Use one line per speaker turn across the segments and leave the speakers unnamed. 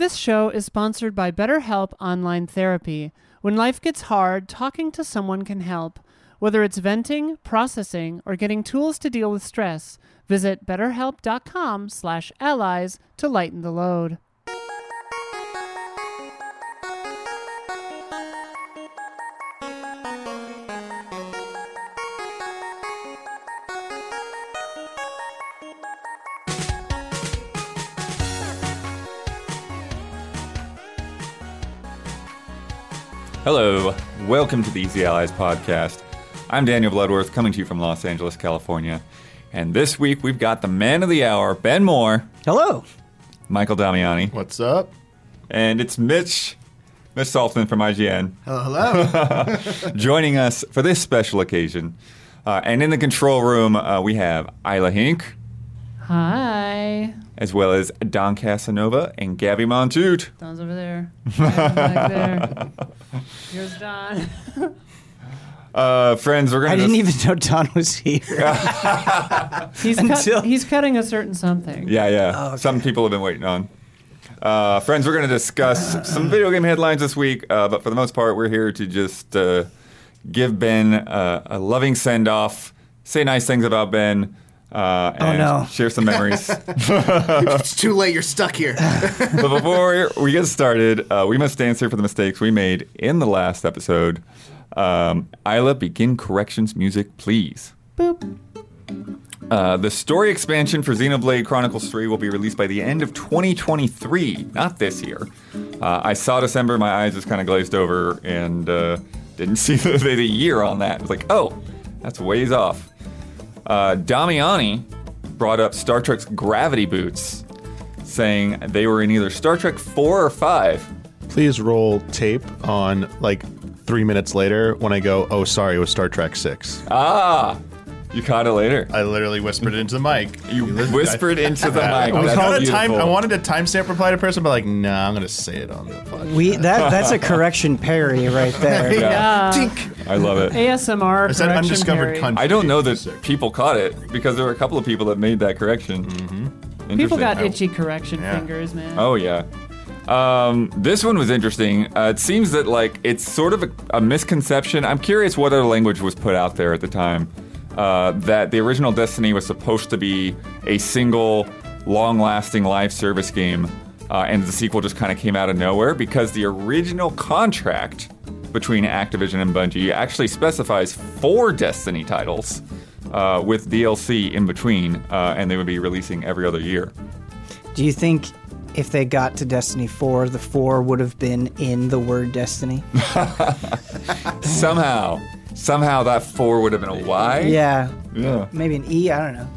This show is sponsored by BetterHelp Online Therapy. When life gets hard, talking to someone can help. Whether it's venting, processing, or getting tools to deal with stress, visit betterhelp.com/allies to lighten the load.
Hello, welcome to the Easy Allies podcast. I'm Daniel Bloodworth, coming to you from Los Angeles, California. And this week we've got the man of the hour, Ben Moore.
Hello.
Michael Damiani. What's up? And it's Mitch, Mitch Saltzman from IGN.
Hello, hello.
joining us for this special occasion. Uh, and in the control room, uh, we have Isla Hinck.
Hi
as well as Don Casanova and Gabby Montute.
Don's over there. there. Here's Don.
Uh, friends, we're
gonna. I didn't just... even know Don was here.
he's, Until... cut, he's cutting a certain something.
Yeah, yeah. Oh, okay. Some people have been waiting on. Uh, friends, we're going to discuss some video game headlines this week, uh, but for the most part, we're here to just uh, give Ben uh, a loving send off, say nice things about Ben,
uh,
oh
no!
Share some memories.
it's too late. You're stuck here. but
before we get started, uh, we must answer for the mistakes we made in the last episode. Um, Isla, begin corrections music, please. Boop. Uh, the story expansion for Xenoblade Chronicles 3 will be released by the end of 2023, not this year. Uh, I saw December, my eyes just kind of glazed over and uh, didn't see the, the year on that. It was like, oh, that's ways off. Uh, Damiani brought up Star Trek's gravity boots, saying they were in either Star Trek 4 or 5.
Please roll tape on like three minutes later when I go, oh, sorry, it was Star Trek 6.
Ah, you caught it later.
I literally whispered it into the mic.
You whispered into the mic. I,
That's a time, I wanted a timestamp reply to person, but like, nah, I'm gonna say it on the podcast.
We that that's a correction parry right there. Yeah.
Tink. I love it.
ASMR. I that undiscovered parry. country.
I don't know that people caught it because there were a couple of people that made that correction.
Mm-hmm. People got itchy correction Yeah. fingers, man.
Oh yeah. Um, this one was interesting. Uh, it seems that like it's sort of a, a misconception. I'm curious what other language was put out there at the time. Uh, that the original Destiny was supposed to be a single, long-lasting live service game, uh, and the sequel just kind of came out of nowhere because the original contract between Activision and Bungie actually specifies four Destiny titles. Uh, with DLC in between, uh, and they would be releasing every other year.
Do you think if they got to Destiny 4, the 4 would have been in the word Destiny?
Somehow. Somehow that four would have been a Y.
Yeah. Yeah. Maybe an E. I don't know.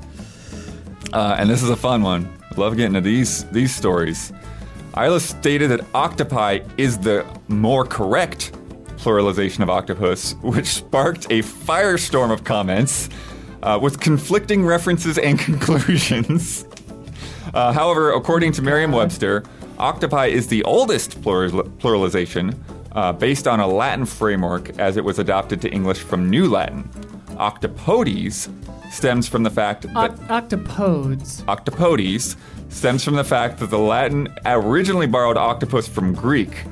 Uh,
and this is a fun one. Love getting to these these stories. Isla stated that octopi is the more correct pluralization of octopus, which sparked a firestorm of comments uh, with conflicting references and conclusions. Uh, however, according to Merriam Webster, octopi is the oldest plural- pluralization, uh, based on a Latin framework as it was adopted to English from New Latin. Octopodes stems from the fact
that octopodes.
Octopodes stems from the fact that the Latin originally borrowed octopus from Greek.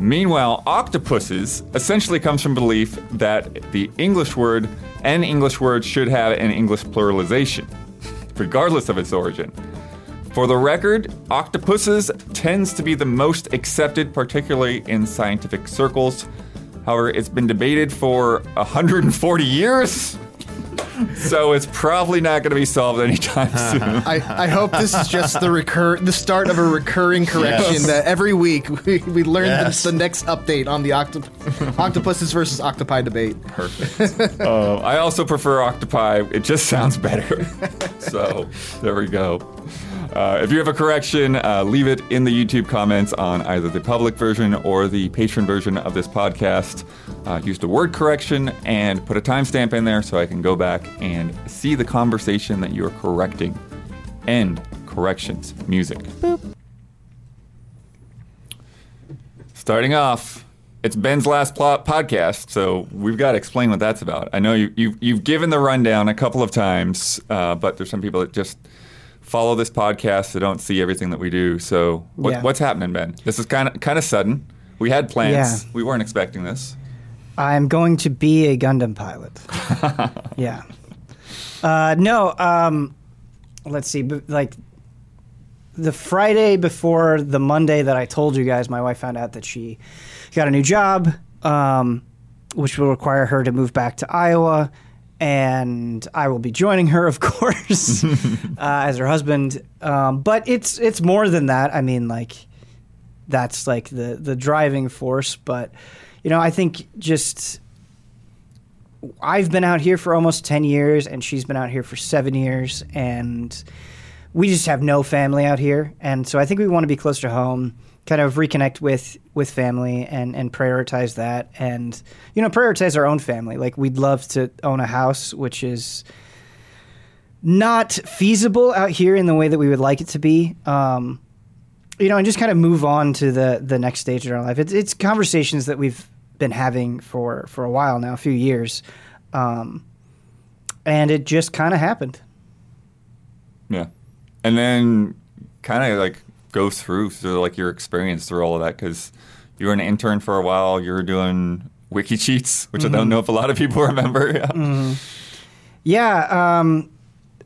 Meanwhile, octopuses essentially comes from belief that the English word, an English word, should have an English pluralization, regardless of its origin. For the record, octopuses tends to be the most accepted, particularly in scientific circles. However, it's been debated for 140 years. so it's probably not going to be solved anytime soon.
I, I hope this is just the recur the start of a recurring correction Yes. that every week we, we learn the- the, next update on the octop- octopuses versus octopi debate.
Perfect. Uh, I also prefer octopi. It just sounds better. so there we go. Uh, if you have a correction, uh, leave it in the YouTube comments on either the public version or the patron version of this podcast. Uh, use the word correction and put a timestamp in there so I can go back and see the conversation that you're correcting. End corrections music. Boop. Starting off, it's Ben's last plot podcast, so we've got to explain what that's about. I know you, you've, you've given the rundown a couple of times, uh, but there's some people that just follow this podcast so don't see everything that we do. So what, yeah. what's happening, Ben? This is kind of kind of sudden. We had plans. Yeah. We weren't expecting this.
I'm going to be a Gundam pilot. yeah. Uh, no. Um, let's see. Like the Friday before the Monday that I told you guys, my wife found out that she got a new job, um, which will require her to move back to Iowa and I will be joining her, of course, uh, as her husband. Um, but it's it's more than that. I mean, like that's like the the driving force. But you know, I think just I've been out here for almost ten years, and she's been out here for seven years, and we just have no family out here, and so I think we want to be close to home kind of reconnect with with family and and prioritize that and you know prioritize our own family like we'd love to own a house which is not feasible out here in the way that we would like it to be um, you know and just kind of move on to the the next stage in our life it's it's conversations that we've been having for for a while now a few years um, and it just kind of happened
yeah and then kind of like go through through like your experience through all of that because you were an intern for a while. You were doing wiki cheats, which mm-hmm. I don't mm-hmm. know if a lot of people remember.
yeah.
Mm-hmm.
yeah um,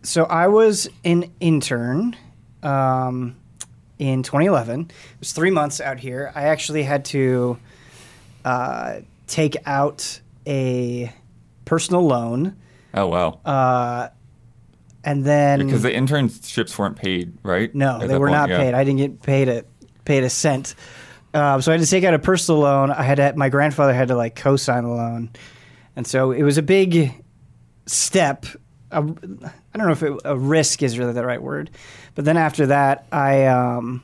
so I was an intern um, in 2011. It was three months out here. I actually had to uh, take out a personal loan.
Oh wow! Uh,
and then
because the internships weren't paid, right?
No, At they were point, not yeah. paid. I didn't get paid a paid a cent. Um, so I had to take out a personal loan. I had to, my grandfather had to like co-sign the loan, and so it was a big step. I don't know if it, a risk is really the right word, but then after that, I um,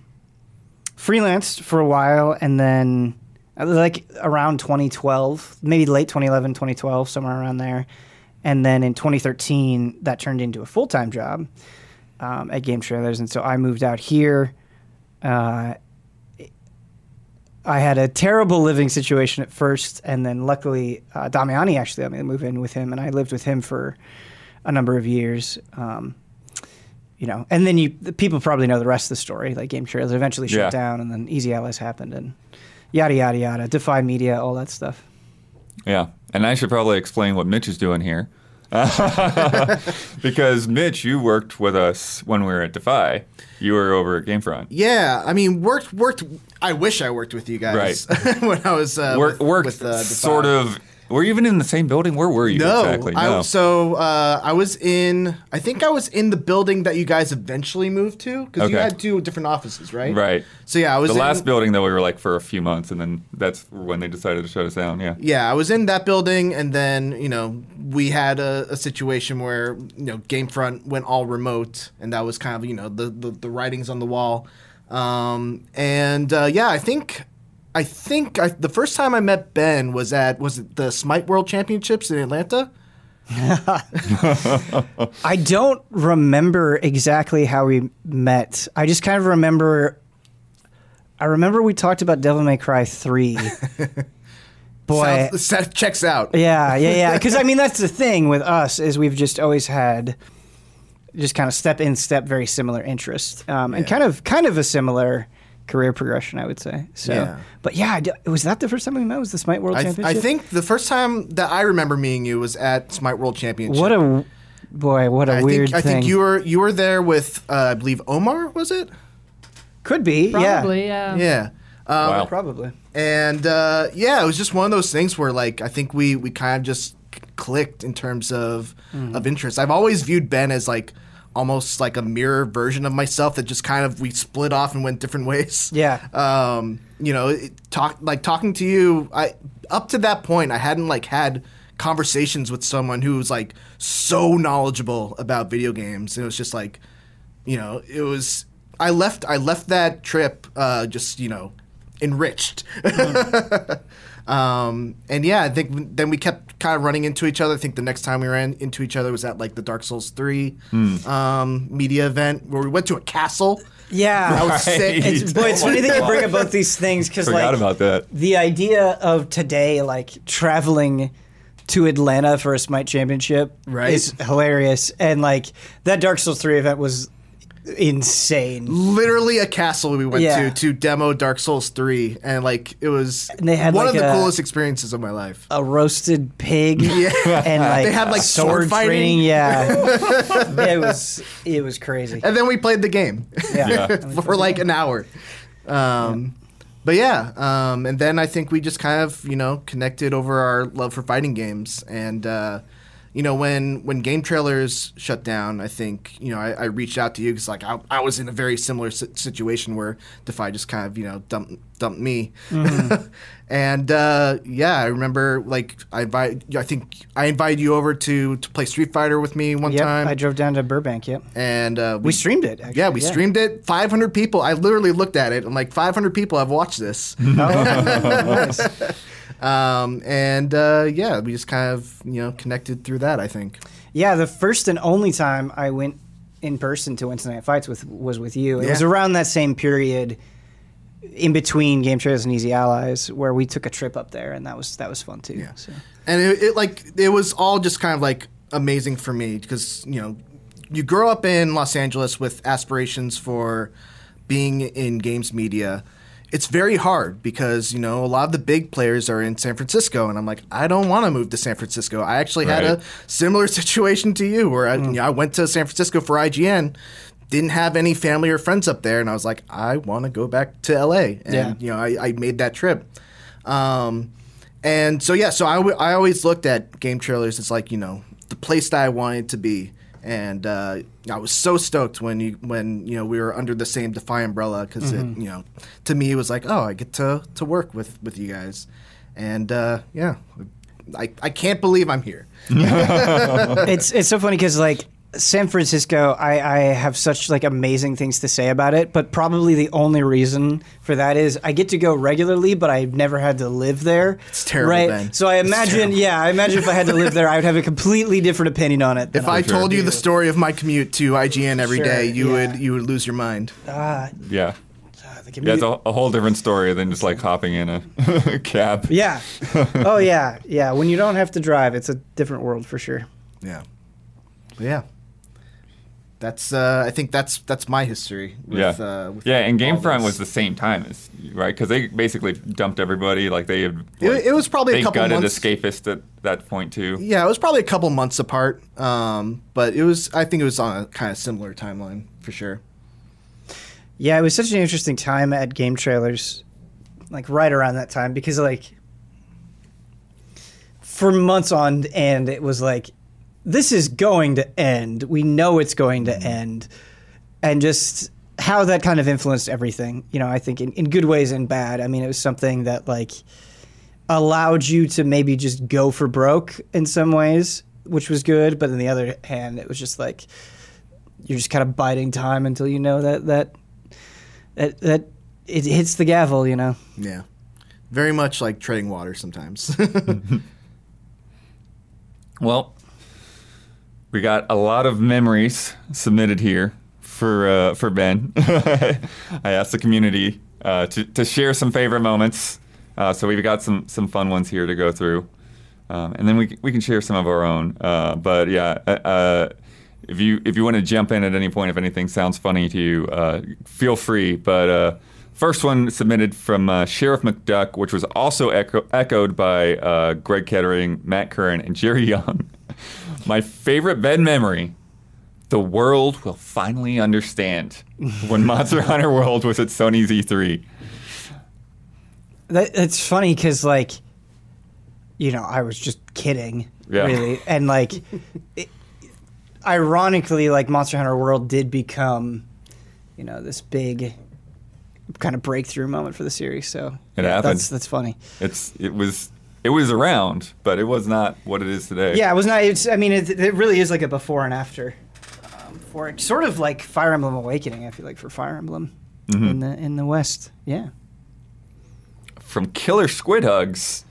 freelanced for a while, and then uh, like around 2012, maybe late 2011, 2012, somewhere around there. And then in 2013, that turned into a full time job um, at Game Trailers. And so I moved out here. Uh, I had a terrible living situation at first, and then luckily, uh, Damiani actually let me move in with him, and I lived with him for a number of years. Um, you know, and then you the people probably know the rest of the story. Like Game Trailers eventually shut yeah. down, and then Easy Allies happened, and yada yada yada, Defy Media, all that stuff.
Yeah. And I should probably explain what Mitch is doing here. because Mitch, you worked with us when we were at Defy. You were over at Gamefront.
Yeah, I mean, worked worked. I wish I worked with you
guys
right. when I was uh,
Work,
with,
worked with, uh, sort of were you even in the same building? Where were you no,
exactly? No. I, so uh, I was in. I think I was in the building that you guys eventually moved to because okay. you had two different offices, right?
Right.
So yeah, I was
the
in,
last building that we were like for a few months, and then that's when they decided to shut us down. Yeah.
Yeah, I was in that building, and then you know we had a, a situation where you know Gamefront went all remote, and that was kind of you know the the, the writings on the wall. Um, and uh, yeah, I think I think I, the first time I met Ben was at was it the Smite World Championships in Atlanta.
I don't remember exactly how we met. I just kind of remember. I remember we talked about Devil May Cry three.
Boy, Sounds, checks out.
Yeah, yeah, yeah. Because I mean, that's the thing with us is we've just always had just kind of step in step very similar interests um, and yeah. kind of kind of a similar career progression, I would say. So, yeah. but yeah, was that the first time we met? Was the Smite World I th-
Championship? I think the first time that I remember meeting you was at Smite World Championship.
What a boy! What a I weird
think, I
think
you were you were there with uh, I believe Omar was it?
Could be.
Probably. Yeah. Yeah.
yeah.
Um, wow. Probably.
And uh, yeah, it was just one of those things where like I think we we kind of just clicked in terms of mm. of interest. I've always viewed Ben as like almost like a mirror version of myself that just kind of we split off and went different ways.
Yeah. Um,
you know, talk like talking to you. I up to that point, I hadn't like had conversations with someone who was like so knowledgeable about video games. And it was just like, you know, it was. I left. I left that trip uh, just you know enriched. Mm. Um, and yeah, I think then we kept kind of running into each other. I think the next time we ran into each other was at like the Dark Souls 3 mm. um, media event where we went to a castle.
Yeah, that was right. sick. It's, boy, it's funny that you bring up both these things because like
about that.
the idea of today, like traveling to Atlanta for a Smite Championship,
right. is
hilarious. And like that Dark Souls 3 event was insane.
Literally a castle we went Yeah. to to demo Dark Souls 3 and like it was they had, one like, of the a- coolest experiences of my life.
A roasted pig,
and
like They had, like, sword fighting. training.
Yeah,
it was it was crazy.
And then we played the game Yeah. for like an hour. Um But yeah, um, and then I think we just kind of, you know, connected over our love for fighting games, and uh, you know, when when game trailers shut down, I think you know I, I reached out to you because like I, I, was in a very similar situation where Defy just kind of you know dumped dumped me, mm-hmm. and uh, yeah, I remember like I invite I think I invited you over to to play Street Fighter with me one yep, time.
I drove down to Burbank. Yep,
and uh, we,
we, streamed it. Actually.
yeah, we yeah. streamed it. Five hundred people. I literally looked at it. I'm like, five hundred people have watched this. Oh, nice. Um, and uh, yeah, we just kind of you know connected through that. I think.
Yeah, the first and only time I went in person to Wednesday Night Fights with was with you. It yeah. was around that same period in between Game Trails and Easy Allies, where we took a trip up there, and that was that was fun too.
Yeah. So. And it, it, like it was all just kind of like amazing for me because you know you grow up in Los Angeles with aspirations for being in games media, it's very hard because you know a lot of the big players are in San Francisco, and I'm like, I don't want to move to San Francisco. I actually right. had a similar situation to you, where I, mm. you know, I went to San Francisco for IGN, didn't have any family or friends up there, and I was like, I want to go back to LA, and yeah. you know, I, I, made that trip. Um, and so yeah, so I, w- I always looked at game trailers as like you know the place that I wanted to be and uh, I was so stoked when you when you know we were under the same Defy umbrella because mm-hmm. it you know to me it was like oh I get to to work with with you guys, and uh, yeah, I I can't believe I'm here. it's
it's so funny because like San Francisco, I, I, have such like amazing things to say about it, but probably the only reason for that is I get to go regularly, but I've never had to live there.
It's terrible, right? Ben.
So I imagine, yeah, I imagine if I had to live there, I would have a completely different opinion on it.
If I, I told sure. you the story of my commute to IGN every sure, day, you yeah. would you would lose your mind. Uh,
yeah. Yeah, it's a, a, whole different story than just like hopping in a cab.
Yeah. Oh yeah, yeah. When you don't have to drive, it's a different world for sure.
Yeah. Yeah that's uh, I think that's that's my history. With, yeah, uh, with
yeah, and Gamefront was the same time as right because they basically dumped everybody. Like they had, like,
it, it, was probably a couple months.
Escapist at that point too.
Yeah, it was probably a couple months apart, um, but it was I think it was on a kind of similar timeline for sure.
Yeah, it was such an interesting time at game trailers, like right around that time because like for months on end it was like this is going to end. We know it's going to mm-hmm. end. And just how that kind of influenced everything, you know, I think in, in good ways and bad. I mean, it was something that like allowed you to maybe just go for broke in some ways, which was good. But on the other hand, it was just like you're just kind of biding time until you know that that that, that it hits the gavel, you know?
Yeah. Very much like treading water sometimes.
well, we got a lot of memories submitted here for uh, for Ben. I asked the community uh, to to share some favorite moments. Uh, so we've got some some fun ones here to go through, um, and then we we can share some of our own. Uh, but yeah. Uh, uh, if you if you want to jump in at any point, if anything sounds funny to you, feel free. But first one submitted from Sheriff McDuck, which was also echo- echoed by Greg Kettering, Matt Curran, and Jerry Young. My favorite bed memory. The world will finally understand when Monster Hunter World was at Sony's E3.
That, that's funny because, like, you know, I was just kidding, yeah. really. And, like, it, ironically, like, Monster Hunter World did become, you know, this big kind of breakthrough moment for the series.
So
it yeah,
happened.
That's, that's funny.
It's It was it was around, but it was not what it is today.
Yeah, it was not. It's. I mean, it, it really is like a before and after um, for it. Sort of like Fire Emblem Awakening. I feel like for Fire Emblem mm-hmm. in the in the West. Yeah.
From Killer Squid Hugs.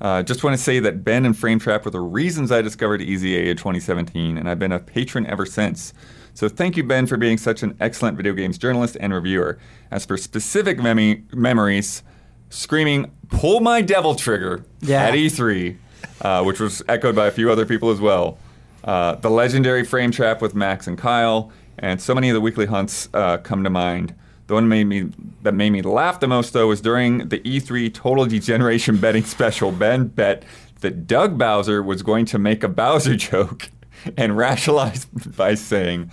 Uh, just want to say that Ben and Frame Trap were the reasons I discovered EZA in 2017, and I've been a patron ever since. So thank you, Ben, for being such an excellent video games journalist and reviewer. As for specific mem- memories, screaming, "Pull my devil trigger!" Yeah. at E3, uh, which was echoed by a few other people as well. Uh, the legendary frame trap with Max and Kyle, and so many of the weekly hunts uh, come to mind. The one made me, that made me laugh the most, though, was during the E3 Total Degeneration betting special. Ben bet that Doug Bowser was going to make a Bowser joke and rationalized by saying,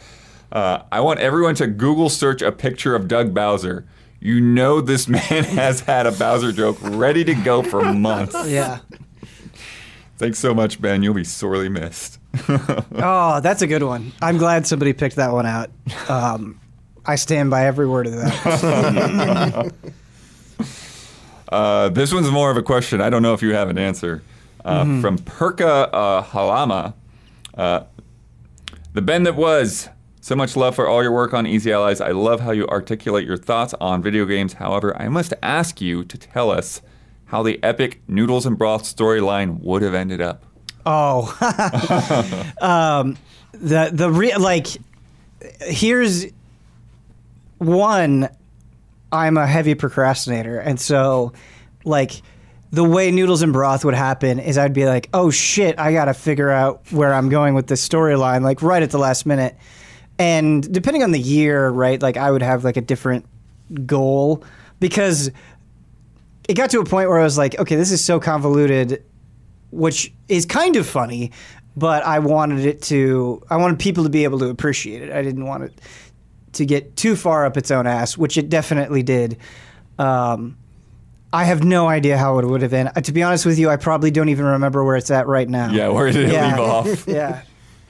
uh, I want everyone to Google search a picture of Doug Bowser you know this man has had a Bowser joke ready to go for months.
Yeah.
Thanks so much, Ben. You'll be sorely missed.
oh, that's a good one. I'm glad somebody picked that one out. Um, I stand by every word of that.
uh, this one's more of a question. I don't know if you have an answer. Uh, mm-hmm. From Perka uh, Halama, uh, the Ben that was so much love for all your work on Easy Allies. I love how you articulate your thoughts on video games. However, I must ask you to tell us how the epic Noodles and Broth storyline would have ended up.
Oh, um, the the re- like here's one. I'm a heavy procrastinator, and so like the way noodles and broth would happen is I'd be like, oh shit, I gotta figure out where I'm going with this storyline, like right at the last minute and depending on the year, right? Like I would have like a different goal because it got to a point where I was like, okay, this is so convoluted, which is kind of funny, but I wanted it to. I wanted people to be able to appreciate it. I didn't want it to get too far up its own ass, which it definitely did. Um, I have no idea how it would have been. Uh, to be honest with you, I probably don't even remember where it's at right now.
Yeah,
where
did it yeah. leave off?
yeah.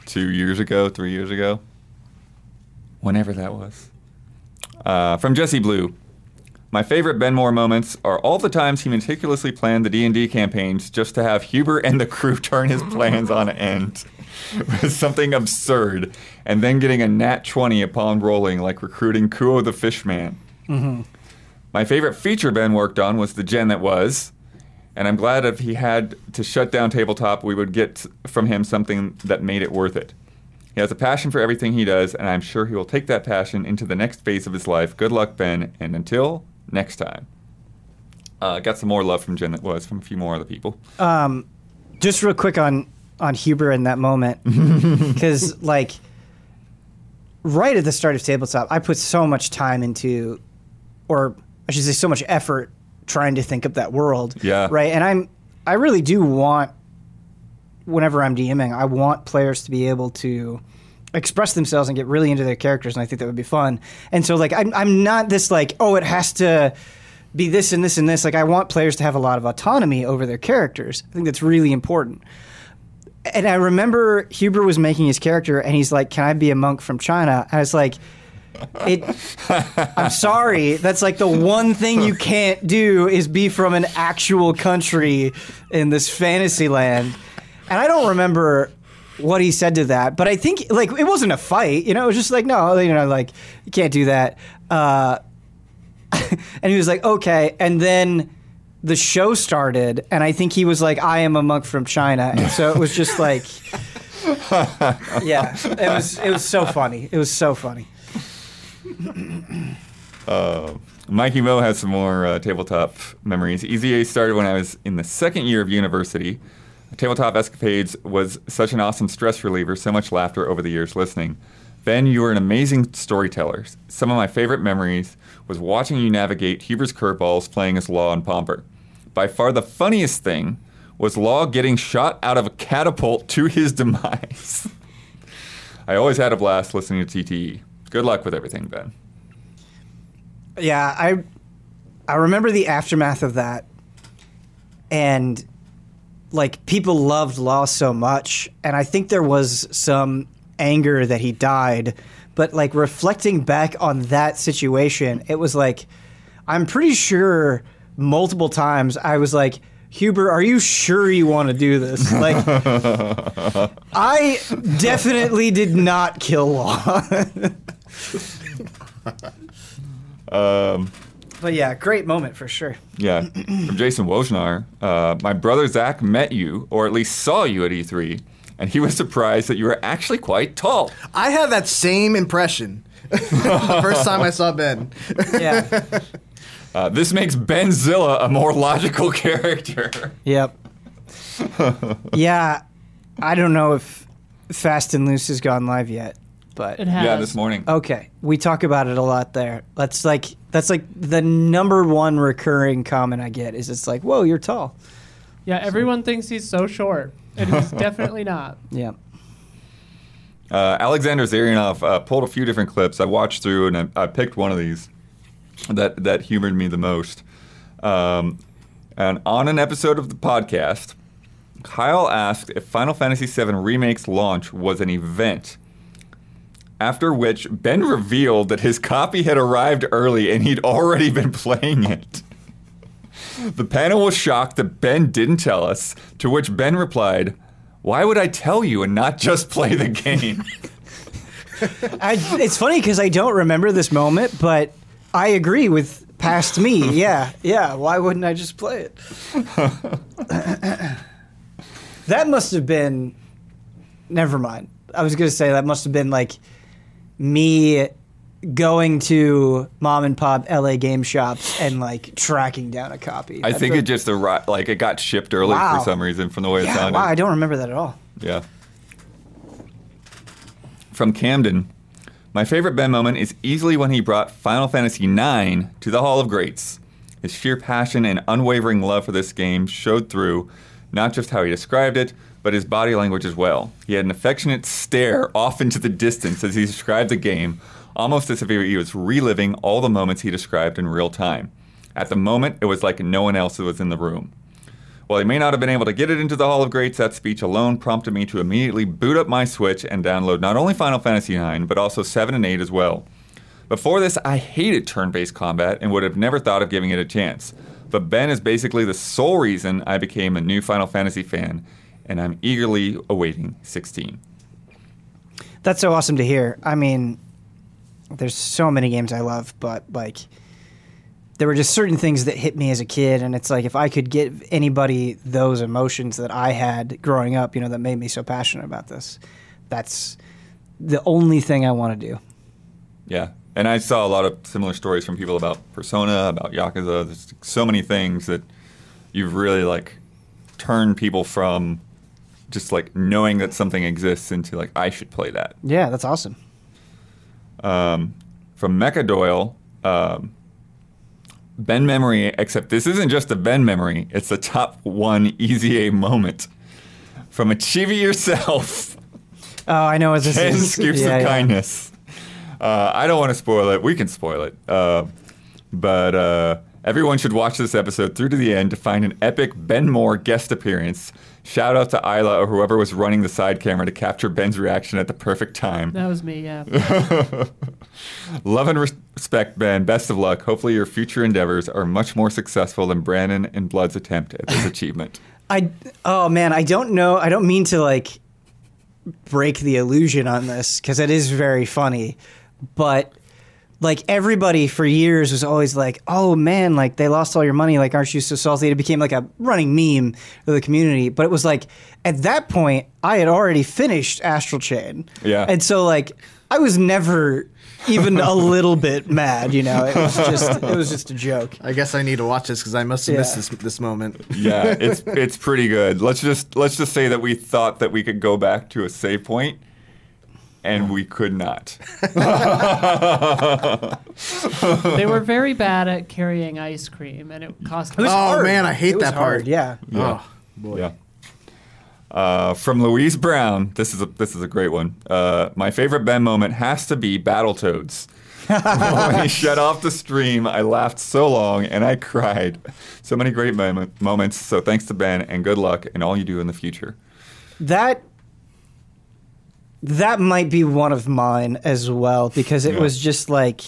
Two years ago, three years ago? whenever that was. Uh, from Jesse Blue. My favorite Ben Moore moments are all the times he meticulously planned the D&D campaigns just to have Huber and the crew turn his plans on end with something absurd, and then getting a nat 20 upon rolling, like recruiting Kuo the Fishman. Mm-hmm. My favorite feature Ben worked on was the gen that was, and I'm glad if he had to shut down Tabletop, we would get from him something that made it worth it. He has a passion for everything he does, and I'm sure he will take that passion into the next phase of his life. Good luck, Ben, and until next time. Uh, got some more love from Gen that was from a few more other people. Um,
just real quick on on Huber in that moment, because like right at the start of tabletop, I put so much time into, or I should say, so much effort trying to think up that world.
Yeah.
Right, and I'm I really do want whenever I'm DMing, I want players to be able to express themselves and get really into their characters, and I think that would be fun. And so, like, I'm I'm not this like, oh, it has to be this and this and this. Like, I want players to have a lot of autonomy over their characters. I think that's really important. And I remember Huber was making his character, and he's like, "Can I be a monk from China?" And I was like. It, I'm sorry. That's like the one thing you can't do is be from an actual country in this fantasy land. And I don't remember what he said to that, but I think like it wasn't a fight. You know, it was just like no, you know, like you can't do that. Uh, and he was like, okay, and then the show started, and I think he was like, I am a monk from China, and so it was just like, yeah, it was it was so funny. It was so funny.
Uh, Mikey Mo has some more uh, tabletop memories. EZA started when I was in the second year of university. Tabletop Escapades was such an awesome stress reliever, so much laughter over the years listening. Ben, you are an amazing storyteller. Some of my favorite memories was watching you navigate Huber's curveballs playing as Law and Pomper. By far the funniest thing was Law getting shot out of a catapult to his demise. I always had a blast listening to TTE. Good luck with everything, Ben.
Yeah, I I remember the aftermath of that and like people loved Law so much, and I think there was some anger that he died. But like reflecting back on that situation, it was like I'm pretty sure multiple times I was like. Huber, are you sure you want to do this? Like, I definitely did not kill Law. um, but yeah, great moment for sure.
Yeah. From Jason Wojnar, uh, my brother Zach met you, or at least saw you at E3, and he was surprised that you were actually quite tall.
I had that same impression the first time I saw Ben. yeah.
Uh, this makes Ben Zilla a more logical character.
Yep. yeah, I don't know if Fast and Loose has gone live yet but it has.
yeah, this morning.
Okay, we talk about it a lot there. That's like that's like the number one recurring comment I get is it's like, "Whoa, you're tall."
Yeah, everyone so. thinks he's so short, and he's definitely not. Yeah.
Uh, Alexander Zarianov uh, pulled a few different clips. I watched through and I, I, picked one of these that that humored me the most. Um, and on an episode of the podcast, Kyle asked if Final Fantasy VII Remake's launch was an event after which, Ben revealed that his copy had arrived early and he'd already been playing it. The panel was shocked that Ben didn't tell us, to which Ben replied, Why would I tell you and not just play the game?
I, it's funny because I don't remember this moment, but I agree with past me. Yeah, yeah. Why wouldn't I just play it? that must have been. Never mind. I was going to say that must have been like me going to mom and pop LA game shops and like tracking down a copy.
I That's think a, it just arrived, like it got shipped early wow. for some reason from the way it sounded.
Wow, I don't remember that at all.
Yeah. From Camden, my favorite Ben moment is easily when he brought Final Fantasy IX to the Hall of Greats. His sheer passion and unwavering love for this game showed through not just how he described it, but his body language as well. He had an affectionate stare off into the distance as he described the game, almost as if he was reliving all the moments he described in real time. At the moment, it was like no one else was in the room. While he may not have been able to get it into the Hall of Greats, that speech alone prompted me to immediately boot up my Switch and download not only Final Fantasy IX, but also 7 and 8 as well. Before this, I hated turn based combat and would have never thought of giving it a chance. But Ben is basically the sole reason I became a new Final Fantasy fan, and I'm eagerly awaiting 16.
That's so awesome to hear. I mean, there's so many games I love, but like there were just certain things that hit me as a kid and it's like if I could give anybody those emotions that I had growing up, you know, that made me so passionate about this. That's the only thing I want to do.
Yeah. And I saw a lot of similar stories from people about Persona, about Yakuza. There's so many things that you've really like turned people from just like knowing that something exists into like I should play that.
Yeah, that's awesome.
Um, from Mecha Doyle, um, Ben memory. Except this isn't just a Ben memory; it's the top one EZA moment from Achieve Yourself.
Oh, I know what this Ten
is. Ten scoops yeah, of yeah. kindness. Uh, I don't want to spoil it. We can spoil it, uh, but. Uh, Everyone should watch this episode through to the end to find an epic Ben Moore guest appearance Shout out to Isla or whoever was running the side camera to capture Ben's reaction at the perfect time.
That was me, yeah.
Love and respect, Ben. Best of luck. Hopefully, your future endeavors are much more successful than Brandon and Blood's attempt at this achievement.
I oh man, I don't know. I don't mean to like break the illusion on this because it is very funny, but like everybody for years was always like, "Oh man, like they lost all your money. Like, aren't you so salty?" It became like a running meme of the community. But it was like at that point, I had already finished Astral Chain.
Yeah,
and so like I was never even a little bit mad. You know, it was just it was just a joke.
I guess I need to watch this because I must have yeah. missed this this moment.
yeah, it's it's pretty good. Let's just let's just say that we thought that we could go back to a save point and we could not.
they were very bad at carrying ice cream, and it cost. It oh
hard. man, I hate it that part. Hard.
Yeah. yeah. Oh, boy. Yeah.
Uh, from Louise Brown, this is a this is a great one. Uh, my favorite Ben moment has to be Battletoads. when he shut off the stream, I laughed so long and I cried. So many great moment, moments. So thanks to Ben and good luck and all you do in the future.
That that might be one of mine as well because it yeah. was just like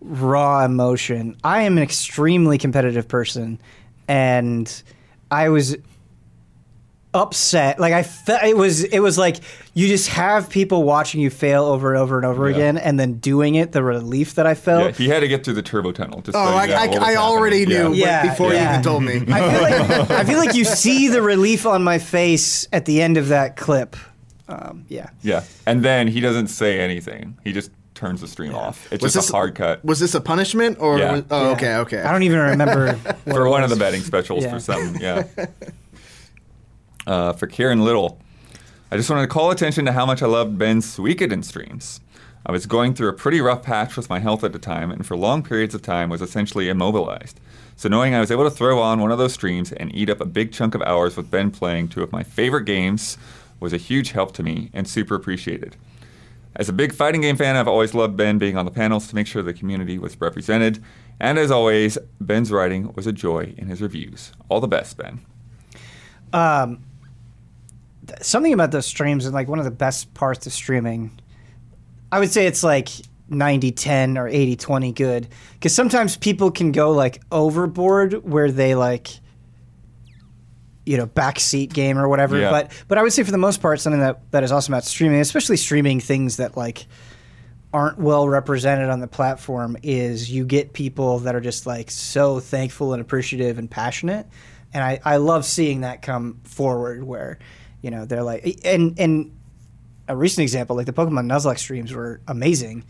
raw emotion. I am an extremely competitive person, and I was upset. Like I felt it was it was like you just have people watching you fail over and over and over yeah. again, and then doing it. The relief that I felt. Yeah,
he had to get through the turbo tunnel. oh,
I, I, I already knew yeah. before you even told me. I
feel, like, I feel like you see the relief on my face at the end of that clip. Um, yeah.
Yeah. And then he doesn't say anything. He just turns the stream yeah. off. It's was just this, a hard cut.
Was this a punishment or? Yeah.
Was,
oh, yeah. okay, okay.
I don't even remember.
for one of the betting specials for something, yeah. Uh, for Karen Little, I just wanted to call attention to how much I loved Ben's Suikoden streams. I was going through a pretty rough patch with my health at the time, and for long periods of time was essentially immobilized. So knowing I was able to throw on one of those streams and eat up a big chunk of hours with Ben playing two of my favorite games was a huge help to me and super appreciated. As a big fighting game fan, I've always loved Ben being on the panels to make sure the community was represented. And as always, Ben's writing was a joy in his reviews. All the best, Ben. Um,
th- something about those streams and like one of the best parts of streaming, I would say it's like 90 10 or 80 20 good. Because sometimes people can go like overboard where they like you know backseat game or whatever. Yeah. But but I would say for the most part, something that that is awesome about streaming, especially streaming things that like aren't well represented on the platform, is you get people that are just like so thankful and appreciative and passionate, and I I love seeing that come forward where you know they're like and and a recent example like the Pokemon Nuzlocke streams were amazing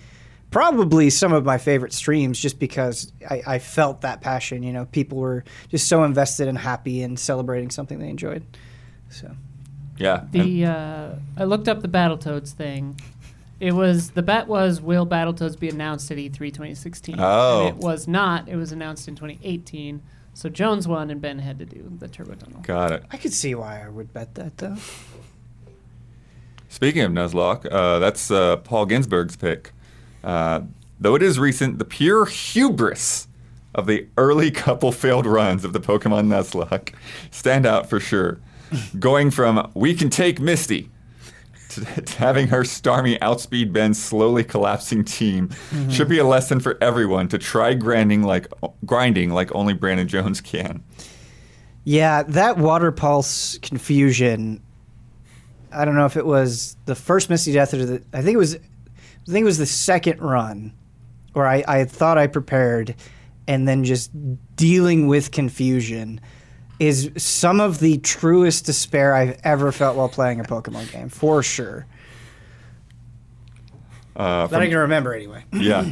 probably some of my favorite streams just because I, I, felt that passion. You know, people were just so invested and happy and celebrating something they enjoyed. So,
yeah.
The uh, I looked up the Battletoads thing. It was the bet was will Battletoads be announced at E3 2016?
Oh,
and it was not. It was announced in 2018. So Jones won and Ben had to do the Turbo Tunnel.
Got it.
I could see why I would bet that though.
Speaking of Nuzlocke, uh, that's uh, Paul Ginsburg's pick. Uh, though it is recent, the pure hubris of the early couple failed runs of the Pokemon Nuzlocke stand out for sure. Going from we can take Misty to, to having her Starmie outspeed Ben's slowly collapsing team mm-hmm. should be a lesson for everyone to try grinding like grinding like only Brandon Jones can.
Yeah, that water pulse confusion. I don't know if it was the first Misty death or the, I think it was I think it was the second run where I, I thought I prepared and then just dealing with confusion is some of the truest despair I've ever felt while playing a Pokemon game, for sure. Uh, that I can remember anyway.
yeah.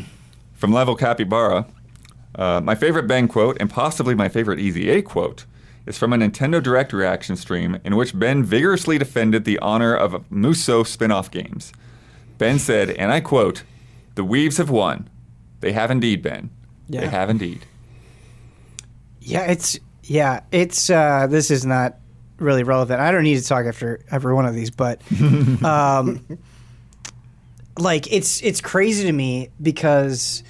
From Level Capybara, uh, my favorite Ben quote and possibly my favorite EZA quote is from a Nintendo Direct reaction stream in which Ben vigorously defended the honor of Muso spin off games. Ben said, and I quote, "The Weaves have won. They have indeed, Ben. Yeah. They have indeed."
Yeah, it's yeah, it's uh, this is not really relevant. I don't need to talk after every one of these, but um, like it's it's crazy to me because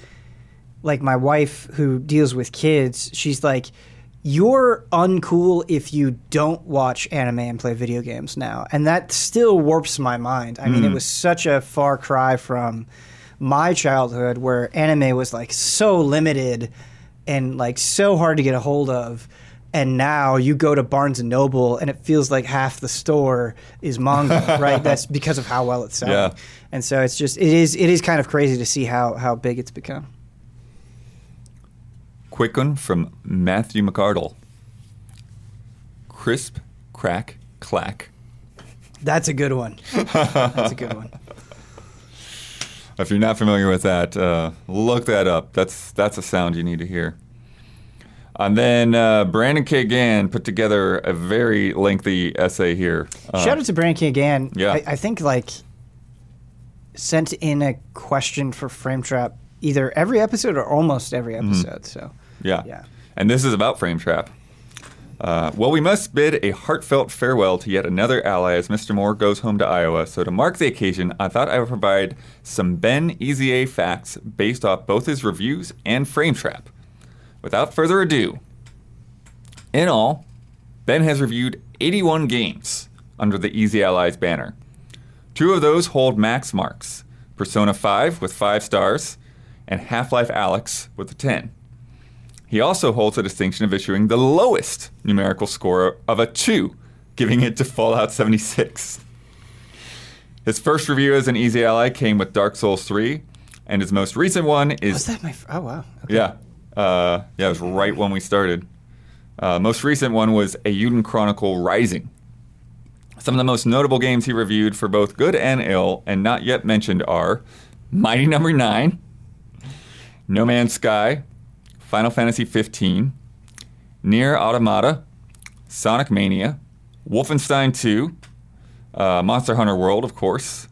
like my wife who deals with kids, she's like you're uncool if you don't watch anime and play video games now. And that still warps my mind. I mm. mean, it hmm. was such a far cry from my childhood where anime was like so limited and like so hard to get a hold of. And now you go to Barnes and Noble and it feels like half the store is manga, right? That's because of how well it's selling. Yeah. And so it's just it is it is kind of crazy to see how how big it's become.
Quick one from Matthew McArdle. Crisp, crack, clack.
That's a good one. That's a good one.
If you're not familiar with that, uh, look that up. That's that's a sound you need to hear. And then uh, Brandon K. Gann put together a very lengthy essay here.
Uh, Shout out to Brandon K. Gann.
Yeah.
I, I, think like sent in a question for Frame Trap either every episode or almost every mm-hmm. episode. Mm-hmm. So
yeah. Yeah. And this is about Frame Trap. Uh, well, we must bid a heartfelt farewell to yet another ally as Mr. Moore goes home to Iowa. So, to mark the occasion, I thought I would provide some Ben Easy facts based off both his reviews and Frame Trap. Without further ado, in all, Ben has reviewed 81 games under the Easy Allies banner. Two of those hold max marks Persona 5 with 5 stars, and Half Life Alyx with a 10. He also holds the distinction of issuing the lowest numerical score of a 2, giving it to Fallout 76. His first review as an easy ally came with Dark Souls 3, and his most recent one is.
Was that my? oh
wow. Okay. Yeah, uh, yeah, it was right when we started. Uh, most recent one was Eiyuden Chronicle Rising. Some of the most notable games he reviewed for both good and ill, and not yet mentioned, are Mighty Number no. Nine, No Man's Sky, Final Fantasy 15, NieR Automata, Sonic Mania, Wolfenstein 2, uh, Monster Hunter World, of course,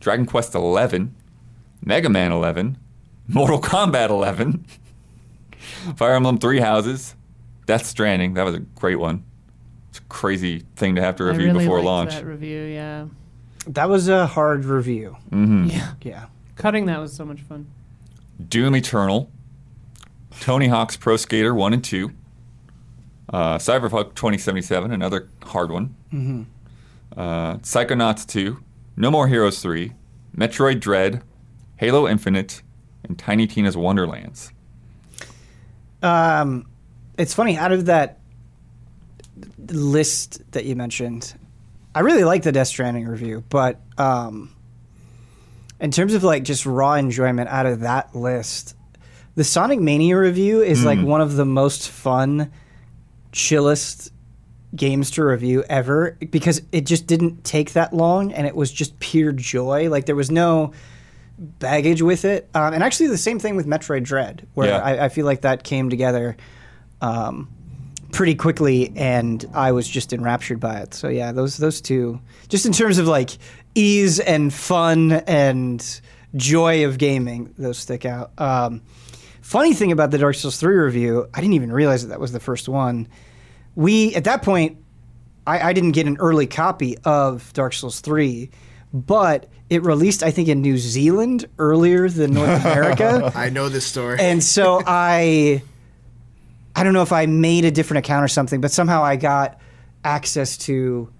Dragon Quest 11, Mega Man 11, Mortal Kombat 11, Fire Emblem Three Houses, Death Stranding. That was a great one. It's a crazy thing to have to review really before launch. That
review,
yeah.
That
was
a hard review.
Mm-hmm.
Yeah, yeah.
Cutting that was so much fun.
Doom Eternal. Tony Hawk's Pro Skater 1 and 2, uh, Cyberpunk 2077, another hard one,
mm-hmm.
uh, Psychonauts 2, No More Heroes 3, Metroid Dread, Halo Infinite, and Tiny Tina's Wonderlands.
Um, it's funny, out of that list that you mentioned, I really like the Death Stranding review, but um, in terms of like just raw enjoyment out of that list, the Sonic Mania review is mm. like hmm. one of the most fun, chillest games to review ever because it just didn't take that long and it was just pure joy. Like there was no baggage with it. Um, and actually, the same thing with Metroid Dread, where yeah. I, I, feel like that came together um, pretty quickly, and I was just enraptured by it. So yeah, those those two, just in terms of like ease and fun and joy of gaming, those stick out. Um, Funny thing about the Dark Souls 3 review, I didn't even realize that that was the first one. We, at that point, I, I didn't get an early copy of Dark Souls 3, but it released, I think, in New Zealand earlier than North America.
I know this story.
And so I. I don't know if I made a different account or something, but somehow I got access to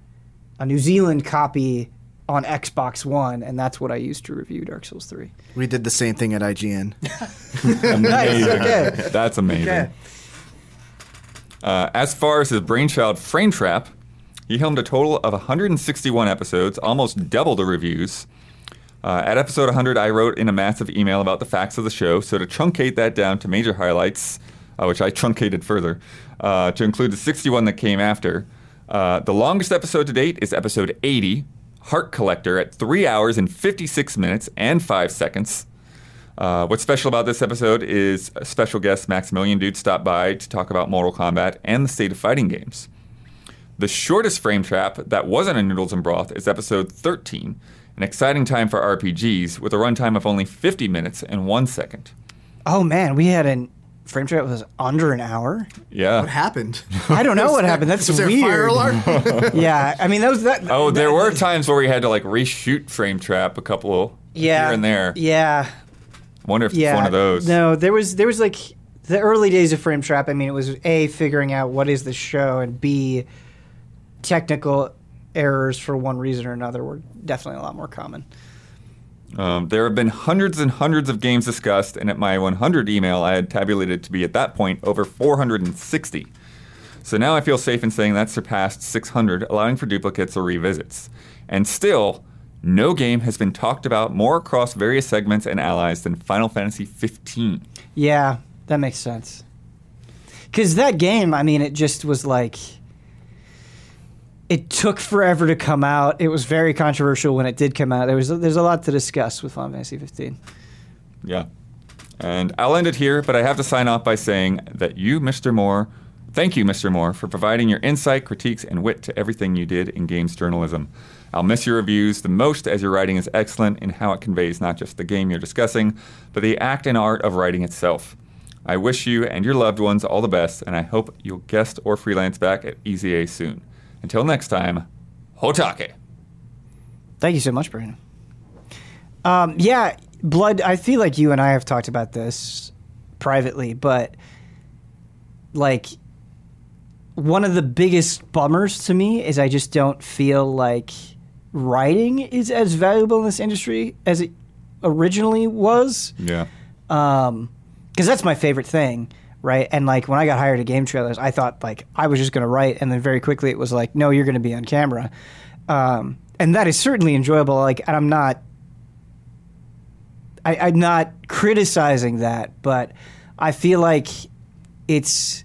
a New Zealand copy on Xbox One, and that's what I used to review Dark Souls 3.
We did the same thing at IGN.
nice, okay. That's amazing. Okay. Uh, as far as his brainchild, Frame Trap, he helmed a total of 161 episodes, almost double the reviews. Uh, at episode 100, I wrote in a massive email about the facts of the show, so to truncate that down to major highlights, uh, which I truncated further, uh, to include the 61 that came after. Uh, the longest episode to date is episode 80, Heart Collector at 3 hours and 56 minutes and 5 seconds. Uh, what's special about this episode is special guest Maximilian Dood stopped by to talk about Mortal Kombat and the state of fighting games. The shortest frame trap that wasn't a Noodles and Broth is episode 13, an exciting time for RPGs with a runtime of only 50 minutes and 1 second.
Oh man, we had an frame chat was under an hour.
Yeah.
What happened?
I don't know what happened. That's was weird. fire alarm? yeah. I mean, that was that.
Oh,
that,
there were times where we had to like reshoot frame trap a couple yeah, here and there.
Yeah.
Wonder if yeah. it's one of those.
No, there was there was like the early days of frame trap. I mean, it was a figuring out what is the show and b technical errors for one reason or another were definitely a lot more common.
Um, there have been hundreds and hundreds of games discussed, and at my 100 email, I had tabulated to be at that point over 460. So now I feel safe in saying that surpassed 600, allowing for duplicates or revisits. And still, no game has been talked about more across various segments and allies than Final Fantasy 15.
Yeah, that makes sense. Because that game, I mean, it just was like it took forever to come out. It was very controversial when it did come out. There was there's a lot to discuss with Final Fantasy 15.
Yeah. And I'll end it here, but I have to sign off by saying that you, Mr. Moore, thank you, Mr. Moore, for providing your insight, critiques, and wit to everything you did in games journalism. I'll miss your reviews the most as your writing is excellent in how it conveys not just the game you're discussing, but the act and art of writing itself. I wish you and your loved ones all the best, and I hope you'll guest or freelance back at EZA soon. Until next time, Hotake.
Thank you so much, Brandon. Um, yeah, blood. I feel like you and I have talked about this privately, but like one of the biggest bummers to me is I just don't feel like writing is as valuable in this industry as it originally was.
Yeah.
Because um, that's my favorite thing right? And like when I got hired at Game Trailers, I thought like I was just going to write, and then very quickly it was like, no, you're going to be on camera, um, and that is certainly enjoyable. Like, and I'm not, I, I'm not criticizing that, but I feel like it's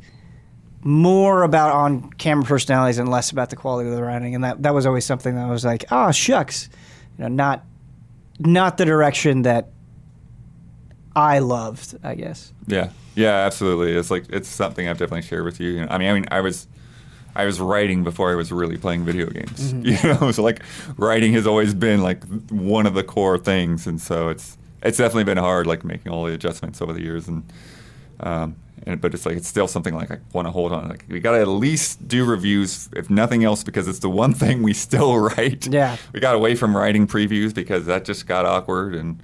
more about on camera personalities and less about the quality of the writing, and that that was always something that I was like, oh shucks, you know, not not the direction that I loved, I guess.
Yeah. Yeah, absolutely. It's like it's something I've definitely shared with you. I mean, I mean, I was. I was writing before I was really playing video games. Mm-hmm. You know, so like writing has always been like one of the core things, and so it's it's definitely been hard, like making all the adjustments over the years, and um, and but it's like it's still something like I want to hold on. Like we got to at least do reviews, if nothing else, because it's the one thing we still write.
Yeah,
we got away from writing previews because that just got awkward and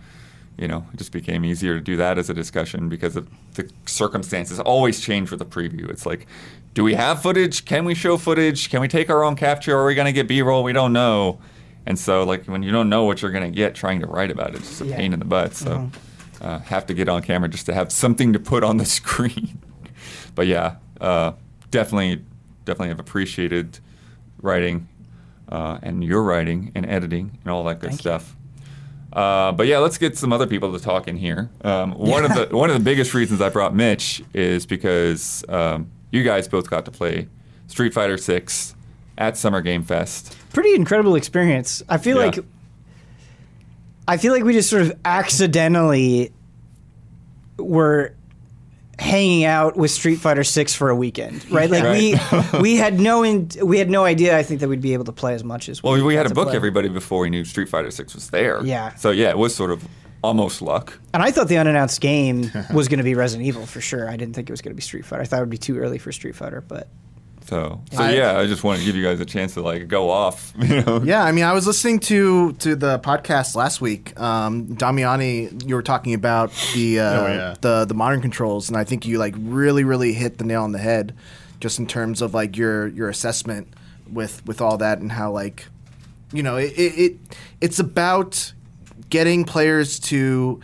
you know, it just became easier to do that as a discussion because of the circumstances always change with a preview. It's like, do we have footage? Can we show footage? Can we take our own capture? Are we going to get B roll? We don't know. And so, like, when you don't know what you're going to get, trying to write about it, it's just a yeah. pain in the butt. So, mm-hmm. uh, have to get on camera just to have something to put on the screen. but yeah, uh, definitely, definitely have appreciated writing uh, and your writing and editing and all that good Thank stuff. You. Uh, but yeah, let's get some other people to talk in here. Um, one of the one of the biggest reasons I brought Mitch is because um, you guys both got to play Street Fighter Six at Summer Game Fest.
Pretty incredible experience. I feel yeah. like I feel like we just sort of accidentally were hanging out with Street Fighter 6 for a weekend, right? Like right. we we had no in, we had no idea I think that we'd be able to play as much as
we Well, we had
to
book play. everybody before we knew Street Fighter 6 was there.
Yeah.
So yeah, it was sort of almost luck.
And I thought the unannounced game was going to be Resident Evil for sure. I didn't think it was going to be Street Fighter. I thought it would be too early for Street Fighter, but
so, so I, yeah, I just wanted to give you guys a chance to like go off. You
know? Yeah, I mean, I was listening to to the podcast last week. Um, Damiani, you were talking about the uh, oh, yeah. the the modern controls, and I think you like really really hit the nail on the head, just in terms of like your your assessment with with all that and how like, you know, it, it, it it's about getting players to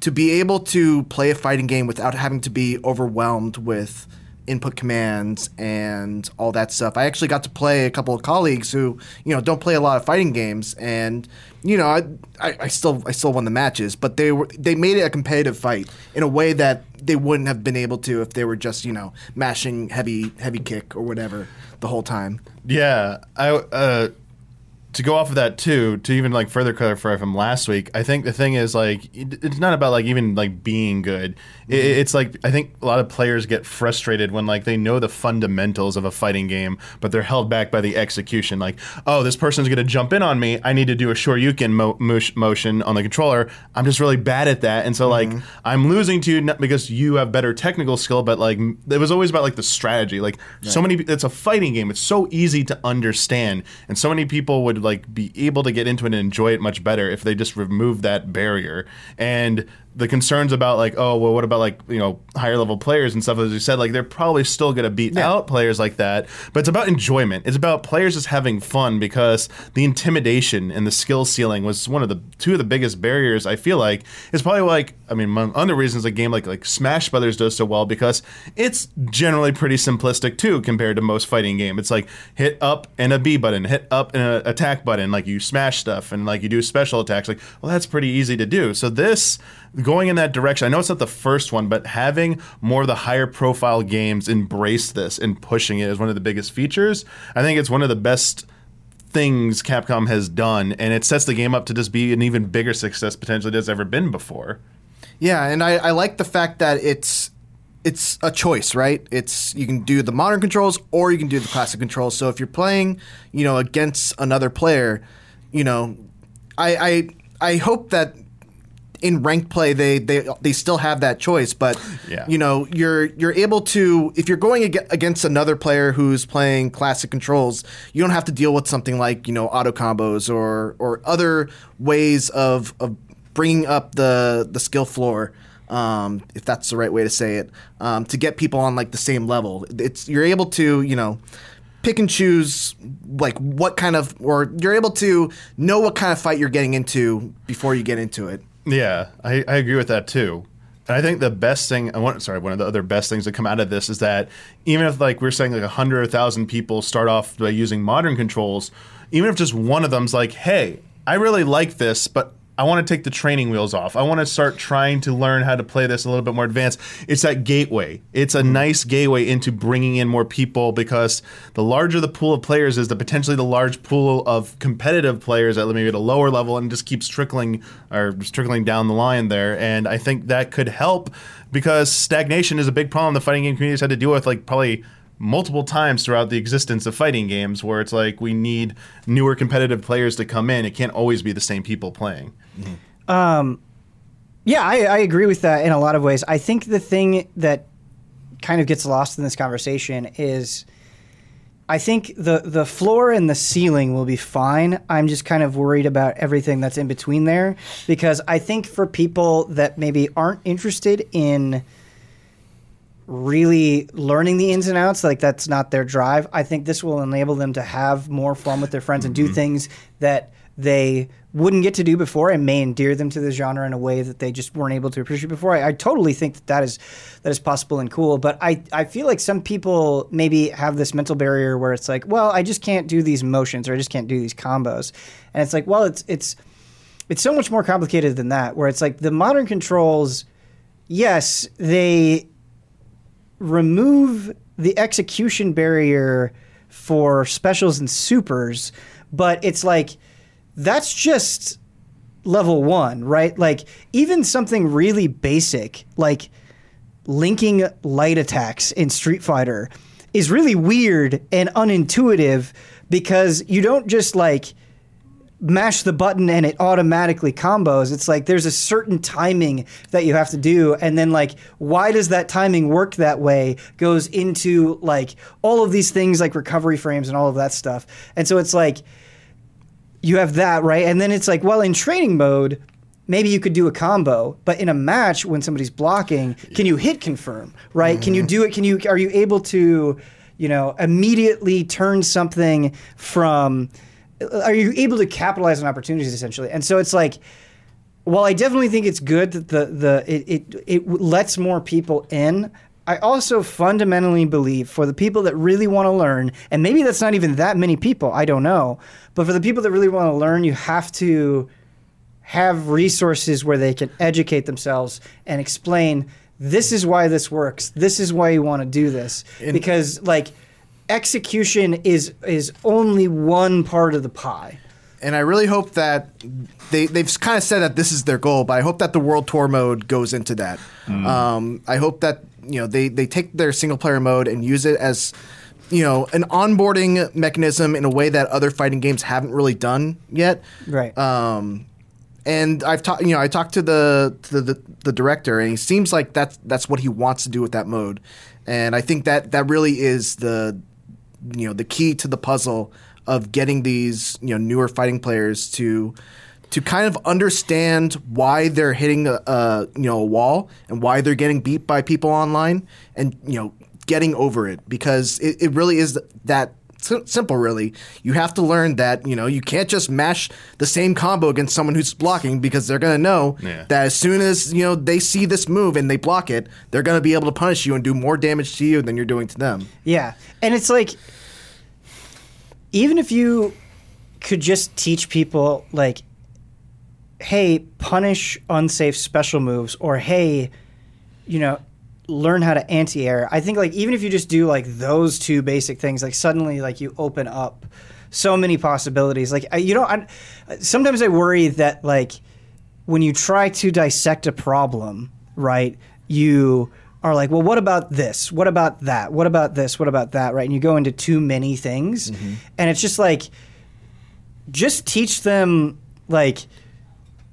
to be able to play a fighting game without having to be overwhelmed with input commands and all that stuff. I actually got to play a couple of colleagues who you know don't play a lot of fighting games, and you know I, I, I still I still won the matches, but they were they made it a competitive fight in a way that they wouldn't have been able to if they were just you know mashing heavy heavy kick or whatever the whole time.
Yeah, I. Uh to go off of that too, to even like further clarify from last week, I think the thing is like it's not about like even like being good. mm-hmm. it's like I think a lot of players get frustrated when like they know the fundamentals of a fighting game, but they're held back by the execution. Like, oh, this person's gonna jump in on me. I need to do a Shoryuken mo- motion on the controller. I'm just really bad at that, and so mm-hmm. like I'm losing to you not because you have better technical skill, but like it was always about like the strategy. Like right. so many, it's a fighting game. It's so easy to understand, and so many people would like be able to get into it and enjoy it much better if they just remove that barrier and the concerns about like oh well what about like you know higher level players and stuff as you said like they're probably still going to beat yeah. out players like that but it's about enjoyment it's about players just having fun because the intimidation and the skill ceiling was one of the two of the biggest barriers i feel like it's probably like I mean, among other reasons, a game like like Smash Brothers does so well because it's generally pretty simplistic too compared to most fighting game. It's like hit up and a B button, hit up and an attack button. Like you smash stuff and like you do special attacks. Like well, that's pretty easy to do. So this going in that direction. I know it's not the first one, but having more of the higher profile games embrace this and pushing it is one of the biggest features. I think it's one of the best things Capcom has done, and it sets the game up to just be an even bigger success potentially than it's ever been before.
Yeah, and I, I like the fact that it's it's a choice, right? It's you can do the modern controls or you can do the classic controls. So if you're playing, you know, against another player, you know, I I, I hope that in ranked play they they they still have that choice, but yeah. you know, you're you're able to if you're going against another player who's playing classic controls, you don't have to deal with something like, you know, auto combos or or other ways of of bringing up the the skill floor. Um, if that's the right way to say it, um, to get people on like the same level, it's you're able to you know pick and choose like what kind of or you're able to know what kind of fight you're getting into before you get into it.
Yeah, I, I agree with that too. And I think the best thing, I want, sorry, one of the other best things that come out of this is that even if like we're saying like a hundred or thousand people start off by using modern controls, even if just one of them's like, hey, I really like this, but I want to take the training wheels off. I want to start trying to learn how to play this a little bit more advanced. It's that gateway. It's a mm-hmm. nice gateway into bringing in more people because the larger the pool of players is, the potentially the large pool of competitive players at maybe at a lower level and just keeps trickling or trickling down the line there. And I think that could help because stagnation is a big problem the fighting game community has had to deal with like probably multiple times throughout the existence of fighting games where it's like we need newer competitive players to come in. It can't always be the same people playing.
Mm-hmm. Um, yeah, I, I agree with that in a lot of ways. I think the thing that kind of gets lost in this conversation is I think the the floor and the ceiling will be fine. I'm just kind of worried about everything that's in between there because I think for people that maybe aren't interested in really learning the ins and outs like that's not their drive i think this will enable them to have more fun with their friends and do mm-hmm. things that they wouldn't get to do before and may endear them to the genre in a way that they just weren't able to appreciate before. I, I, totally think that that is that is possible and cool, but I, I feel like some people maybe have this mental barrier where it's like, well, I just can't do these motions or I just can't do these combos. And it's like, well, it's it's it's so much more complicated than that where it's like the modern controls yes, they remove the execution barrier for specials and supers, but it's like that's just level one, right? Like even something really basic, like linking light attacks in Street Fighter, is really weird and unintuitive because you don't just like mash the button and it automatically combos. It's like there's a certain timing that you have to do. And then, like, why does that timing work that way goes into like all of these things like recovery frames and all of that stuff. And so it's like you have that, right? And then it's like, well, in training mode, maybe you could do a combo but in a match when somebody's blocking can you hit confirm right mm-hmm. can you mm-hmm. do it can you are you able to you know immediately turn something from are you able to capitalize on opportunities essentially? And so it's like, while I definitely think it's good that the the it it, it lets more people in. I also fundamentally believe for the people that really want to learn, and maybe that's not even that many people, I don't know, but for the people that really want to learn, you have to have resources where they can educate themselves and explain this is why this works. This is why you want to do this. because like execution is is only one part of the pie.
And I really hope that they they've kind of said that this is their goal, but I hope that the world tour mode goes into that. Mm. Um, I hope that you know they they take their single player mode and use it as you know an onboarding mechanism in a way that other fighting games haven't really done yet.
Right.
Um, and I've talked, you know, I talked to the, to the the director, and he seems like that's that's what he wants to do with that mode, and I think that that really is the you know the key to the puzzle of getting these you know newer fighting players to to kind of understand why they're hitting a, a, you know a wall and why they're getting beat by people online and you know getting over it because it, it really is that simple, really. You have to learn that you know you can't just mash the same combo against someone who's blocking because they're gonna know yeah. that as soon as you know they see this move and they block it, they're gonna be able to punish you and do more damage to you than you're doing to them.
Yeah, and it's like even if you could just teach people like, hey, punish unsafe special moves, or hey, you know, learn how to anti-air i think like even if you just do like those two basic things like suddenly like you open up so many possibilities like I, you know I, sometimes i worry that like when you try to dissect a problem right you are like well what about this what about that what about this what about that right and you go into too many things mm-hmm. and it's just like just teach them like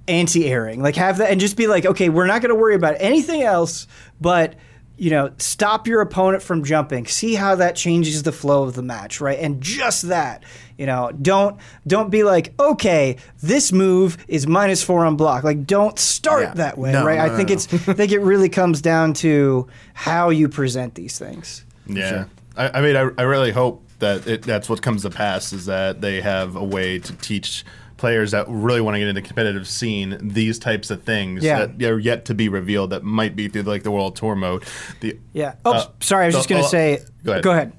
anti-airing like have that and just be like okay we're not going to worry about anything else but you know stop your opponent from jumping see how that changes the flow of the match right and just that you know don't don't be like okay this move is minus 4 on block like don't start yeah. that way no, right no, i think it's i think it really comes down to how you present these things
yeah sure. I, I, mean I, I really hope that it, that's what comes to pass is that they have a way to teach players that really want to get into the competitive scene these types of things yeah. that are yet to be revealed that might be through like the world tour mode.
The, yeah. Oh, uh, sorry. I was the, just going to say. Go ahead. Go ahead.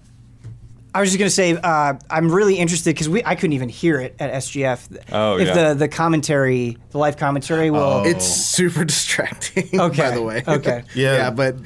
I was just going to say uh, I'm really interested because I couldn't even hear it at SGF. Oh, if yeah. the the commentary, the live commentary will. Oh.
It's super distracting. Okay. By the way.
Okay.
yeah. Yeah, but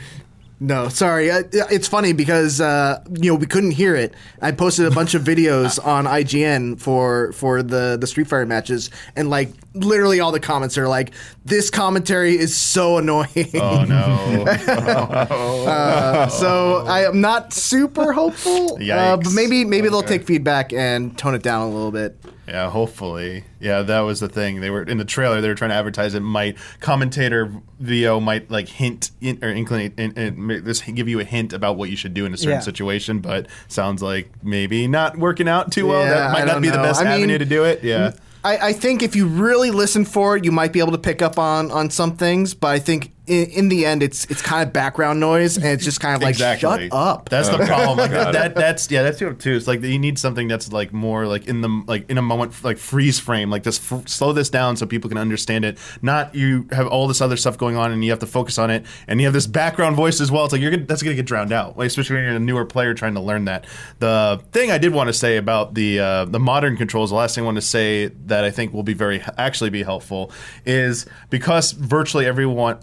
no, sorry. It's funny because uh, you know we couldn't hear it. I posted a bunch of videos on IGN for for the the Street Fighter matches, and like literally all the comments are like, "This commentary is so annoying." Oh no! Oh, uh, so I am not super hopeful, uh, but maybe maybe okay. they'll take feedback and tone it down a little bit.
Yeah, hopefully. Yeah, that was the thing. They were in the trailer. They were trying to advertise it might commentator VO might like hint in, or inclinate and in, in, this give you a hint about what you should do in a certain yeah. situation. But sounds like maybe not working out too well. Yeah, that might I not be know. the best I avenue mean, to do it. Yeah.
I think if you really listen for it, you might be able to pick up on on some things. But I think in, in, the end, it's it's kind of background noise, and it's just kind of like exactly. shut up.
That's the problem. Like that, that's yeah, that's too. It's like you need something that's like more like in the like in a moment like freeze frame, like just f- slow this down so people can understand it. Not you have all this other stuff going on and you have to focus on it, and you have this background voice as well. It's like you're gonna, that's gonna get drowned out, like, especially when you're a newer player trying to learn that. The thing I did want to say about the uh, the modern controls, the last thing I want to say that I think will be very actually be helpful is because virtually everyone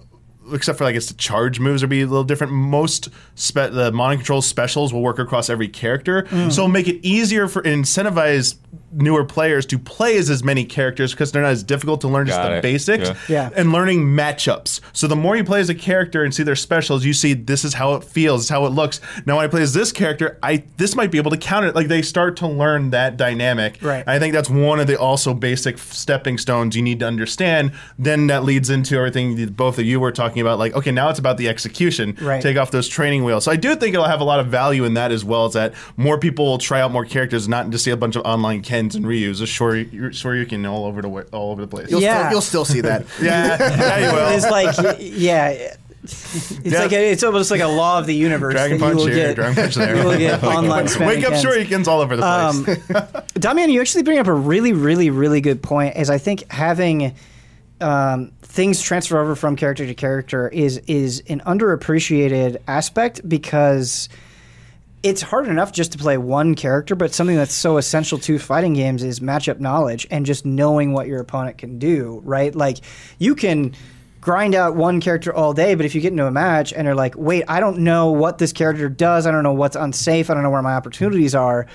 except for I guess the charge moves or be a little different. Most spe- the modern control specials will work across every character, mm. so it'll make it easier for incentivize newer players to play as as many characters because they're not as difficult to learn Got just it. the basics
yeah. yeah.
and learning matchups. So the more you play as a character and see their specials, you see this is how it feels, this is how it looks. Now when I play as this character, I this might be able to counter it. Like they start to learn that dynamic.
Right.
I think that's one of the also basic stepping stones you need to understand. Then that leads into everything both of you were talking talking about like okay now it's about the execution
right.
take off those training wheels so i do think it'll have a lot of value in that as well as that more people will try out more characters not just see a bunch of online kens and Ryus, a short shoryuken all over the way, all over the place
you'll, yeah. still, you'll still see that
yeah, yeah
you will. it's like yeah it's yeah. like a, it's almost like a law of the universe.
Dragon Punch you will here, get, Dragon Punch there. You will get online Wake up, shoryukens all over the um, place.
Um, Damiani, you actually bring up a really, really, really good point. Is I think having um, things transfer over from character to character is is an underappreciated aspect because it's hard enough just to play one character, but something that's so essential to fighting games is matchup knowledge and just knowing what your opponent can do, right? Like you can grind out one character all day, but if you get into a match and you're like, wait, I don't know what this character does, I don't know what's unsafe, I don't know where my opportunities are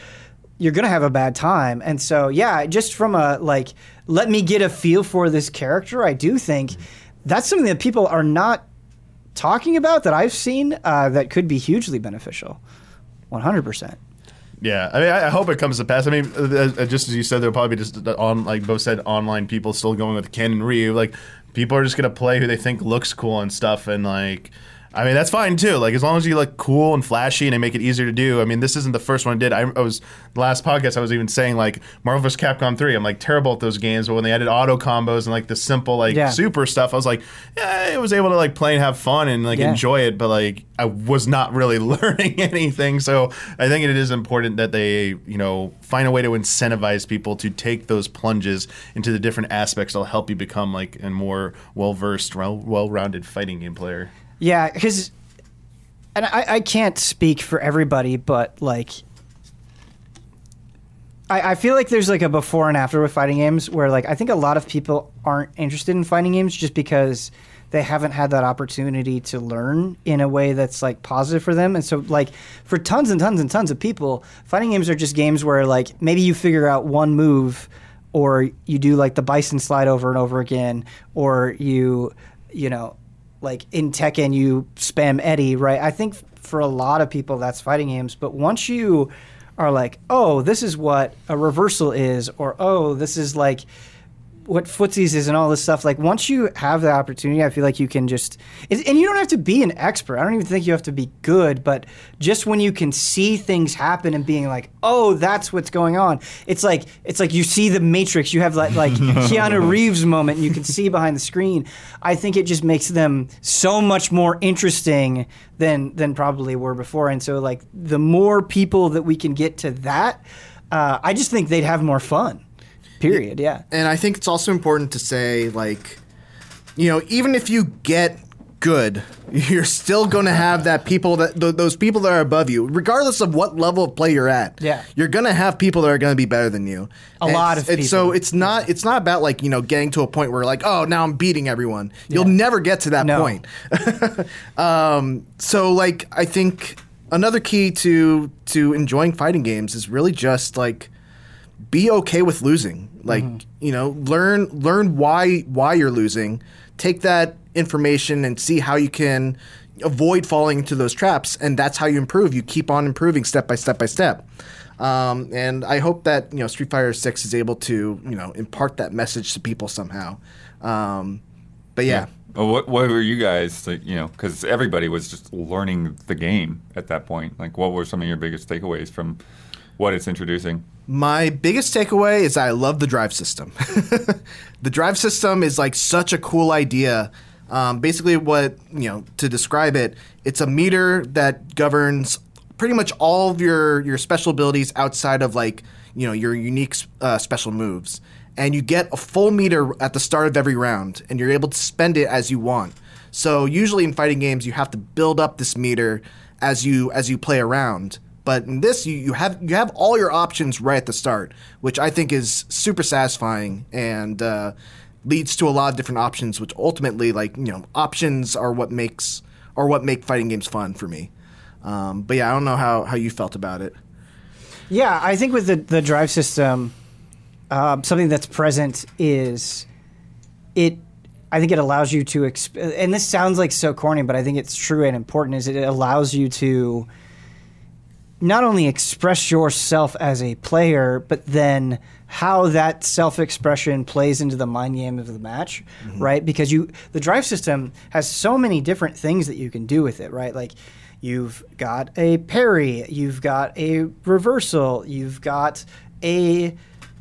you're gonna have a bad time. And so, yeah, just from a like, let me get a feel for this character. I do think that's something that people are not talking about that I've seen uh, that could be hugely beneficial. One hundred percent.
Yeah, I mean, I, I hope it comes to pass. I mean, uh, uh, uh just as you said, there'll probably be just uh, on like both said online people still going with Ken and Ryu. Like, people are just gonna play who they think looks cool and stuff, and like I mean, that's fine too. Like as long as you look cool and flashy and they make it easier to do. I mean, this isn't the first one I did. I, I was the last podcast I was even saying like Marvel vs. Capcom 3. I'm like terrible at those games, but when they added auto combos and like the simple like yeah. super stuff, I was like, yeah, I was able to like play and have fun and like yeah. enjoy it, but like I was not really learning anything. So I think it is important that they, you know, find a way to incentivize people to take those plunges into the different aspects that'll help you become like a more well-versed, well-rounded fighting game player.
Yeah, because, and I, I can't speak for everybody, but like, I, I feel like there's like a before and after with fighting games where like I think a lot of people aren't interested in fighting games just because they haven't had that opportunity to learn in a way that's like positive for them. And so, like, for tons and tons and tons of people, fighting games are just games where, like, maybe you figure out one move or you do like the bison slide over and over again or you, you know, like in Tekken you spam Eddie, right? I think for a lot of people that's fighting games, but once you are like, oh, this is what a reversal is, or oh, this is like what footsies is and all this stuff. Like once you have the opportunity, I feel like you can just and you don't have to be an expert. I don't even think you have to be good, but just when you can see things happen and being like, oh, that's what's going on. It's like it's like you see the Matrix. You have like like Keanu Reeves moment. And you can see behind the screen. I think it just makes them so much more interesting than than probably were before. And so like the more people that we can get to that, uh, I just think they'd have more fun. Period. Yeah.
And I think it's also important to say, like, you know, even if you get good, you're still going to have that people that th- those people that are above you, regardless of what level of play you're at.
Yeah,
you're going to have people that are going to be better than you.
A and lot of
people.
So
it's not it's not about like you know getting to a point where like oh now I'm beating everyone. You'll yeah. never get to that no. point. um, so like I think another key to to enjoying fighting games is really just like be okay with losing. Like mm-hmm. you know, learn learn why why you're losing. Take that information and see how you can avoid falling into those traps, and that's how you improve. You keep on improving step by step by step. Um, and I hope that you know Street Fighter Six is able to you know impart that message to people somehow. Um, but yeah. yeah. Well,
what,
what were you guys,
like,
you know,
because
everybody was just learning the game at that point. Like, what were some of your biggest takeaways from what it's introducing?
My biggest takeaway is I love the drive system. the drive system is like such a cool idea. Um, basically, what, you know, to describe it, it's a meter that governs pretty much all of your, your special abilities outside of like, you know, your unique uh, special moves. And you get a full meter at the start of every round, and you're able to spend it as you want. So, usually in fighting games, you have to build up this meter as you as you play around. But in this, you, you have you have all your options right at the start, which I think is super satisfying and uh, leads to a lot of different options. Which ultimately, like you know, options are what makes are what make fighting games fun for me. Um, but yeah, I don't know how how you felt about it.
Yeah, I think with the the drive system, um, something that's present is it I think it allows you to, exp- and this sounds like so corny, but I think it's true and important. Is it allows you to not only express yourself as a player, but then how that self-expression plays into the mind game of the match, mm-hmm. right? Because you the drive system has so many different things that you can do with it, right? Like you've got a parry, you've got a reversal, you've got a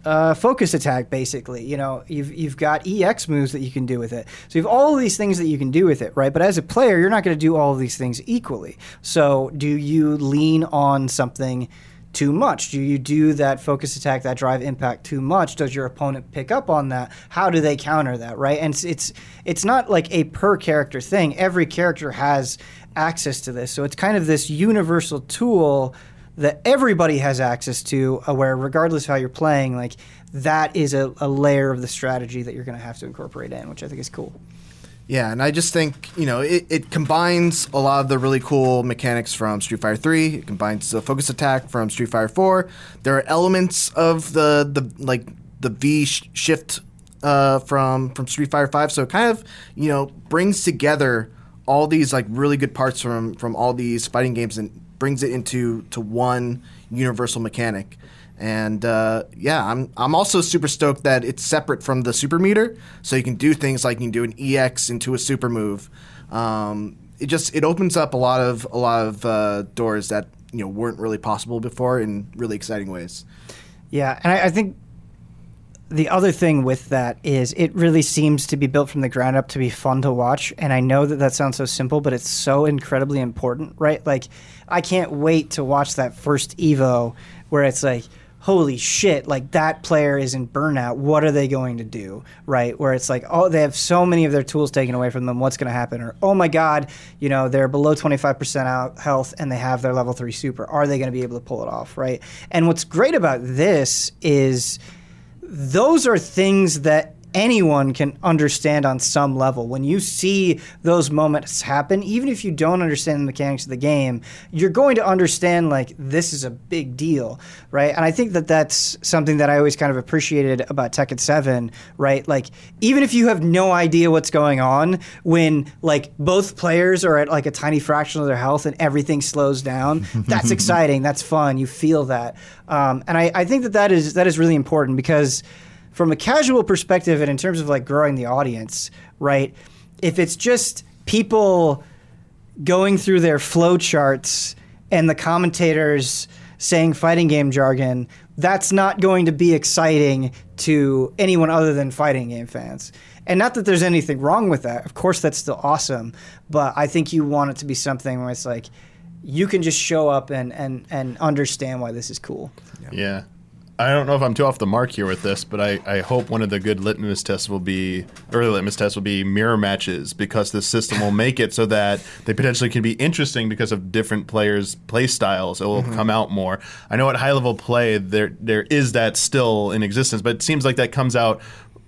uh, focus attack, basically. You know, you've you've got EX moves that you can do with it. So you've all of these things that you can do with it, right? But as a player, you're not going to do all of these things equally. So do you lean on something? Too much? Do you do that focus attack, that drive impact too much? Does your opponent pick up on that? How do they counter that? Right, and it's it's, it's not like a per character thing. Every character has access to this, so it's kind of this universal tool that everybody has access to, uh, where regardless of how you're playing, like that is a, a layer of the strategy that you're going to have to incorporate in, which I think is cool.
Yeah, and I just think you know it, it combines a lot of the really cool mechanics from Street Fighter Three. It combines the focus attack from Street Fighter Four. There are elements of the the like the V sh- shift uh, from from Street Fighter Five. So it kind of you know brings together all these like really good parts from from all these fighting games and brings it into to one universal mechanic. And uh, yeah, I'm I'm also super stoked that it's separate from the super meter, so you can do things like you can do an EX into a super move. Um, it just it opens up a lot of a lot of uh, doors that you know weren't really possible before in really exciting ways.
Yeah, and I, I think the other thing with that is it really seems to be built from the ground up to be fun to watch. And I know that that sounds so simple, but it's so incredibly important, right? Like I can't wait to watch that first Evo where it's like, holy shit, like that player is in burnout. What are they going to do? Right? Where it's like, oh, they have so many of their tools taken away from them. What's going to happen? Or, oh my God, you know, they're below 25% out health and they have their level three super. Are they going to be able to pull it off? Right? And what's great about this is those are things that anyone can understand on some level. When you see those moments happen, even if you don't understand the mechanics of the game, you're going to understand like this is a big deal, right? And I think that that's something that I always kind of appreciated about Tekken 7, right? Like even if you have no idea what's going on, when like both players are at like a tiny fraction of their health and everything slows down, that's exciting, that's fun, you feel that. Um, and I, I think that that is that is really important because from a casual perspective and in terms of like growing the audience, right? If it's just people going through their flow charts and the commentators saying fighting game jargon, that's not going to be exciting to anyone other than fighting game fans. And not that there's anything wrong with that. Of course, that's still awesome. But I think you want it to be something where it's like, you can just show up and, and, and understand why this is cool.
Yeah. yeah. I don't know if I'm too off the mark here with this, but I, I hope one of the good litmus tests will be early litmus tests will be mirror matches because this system will make it so that they potentially can be interesting because of different players' play styles. It will mm-hmm. come out more. I know at high level play there there is that still in existence, but it seems like that comes out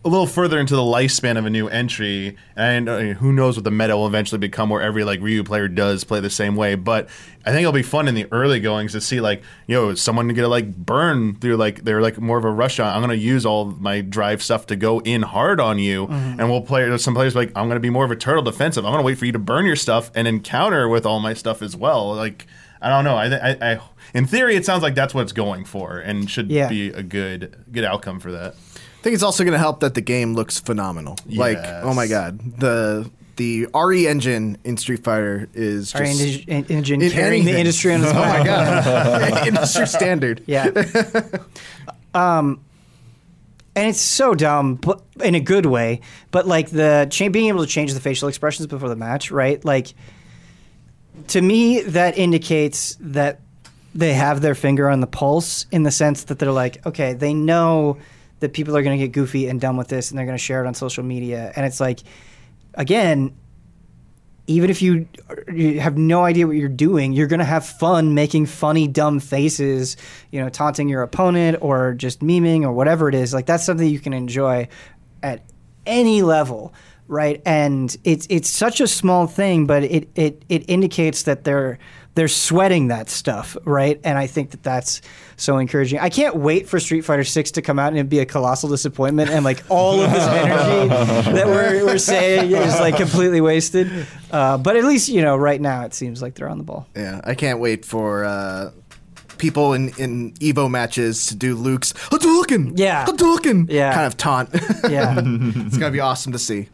a little further into the lifespan of a new entry, and I uh, mean, who knows what the meta will eventually become, where every like Ryu player does play the same way. But I think it'll be fun in the early goings to see like, you know, someone gonna like burn through like they're like more of a rush on. I'm gonna use all my drive stuff to go in hard on you, mm-hmm. and we'll play. Some players like I'm gonna be more of a turtle defensive. I'm gonna wait for you to burn your stuff and encounter with all my stuff as well. Like I don't know. I, I, I in theory, it sounds like that's what it's going for, and should yeah. be a good good outcome for that.
I think it's also going to help that the game looks phenomenal. Yes. Like, oh my god, the the RE engine in Street Fighter is
just engine in carrying anything. the industry on its back. Oh
my god, industry standard.
Yeah. um, and it's so dumb, but in a good way. But like the cha- being able to change the facial expressions before the match, right? Like, to me, that indicates that they have their finger on the pulse in the sense that they're like, okay, they know that people are going to get goofy and dumb with this and they're going to share it on social media. And it's like, again, even if you, you have no idea what you're doing, you're going to have fun making funny, dumb faces, you know, taunting your opponent or just memeing or whatever it is. Like, that's something you can enjoy at any level. Right, and it's it's such a small thing, but it it, it indicates that they're they're sweating that stuff, right? And I think that that's so encouraging. I can't wait for Street Fighter Six to come out and be a colossal disappointment, and like all of this energy that we're, we're saying is like completely wasted. Uh, but at least you know, right now it seems like they're on the ball.
Yeah, I can't wait for. Uh people in, in Evo matches to do Luke's Hadouken,
yeah,
Hadouken,
yeah,
kind of taunt. yeah, it's gonna be awesome to see.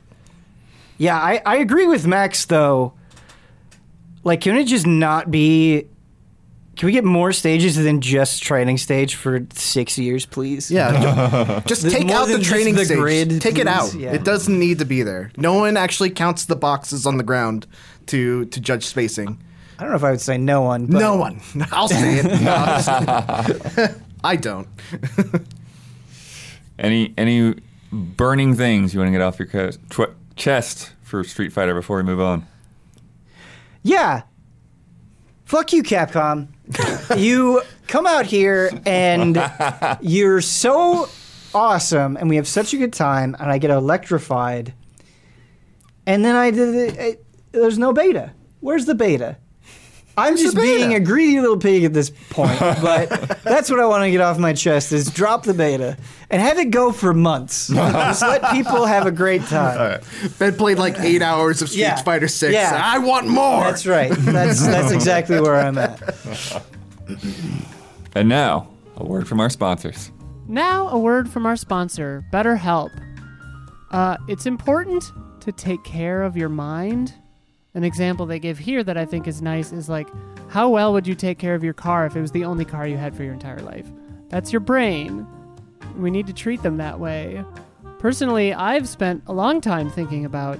Yeah, I, I agree with Max though. Like, can it just not be? Can we get more stages than just training stage for six years, please?
Yeah, just, take out the training the stage. grid, take it out. Yeah. It doesn't need to be there. No one actually counts the boxes on the ground to to judge spacing.
I don't know if I would say no one.
But No one. I'll say it. I don't.
Any any burning things you want to get off your chest for Street Fighter before we move on?
yeah, fuck you, Capcom. you come out here and you're so awesome, and we have such a good time, and I get electrified. And then I did it, it, there's no beta. Where's the beta? I'm just being a greedy little pig at this point, but that's what I want to get off my chest is drop the beta and have it go for months. just let people have a great time. Right.
Ben played like eight hours of Street yeah. Fighter Six. Yeah. I want more.
That's right. That's that's exactly where I'm at.
And now, a word from our sponsors.
Now, a word from our sponsor, BetterHelp. Uh, it's important to take care of your mind an example they give here that I think is nice is like, how well would you take care of your car if it was the only car you had for your entire life? That's your brain. We need to treat them that way. Personally, I've spent a long time thinking about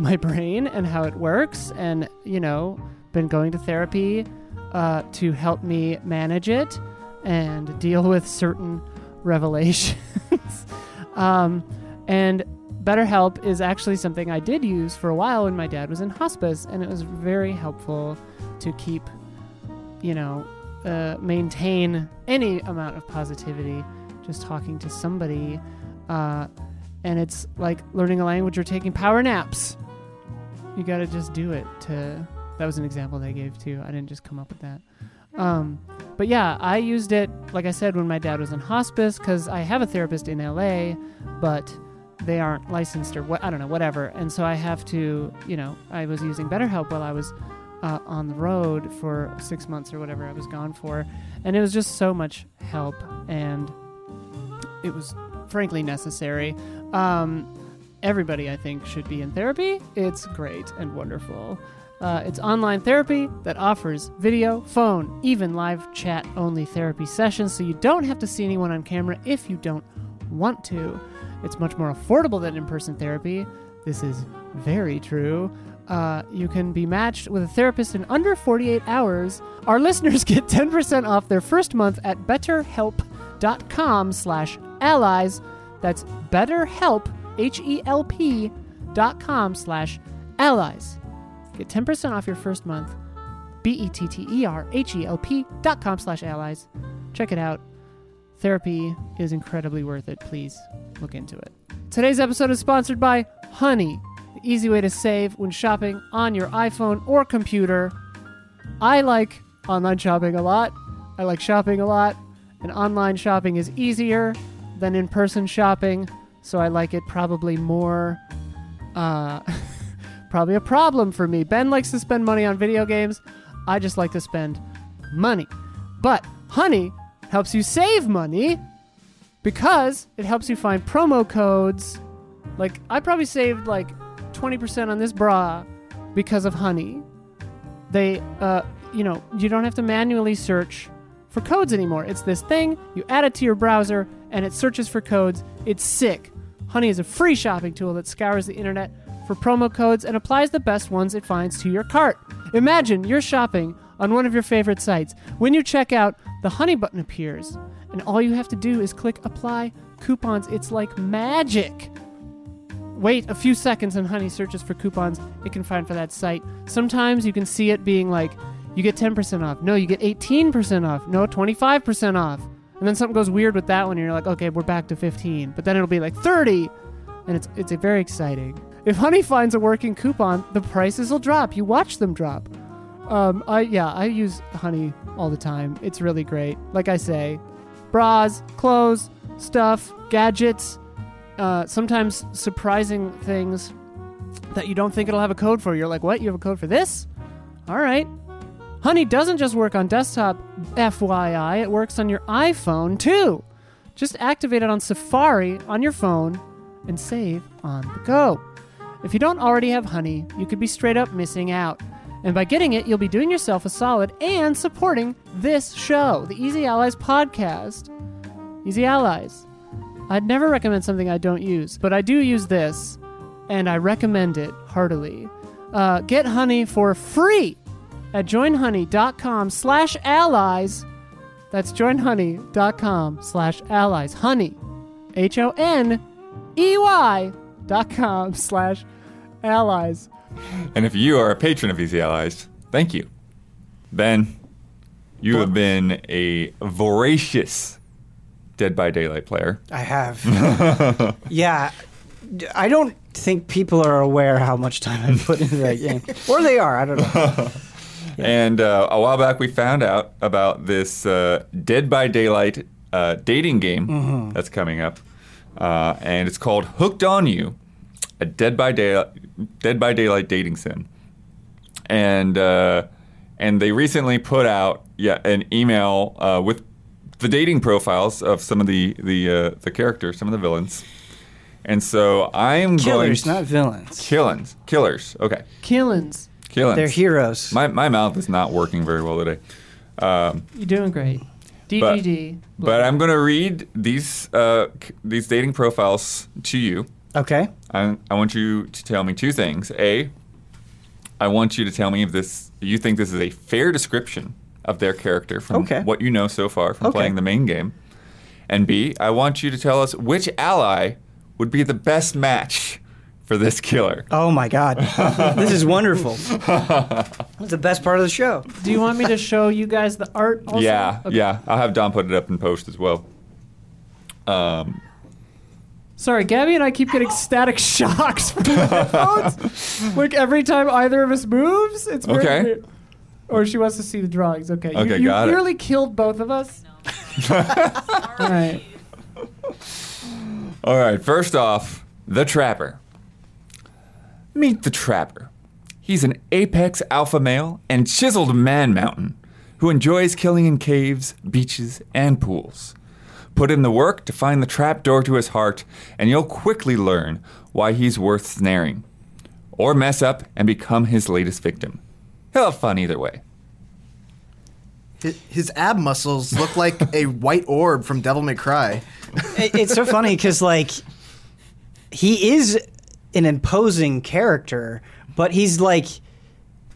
my brain and how it works, and, you know, been going to therapy uh, to help me manage it and deal with certain revelations. um, and BetterHelp is actually something I did use for a while when my dad was in hospice, and it was very helpful to keep, you know, uh, maintain any amount of positivity just talking to somebody. Uh, and it's like learning a language or taking power naps. You got to just do it to. That was an example they gave too. I didn't just come up with that. Um, but yeah, I used it, like I said, when my dad was in hospice because I have a therapist in LA, but they aren't licensed or what I don't know whatever and so I have to you know I was using BetterHelp while I was uh, on the road for six months or whatever I was gone for and it was just so much help and it was frankly necessary um, everybody I think should be in therapy it's great and wonderful uh, it's online therapy that offers video, phone, even live chat only therapy sessions, so you don't have to see anyone on camera if you don't want to. It's much more affordable than in person therapy. This is very true. Uh, you can be matched with a therapist in under 48 hours. Our listeners get 10% off their first month at betterhelp.com slash allies. That's betterhelp, H-E-L-P dot com slash allies. Get 10% off your first month, B-E-T-T-E-R-H-E-L-P dot com slash allies. Check it out. Therapy is incredibly worth it. Please look into it. Today's episode is sponsored by Honey, the easy way to save when shopping on your iPhone or computer. I like online shopping a lot. I like shopping a lot, and online shopping is easier than in person shopping, so I like it probably more. Uh, probably a problem for me. Ben likes to spend money on video games. I just like to spend money. But Honey helps you save money because it helps you find promo codes. Like, I probably saved like 20% on this bra because of Honey. They, uh, you know, you don't have to manually search for codes anymore. It's this thing, you add it to your browser, and it searches for codes. It's sick. Honey is a free shopping tool that scours the internet for promo codes and applies the best ones it finds to your cart. Imagine you're shopping on one of your favorite sites. When you check out, the Honey button appears, and all you have to do is click Apply Coupons. It's like magic! Wait a few seconds and Honey searches for coupons it can find for that site. Sometimes you can see it being like, you get 10% off. No, you get 18% off. No, 25% off. And then something goes weird with that one, and you're like, okay, we're back to 15. But then it'll be like 30, and it's it's very exciting. If Honey finds a working coupon, the prices will drop. You watch them drop. Um, I yeah, I use honey all the time. It's really great. Like I say, bras, clothes, stuff, gadgets, uh, sometimes surprising things that you don't think it'll have a code for. You're like, what? You have a code for this? All right. Honey doesn't just work on desktop, FYI. It works on your iPhone too. Just activate it on Safari on your phone and save on the go. If you don't already have Honey, you could be straight up missing out. And by getting it, you'll be doing yourself a solid and supporting this show, the Easy Allies podcast. Easy Allies. I'd never recommend something I don't use, but I do use this, and I recommend it heartily. Uh, get honey for free at joinhoney.com slash allies. That's joinhoney.com slash allies. Honey, H O N E Y dot com slash allies
and if you are a patron of Easy Allies, thank you. Ben, you have been a voracious Dead by Daylight player.
I have. yeah. I don't think people are aware how much time I put into that game. or they are, I don't know. Yeah.
And uh, a while back, we found out about this uh, Dead by Daylight uh, dating game mm-hmm. that's coming up. Uh, and it's called Hooked on You, a Dead by Day- Dead by Daylight dating sim, and uh, and they recently put out yeah an email uh, with the dating profiles of some of the the uh, the characters, some of the villains. And so I am
killers, going. not villains.
Killins. Killers. Okay. killers killers
They're heroes.
My, my mouth is not working very well today.
Um, You're doing great.
DGD. But, but I'm going to read these uh, c- these dating profiles to you,
Okay.
I, I want you to tell me two things. A, I want you to tell me if this you think this is a fair description of their character from okay. what you know so far from okay. playing the main game. And B, I want you to tell us which ally would be the best match for this killer.
Oh my god. this is wonderful. That's the best part of the show.
Do you want me to show you guys the art also?
Yeah, okay. yeah. I'll have Don put it up in post as well.
Um Sorry, Gabby and I keep getting static shocks from the headphones. like every time either of us moves, it's very Okay. weird. Or she wants to see the drawings. Okay. You- Okay, you, got nearly killed both of us. All
right. All right, first off, the Trapper. Meet the Trapper. He's an apex alpha male and chiseled man mountain who enjoys killing in caves, beaches, and pools. Put in the work to find the trap door to his heart, and you'll quickly learn why he's worth snaring. Or mess up and become his latest victim. He'll have fun either way.
His ab muscles look like a white orb from Devil May Cry.
it's so funny because, like, he is an imposing character, but he's like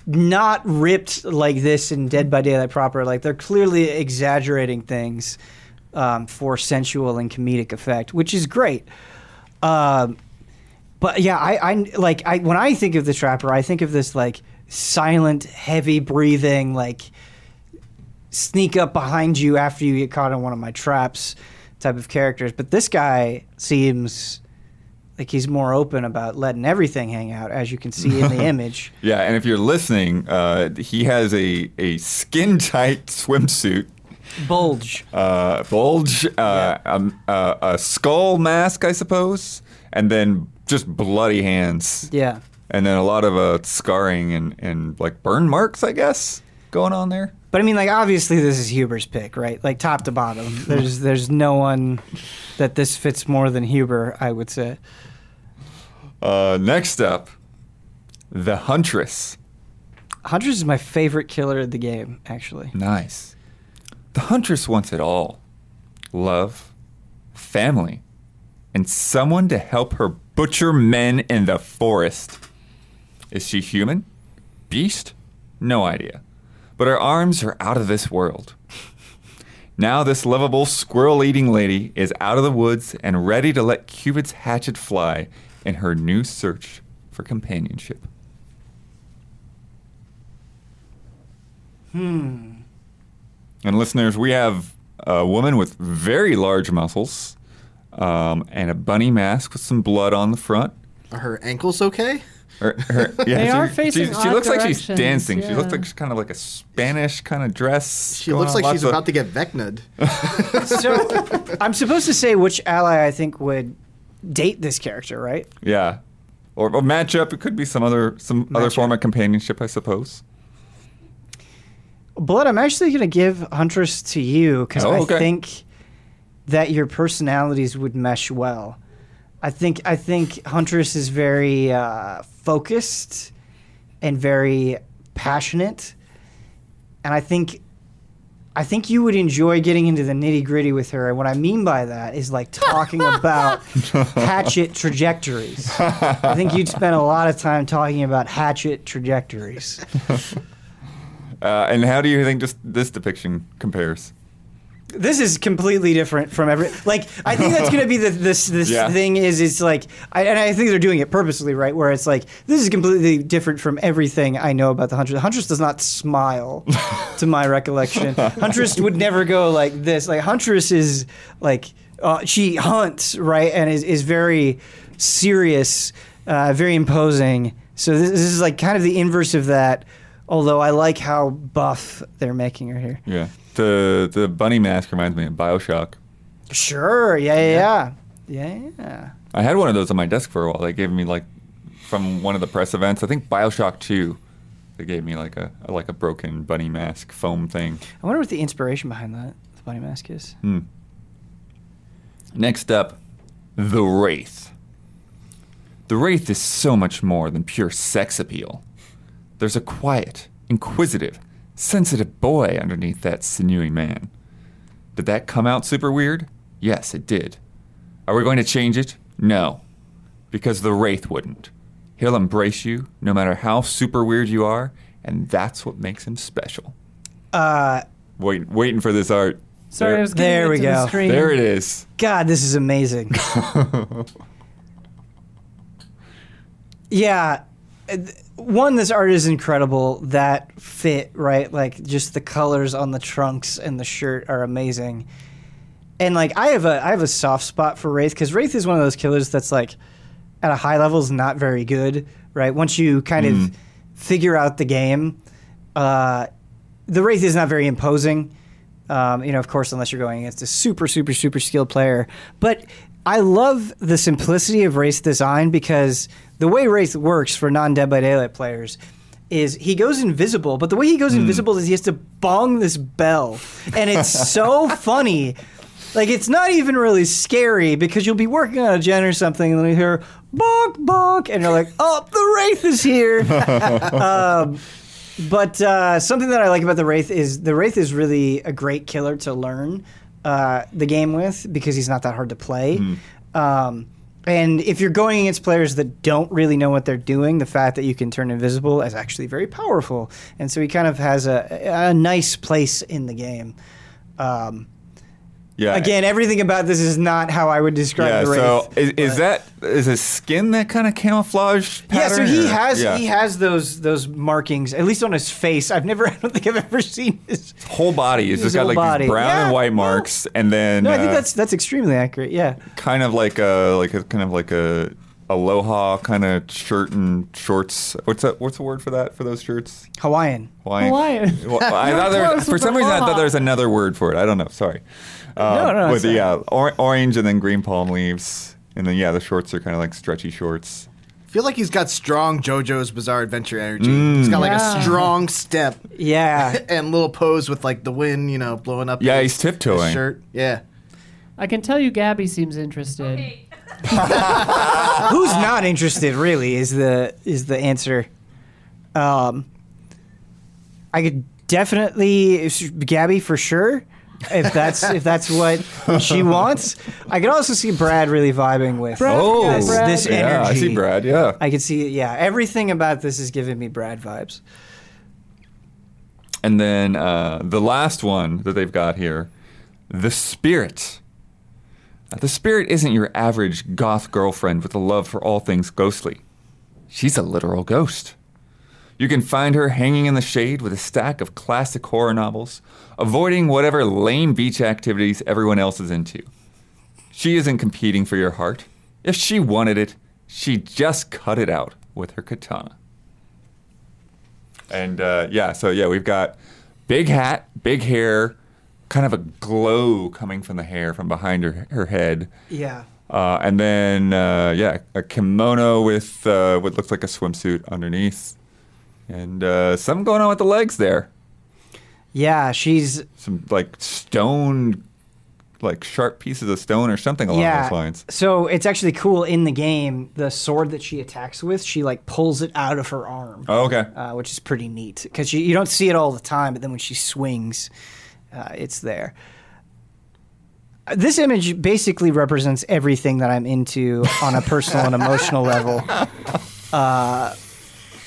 not ripped like this in Dead by Daylight proper. Like, they're clearly exaggerating things um, for sensual and comedic effect, which is great. Um, but yeah, I, I like I when I think of the trapper, I think of this like silent, heavy breathing, like sneak up behind you after you get caught in one of my traps type of characters. But this guy seems like he's more open about letting everything hang out, as you can see in the image.
yeah, and if you're listening, uh, he has a, a skin tight swimsuit
Bulge.
Uh, bulge. Uh, yeah. um, uh, a skull mask, I suppose, and then just bloody hands.
Yeah.
And then a lot of uh, scarring and, and like burn marks, I guess, going on there.
But I mean, like obviously this is Huber's pick, right? Like top to bottom, there's there's no one that this fits more than Huber, I would say.
Uh, next up, the Huntress.
Huntress is my favorite killer of the game, actually.
Nice. The huntress wants it all love, family, and someone to help her butcher men in the forest. Is she human? Beast? No idea. But her arms are out of this world. Now, this lovable squirrel eating lady is out of the woods and ready to let Cupid's hatchet fly in her new search for companionship.
Hmm.
And listeners, we have a woman with very large muscles um, and a bunny mask with some blood on the front.
Are her ankles okay? Her,
her, yeah, they she,
are facing she, she
looks
like she's dancing. Yeah. She looks like she's kind of like a Spanish kind of dress.
She looks like she's of... about to get vecna'd.
so I'm supposed to say which ally I think would date this character, right?
Yeah, or, or match up. It could be some other some match other up. form of companionship, I suppose.
Blood, I'm actually going to give Huntress to you because oh, okay. I think that your personalities would mesh well. I think I think Huntress is very uh, focused and very passionate, and I think I think you would enjoy getting into the nitty gritty with her. And what I mean by that is like talking about hatchet trajectories. I think you'd spend a lot of time talking about hatchet trajectories.
Uh, and how do you think just this depiction compares?
This is completely different from every. Like, I think that's going to be the, this this yeah. thing is it's like, I, and I think they're doing it purposely, right? Where it's like this is completely different from everything I know about the Huntress. The Huntress does not smile, to my recollection. Huntress would never go like this. Like Huntress is like uh, she hunts, right, and is is very serious, uh, very imposing. So this, this is like kind of the inverse of that Although I like how buff they're making her here.
Yeah. The the bunny mask reminds me of Bioshock.
Sure. Yeah. Yeah. Yeah. yeah. yeah.
I had one of those on my desk for a while. They gave me like from one of the press events. I think Bioshock Two. They gave me like a like a broken bunny mask foam thing.
I wonder what the inspiration behind that the bunny mask is.
Hmm. Next up, the Wraith. The Wraith is so much more than pure sex appeal. There's a quiet, inquisitive, sensitive boy underneath that sinewy man. Did that come out super weird? Yes, it did. Are we going to change it? No. Because the Wraith wouldn't. He'll embrace you no matter how super weird you are, and that's what makes him special.
Uh,
Wait, waiting for this art.
Sorry, there, I was there it we to go.
The There it is.
God, this is amazing. yeah, uh, one, this art is incredible. That fit, right? Like just the colors on the trunks and the shirt are amazing. And like I have a I have a soft spot for Wraith because Wraith is one of those killers that's like at a high level is not very good, right? Once you kind mm. of figure out the game, uh, the Wraith is not very imposing. Um, you know, of course, unless you're going against a super, super, super skilled player. But I love the simplicity of Wraith's design because the way Wraith works for non Dead by Daylight players is he goes invisible, but the way he goes mm. invisible is he has to bong this bell. And it's so funny. Like it's not even really scary because you'll be working on a gen or something and then you hear bonk bonk and you're like, oh, the wraith is here. um, but uh, something that I like about the wraith is the wraith is really a great killer to learn uh, the game with because he's not that hard to play. Mm. Um, and if you're going against players that don't really know what they're doing, the fact that you can turn invisible is actually very powerful. And so he kind of has a, a nice place in the game. Um, yeah. Again, everything about this is not how I would describe yeah, the Wraith. So
is, is that is his skin that kind of camouflage?
yeah. So he or? has yeah. he has those those markings at least on his face. I've never I don't think I've ever seen his
whole body. He's just got like body. these brown yeah, and white marks, no. and then
no, I
think
uh, that's that's extremely accurate. Yeah.
Kind of like a like a kind of like a aloha kind of shirt and shorts. What's that? What's the word for that? For those shirts?
Hawaiian.
Hawaiian. Hawaiian. well, I thought there, for some aloha. reason, I thought there was another word for it. I don't know. Sorry. Uh, no, no, with the uh, or- orange and then green palm leaves, and then yeah, the shorts are kind of like stretchy shorts.
I feel like he's got strong JoJo's Bizarre Adventure energy. Mm. He's got like mm. yeah. a strong step.
Yeah,
and little pose with like the wind, you know, blowing up. Yeah, his, he's tiptoeing. His shirt. Yeah.
I can tell you, Gabby seems interested. Okay.
Who's not interested? Really, is the is the answer. Um, I could definitely Gabby for sure if that's if that's what she wants. I could also see Brad really vibing with Brad, Oh, this, Brad. this energy. yeah,
I
see
Brad. Yeah,
I could see yeah. Everything about this is giving me Brad vibes.
and then uh, the last one that they've got here, the spirit. Now, the spirit isn't your average goth girlfriend with a love for all things ghostly. She's a literal ghost. You can find her hanging in the shade with a stack of classic horror novels, avoiding whatever lame beach activities everyone else is into. She isn't competing for your heart. If she wanted it, she just cut it out with her katana. And uh, yeah, so yeah, we've got big hat, big hair, kind of a glow coming from the hair from behind her, her head.
Yeah.
Uh, and then uh, yeah, a kimono with uh, what looks like a swimsuit underneath, and uh, something going on with the legs there.
Yeah, she's
some like stone like sharp pieces of stone or something along yeah. those lines.
So it's actually cool in the game. The sword that she attacks with, she like pulls it out of her arm.
Oh, okay.
Uh, which is pretty neat because you, you don't see it all the time, but then when she swings, uh, it's there. Uh, this image basically represents everything that I'm into on a personal and emotional level. Uh,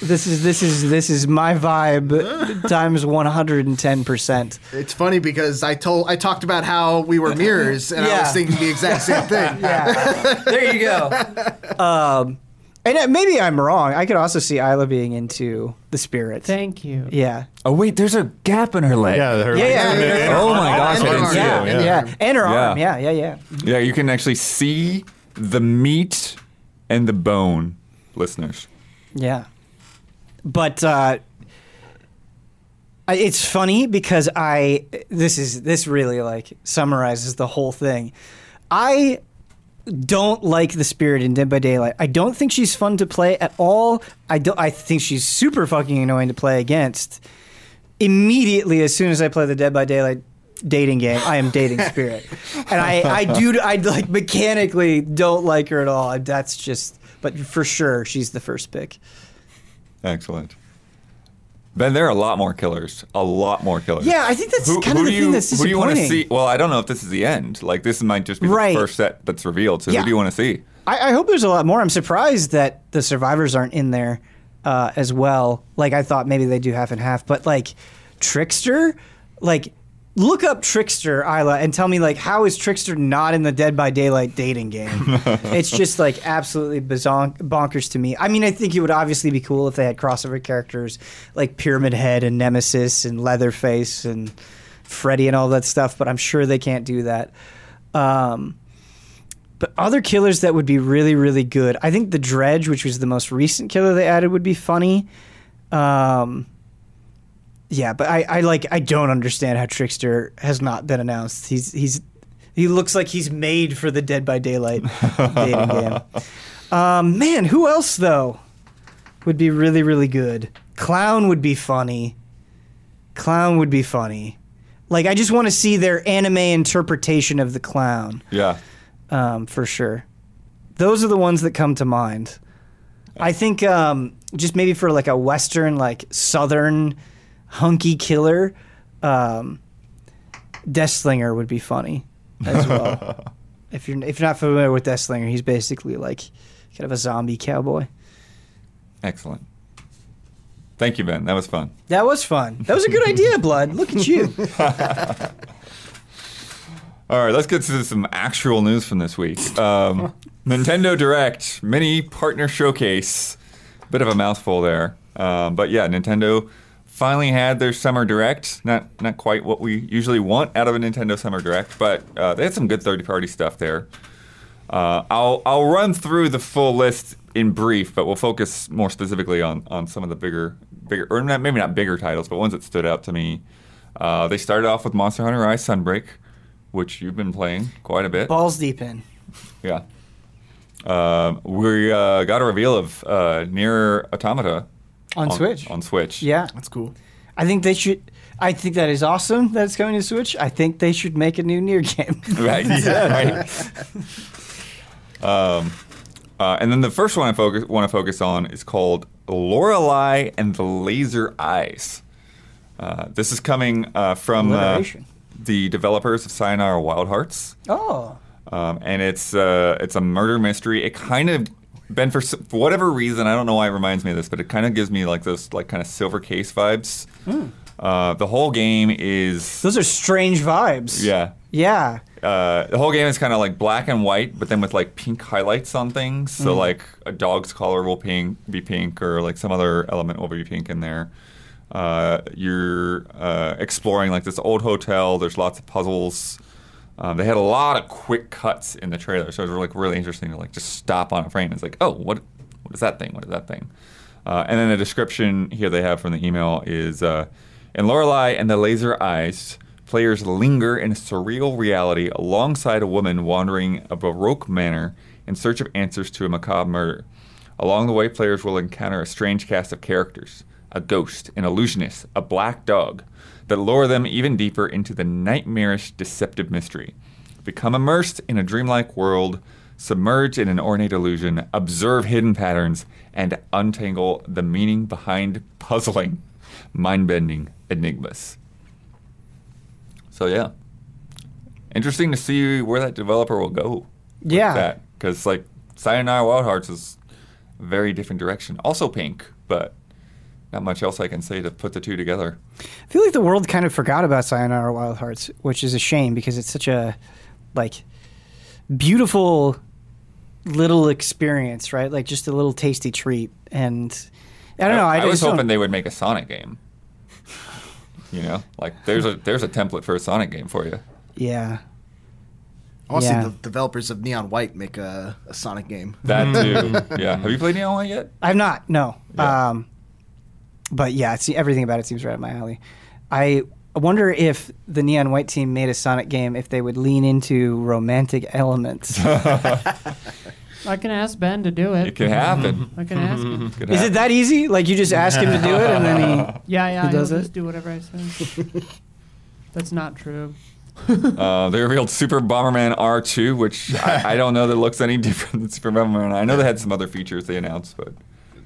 this is this is this is my vibe times one hundred and ten percent.
It's funny because I told I talked about how we were mirrors, and I Yeah. was thinking the exact same thing. Yeah,
there you go. Um, and maybe I'm wrong. I could also see Isla being into the spirit.
Thank you.
yeah,
Oh wait, there's a gap in her leg. Yeah,
her, yeah, yeah, yeah.
Oh my gosh, yeah,
yeah, and her Yeah. arm. Yeah, yeah,
yeah. Yeah, you can actually see the meat and the bone, listeners.
Yeah but uh, it's funny because I this is this really like summarizes the whole thing. I don't like the spirit in Dead by Daylight. I don't think she's fun to play at all. I don't. I think she's super fucking annoying to play against. Immediately, as soon as I play the Dead by Daylight dating game, I am dating Spirit, and I, I do. I like mechanically don't like her at all. That's just. But for sure, she's the first pick.
Excellent. Ben, there are a lot more killers. A lot more killers.
Yeah, I think that's who, kind of the you, thing that's disappointing.
Who do you want to see? Well, I don't know if this is the end. Like, this might just be the first set that's revealed. So, yeah. who do you want to see?
I, I, hope there's a lot more. I'm surprised that the survivors aren't in there uh, as well. Like, I thought maybe they do half and half, but like, Trickster, like, look up Trickster, Isla, and tell me like how is Trickster not in the Dead by Daylight dating game? it's just like absolutely bonkers to me. I mean, I think it would obviously be cool if they had crossover characters like Pyramid Head and Nemesis and Leatherface and Freddy and all that stuff, but I'm sure they can't do that. Um, but other killers that would be really, really good. I think the Dredge, which was the most recent killer they added, would be funny. Um, yeah, but I, I like I don't understand how Trickster has not been announced. He's he's he looks like he's made for the Dead by Daylight dating game. Um, man, who else though would be really really good? Clown would be funny. Clown would be funny. Like I just want to see their anime interpretation of the clown.
Yeah.
Um, for sure. Those are the ones that come to mind. I think um, just maybe for like a western, like southern hunky killer, um, Slinger would be funny as well. if you're if you're not familiar with Slinger, he's basically like kind of a zombie cowboy.
Excellent. Thank you, Ben. That was fun.
That was fun. That was a good idea, Blood. Look at you.
All right, let's get to some actual news from this week. Um, Nintendo Direct, mini partner showcase. Bit of a mouthful there. Um, but yeah, Nintendo finally had their summer direct. Not not quite what we usually want out of a Nintendo summer direct, but uh, they had some good third party stuff there. Uh, I'll I'll run through the full list in brief, but we'll focus more specifically on on some of the bigger bigger or not, maybe not bigger titles, but ones that stood out to me. Uh, they started off with Monster Hunter Rise Sunbreak, which you've been playing quite a bit.
Balls deep in.
Yeah. Uh, we uh, got a reveal of uh, NieR Automata,
on, on Switch.
On Switch.
Yeah.
That's cool.
I think they should. I think that is awesome that it's coming to Switch. I think they should make a new NieR game.
right. Yeah. right. um, uh, and then the first one I focus want to focus on is called Lorelei and the Laser Eyes. Uh, this is coming uh, from uh, the developers of Sayonara Wild Hearts. Oh. Um, and it's uh, it's a murder mystery. It kind of Ben, for, for, whatever reason, I don't know why it reminds me of this, but it kind of gives me like those like kind of silver case vibes. Mm. Uh, the whole game is
those are strange vibes.
Yeah.
Yeah.
Uh, the whole game is kind of like black and white, but then with like pink highlights on things. So mm. like a dog's collar will pink, be pink, or like some other element will be pink in there. Uh, you're uh, exploring like this old hotel. There's lots of puzzles. Um, they had a lot of quick cuts in the trailer, so it was like really interesting to like just stop on a frame. It's like, oh, what, what is that thing? What is that thing? Uh, and then the description here they have from the email is, uh, in Lorelei and the Laser Eyes, players linger in a surreal reality alongside a woman wandering a baroque manor in search of answers to a macabre murder. Along the way, players will encounter a strange cast of characters: a ghost, an illusionist, a black dog that lure them even deeper into the nightmarish, deceptive mystery. Become immersed in a dreamlike world, submerge in an ornate illusion, observe hidden patterns, and untangle the meaning behind puzzling, mind bending enigmas. So, yeah. Interesting to see where that developer will go. Yeah. Because, like, Sayonara Wild Hearts is very different direction. Also pink, but not much else I can say to put the two together.
I feel like the world kind of forgot about Sayonara Wild Hearts, which is a shame because it's such a like beautiful little experience, right? Like just a little tasty treat. And I
don't
know.
I, I, was hoping don't... they would make a Sonic game. you know, like there's a there's a template for a Sonic game for you.
Yeah.
I want to see the developers of Neon White make a, a Sonic game.
That too. yeah. Have you played Neon White yet?
I've not. No. Yeah. Um, but yeah, see, everything about it seems right up my alley. I wonder if the Neon White team made a Sonic game if they would lean into romantic elements.
I can ask Ben to do it.
It can happen. I can ask
him. Is it that easy? Like you just ask him to do it and then
he Yeah, yeah, He does it? just do whatever I say. That's not true.
Uh, they revealed Super Bomberman R2, which I, I don't know that looks any different than Super Bomberman. I know they had some other features they announced, but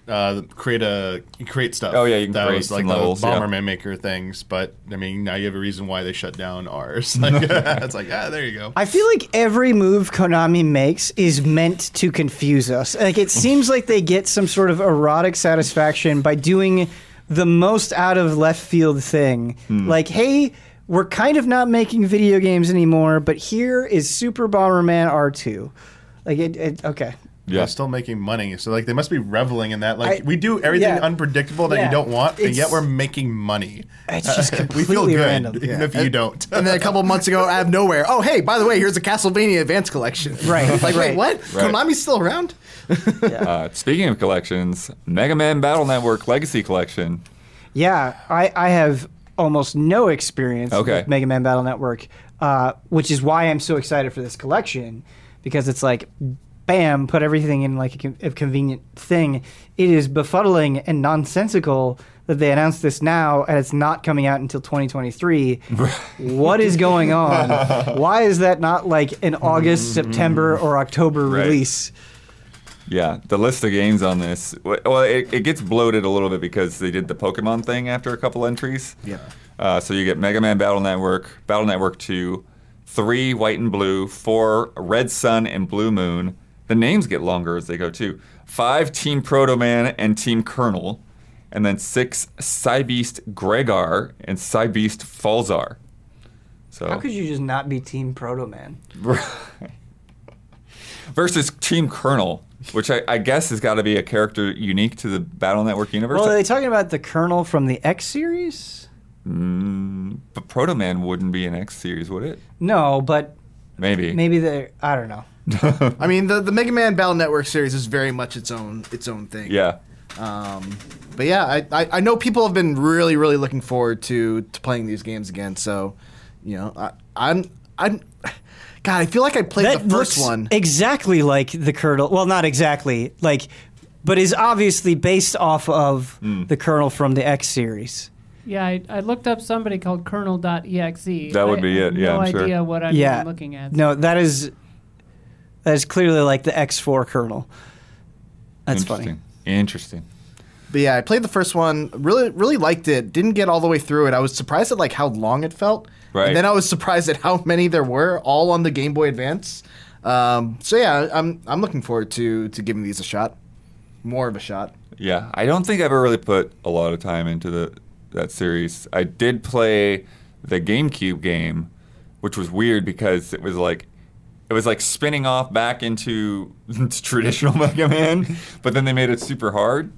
uh, create a create stuff.
Oh
yeah,
you can
that create was like the levels, Bomberman yeah. Maker things. But I mean, now you have a reason why they shut down ours. Like, it's like ah, there you go.
I feel like every move Konami makes is meant to confuse us. Like it seems like they get some sort of erotic satisfaction by doing the most out of left field thing. Mm. Like hey. We're kind of not making video games anymore, but here is Super Bomberman R2. Like it, it okay.
Yeah. They're still making money. So like they must be reveling in that. Like I, we do everything yeah. unpredictable that yeah. you don't want, and yet we're making money.
It's just completely we feel good,
random.
even
if you don't.
and then a couple months ago, out of nowhere, oh hey, by the way, here's a Castlevania Advance Collection.
Right.
like right.
wait,
what? Right. Konami's still around?
uh, speaking of collections, Mega Man Battle Network Legacy Collection.
Yeah, I, I have almost no experience okay. with Mega Man Battle Network, uh, which is why I'm so excited for this collection because it's like bam, put everything in like a, a, convenient thing. It is befuddling and nonsensical that they announced this now and it's not coming out until 2023. what is going on? Why is that not like an August, mm. September, or October right. release?
Yeah, the list of games on this, well, it, it, gets bloated a little bit because they did the Pokemon thing after a couple entries. Yeah.
Uh,
so you get Mega Man Battle Network, Battle Network 2, 3 White and Blue, 4 Red Sun and Blue Moon, the names get longer as they go too. Five Team Proto Man and Team Colonel, and then six Cybeast Gregar and Cybeast Falzar.
So how could you just not be Team Proto Man
Versus Team Colonel, which I, I guess has got to be a character unique to the Battle Network universe.
Well, are they talking about the Colonel from the X series?
Mm, but Proto Man wouldn't be an X series, would it?
No, but
maybe
maybe they. I don't know.
I mean, the the Mega Man Battle Network series is very much its own its own thing.
Yeah.
Um, but yeah, I, I, I know people have been really really looking forward to to playing these games again. So, you know, I, I'm I'm. God, I feel like I played that the first one.
Exactly like the Colonel. Well, not exactly like, but is obviously based off of mm. the Colonel from the X series.
Yeah, I, I, looked up somebody called Colonel.exe.
That would be I, it. Yeah, no I'm
idea sure. what I'm yeah. looking at.
No, that is that is clearly like the X4 Colonel. That's
Interesting.
funny.
Interesting.
But yeah, I played the first one. Really, really liked it. Didn't get all the way through it. I was surprised at like how long it felt. Right. And then I was surprised at how many there were, all on the Game Boy Advance. Um, so yeah, I'm I'm looking forward to to giving these a shot, more of a shot.
Yeah, I don't think I ever really put a lot of time into the that series. I did play the GameCube game, which was weird because it was like it was like spinning off back into traditional Mega Man, but then they made it super hard.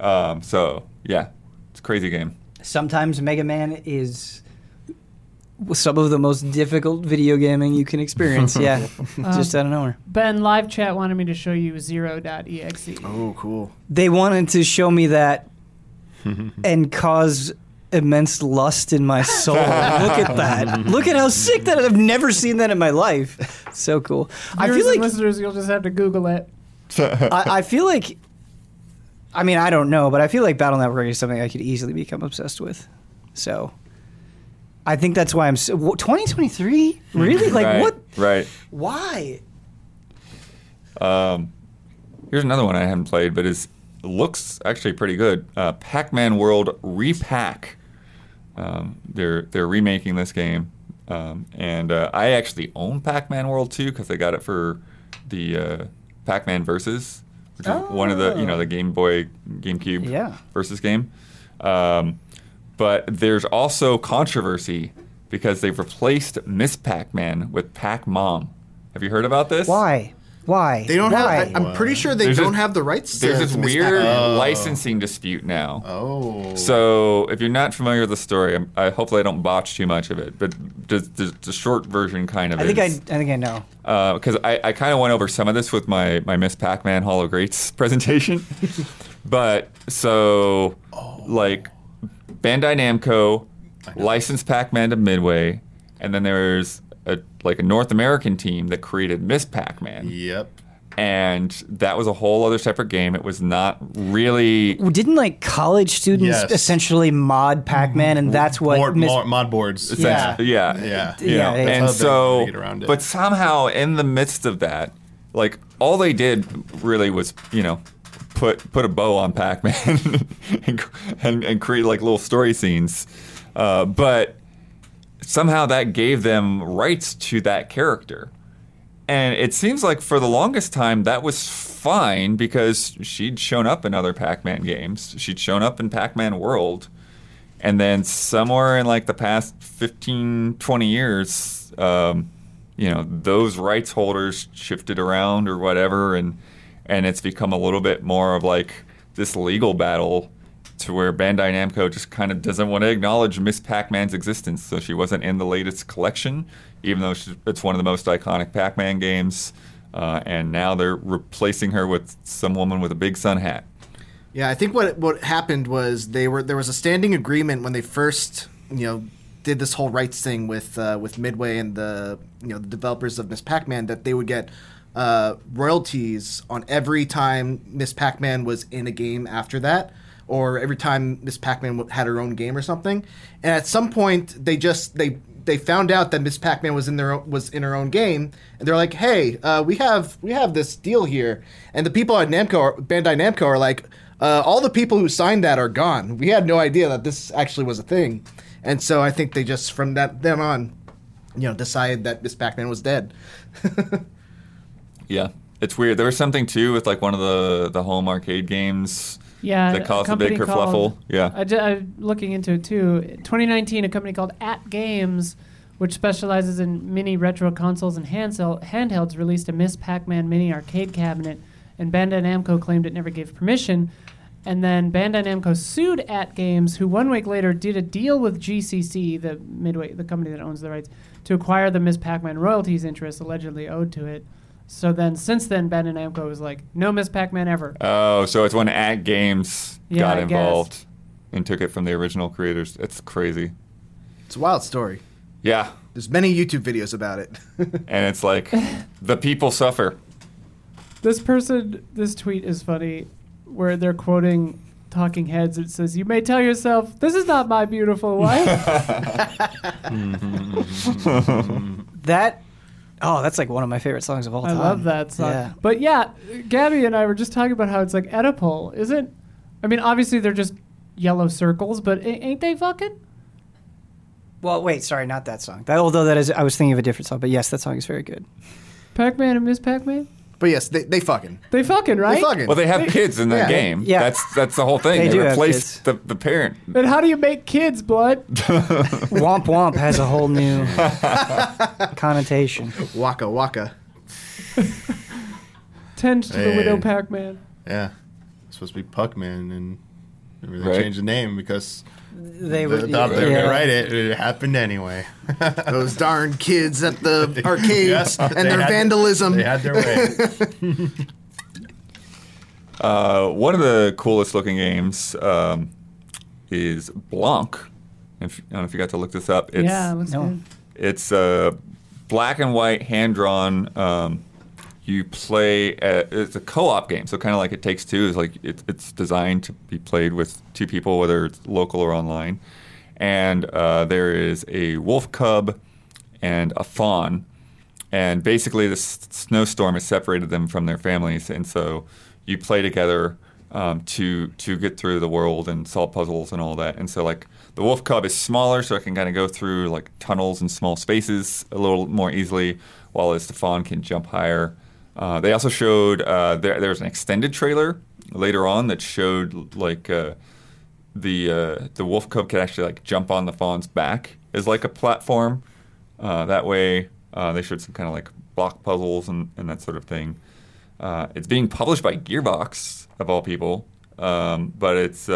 Um, so yeah, it's a crazy game.
Sometimes Mega Man is some of the most difficult video gaming you can experience. Yeah, uh, just out of nowhere.
Ben, live chat wanted me to show you Zero.exe.
Oh, cool.
They wanted to show me that and cause immense lust in my soul. Look at that. Look at how sick that is. I've never seen that in my life. So cool. Viewers
I feel like listeners, you'll just have to Google it.
I, I, feel like, I mean, I don't know, but I feel like Battle Network is something I could easily become obsessed with. So, I think that's why I'm so, 2023. Really? Like right, what?
Right.
Why?
Um, here's another one I haven't played, but is looks actually pretty good. Uh, Pac-Man World Repack. Um, they're they're remaking this game, um, and uh, I actually own Pac-Man World 2 because I got it for the uh, Pac-Man Versus, which oh. is one of the you know the Game Boy GameCube yeah. versus game. Um, but there's also controversy because they've replaced Miss Pac-Man with Pac-Mom. Have you heard about this?
Why? Why?
They don't
Why? have.
I, am pretty sure they there's don't have the rights. There's this weird oh.
licensing dispute now.
Oh.
So if you're not familiar with the story, I'm, I, hopefully I don't botch too much of it, but the, the, the short version kind of. I
think I, I think I know.
Because uh, I, I kind of went over some of this with my my Miss Pac-Man Hall of Greats presentation, but so oh. like Bandai Namco licensed Pac-Man to Midway, and then there's a like a North American team that created Miss Pac-Man.
Yep.
And that was a whole other separate game. It was not really.
Didn't like college students Yes. essentially mod Pac-Man, and that's what Board-
Miss- mod, boards.
Yeah. Essentially,
yeah. Yeah. Yeah, yeah.
And so, but somehow in the midst of that, like all they did really was, you know, put put a bow on Pac-Man and and, and create like little story scenes. Uh, but somehow that gave them rights to that character. And it seems like for the longest time that was fine because she'd shown up in other Pac-Man games. She'd shown up in Pac-Man World. And then somewhere in like the past 15, 20 years, um, you know, those rights holders shifted around or whatever and and it's become a little bit more of like this legal battle to where Bandai Namco just kind of doesn't want to acknowledge Miss Pac-Man's existence, so she wasn't in the latest collection, even though it's one of the most iconic Pac-Man games. Uh, and now they're replacing her with some woman with a big sun hat.
Yeah, I think what what happened was they were there was a standing agreement when they first you know did this whole rights thing with uh, with Midway and the you know the developers of Miss Pac-Man that they would get uh, royalties on every time Miss Pac-Man was in a game after that or every time Miss Pac-Man had her own game or something. And at some point, they just they they found out that Miss Pac-Man was in their was in her own game, and they're like, "Hey, uh, we have we have this deal here." And the people at Namco, Bandai Namco, are like, uh, "All the people who signed that are gone. We had no idea that this actually was a thing." And so I think they just from that then on, you know, decided that Miss Pac-Man was dead.
yeah, it's weird. There was something too with like one of the the home arcade games
yeah,
that caused a, a big
kerfluffle. Called, yeah, I, am looking into it too. 2019, a company called AtGames, which specializes in mini retro consoles and handhelds, released a Miss Pac-Man mini arcade cabinet, and Bandai Namco claimed it never gave permission. And then Bandai Namco sued AtGames, who one week later did a deal with GCC, the Midway, the company that owns the rights, to acquire the Miss Pac-Man royalties interest allegedly owed to it. So then, since then, Bandai Namco was like, no Miss Pac-Man ever.
Oh, so it's when AtGames yeah, got I involved guess. and took it from the original creators. It's crazy.
It's a wild story.
Yeah.
There's many YouTube videos about it.
and it's like the people suffer.
This person, this tweet is funny, where they're quoting Talking Heads. It says, "You may tell yourself this is not my beautiful wife."
that Oh, that's like one of my favorite songs of all time.
I love that song. Yeah. But yeah, Gabby and I were just talking about how it's like Oedipal. Isn't, I mean, obviously they're just yellow circles, but ain't they fucking?
Well, wait, sorry, not that song. That, although that is, I was thinking of a different song, but yes, that song is very good.
Pac Man and Miss Pac Man?
But yes, they, they fucking.
They fucking, right? They fucking.
Well, they have kids in the Yeah. game. Yeah. That's that's the whole thing. They They, do have kids. the, the parent.
And how do you make kids, Blood?
Womp Womp has a whole new connotation.
Waka waka.
Tend to the widow Pac Man.
Yeah. It's supposed to be Man, and they really Right. changed the name because they would thought they were yeah. right. It, it, happened anyway.
Those darn kids at the arcades yeah, and their had, vandalism.
They had their way. uh, one of the coolest looking games um, is Blanc. If, I don't know if you got to look this up. It's, yeah,
it no.
It's a uh, black and white hand drawn um, you play at, it's a co-op game so kind of like it takes two is like it, it's designed to be played with two people whether it's local or online and uh, there is a wolf cub and a fawn and basically this snowstorm has separated them from their families and so you play together um, to to get through the world and solve puzzles and all that and so like the wolf cub is smaller so it can kind of go through like tunnels and small spaces a little more easily while as the fawn can jump higher uh, they also showed uh, there, there was an extended trailer later on that showed like uh, the uh, the wolf cub could actually like jump on the fawn's back as like a platform. Uh, that way, uh, they showed some kind of like block puzzles and, and that sort of thing. it's being published by Gearbox of all people, um, but it's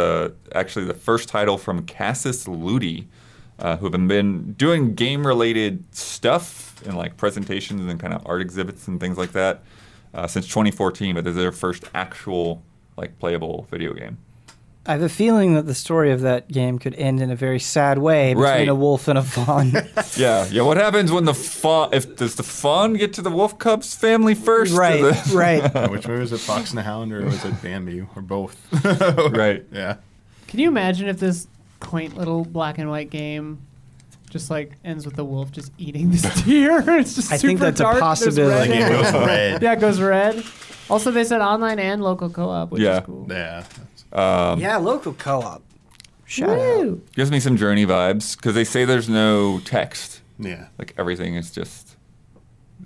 actually the first title from Casus Ludi uh, who have been doing game related stuff and like presentations and kind of art exhibits and things like that uh, since 2014, but this is their first actual like playable video game.
I have a feeling that the story of that game could end in a very sad way between right. a wolf and a fawn.
yeah, yeah. What happens when the fawn? If does the fawn get to the wolf cub's family first?
Right, the- right.
Which way was it? Fox and the Hound, or was it Bambi, or both?
right.
Yeah.
Can you imagine if this quaint little black and white game. Just like ends with the wolf just eating this deer. it's just I super think that's dark. a
possibility. Like it goes
red. Yeah, it goes red. Also, they said online and local co-op, which
Yeah. is cool.
Yeah. Um,
yeah,
local co-op.
Shout
out. Gives me some journey vibes because they say there's no text.
Yeah.
Like everything is just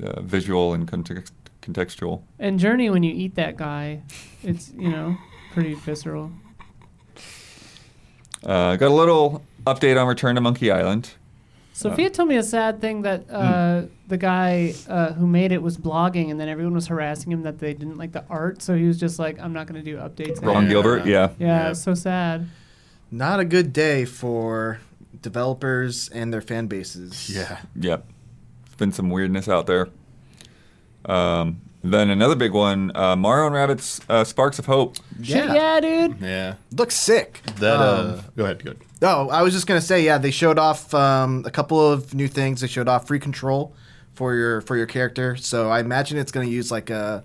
uh, visual and context- contextual.
And Journey, when you eat that guy, it's you know pretty visceral.
Uh, got a little update on Return to Monkey Island.
Sophia uh, told me a sad thing that uh, mm. the guy uh, who made it was blogging, and then everyone was harassing him that they didn't like the art, so he was just like, "I'm not going to do updates."
Ron Gilbert,
yeah. yeah, yeah, so sad.
Not a good day for developers and their fan bases.
Yeah, yep. It's been some weirdness out there. Um, then another big one, uh, Mario and Rabbids uh, Sparks of Hope.
Yeah, yeah dude.
Yeah.
Looks sick.
That uh, um, uh, go ahead, good.
oh, I was just gonna say, yeah, they showed off um, a couple of new things. They showed off free control for your for your character. So I imagine it's gonna use like a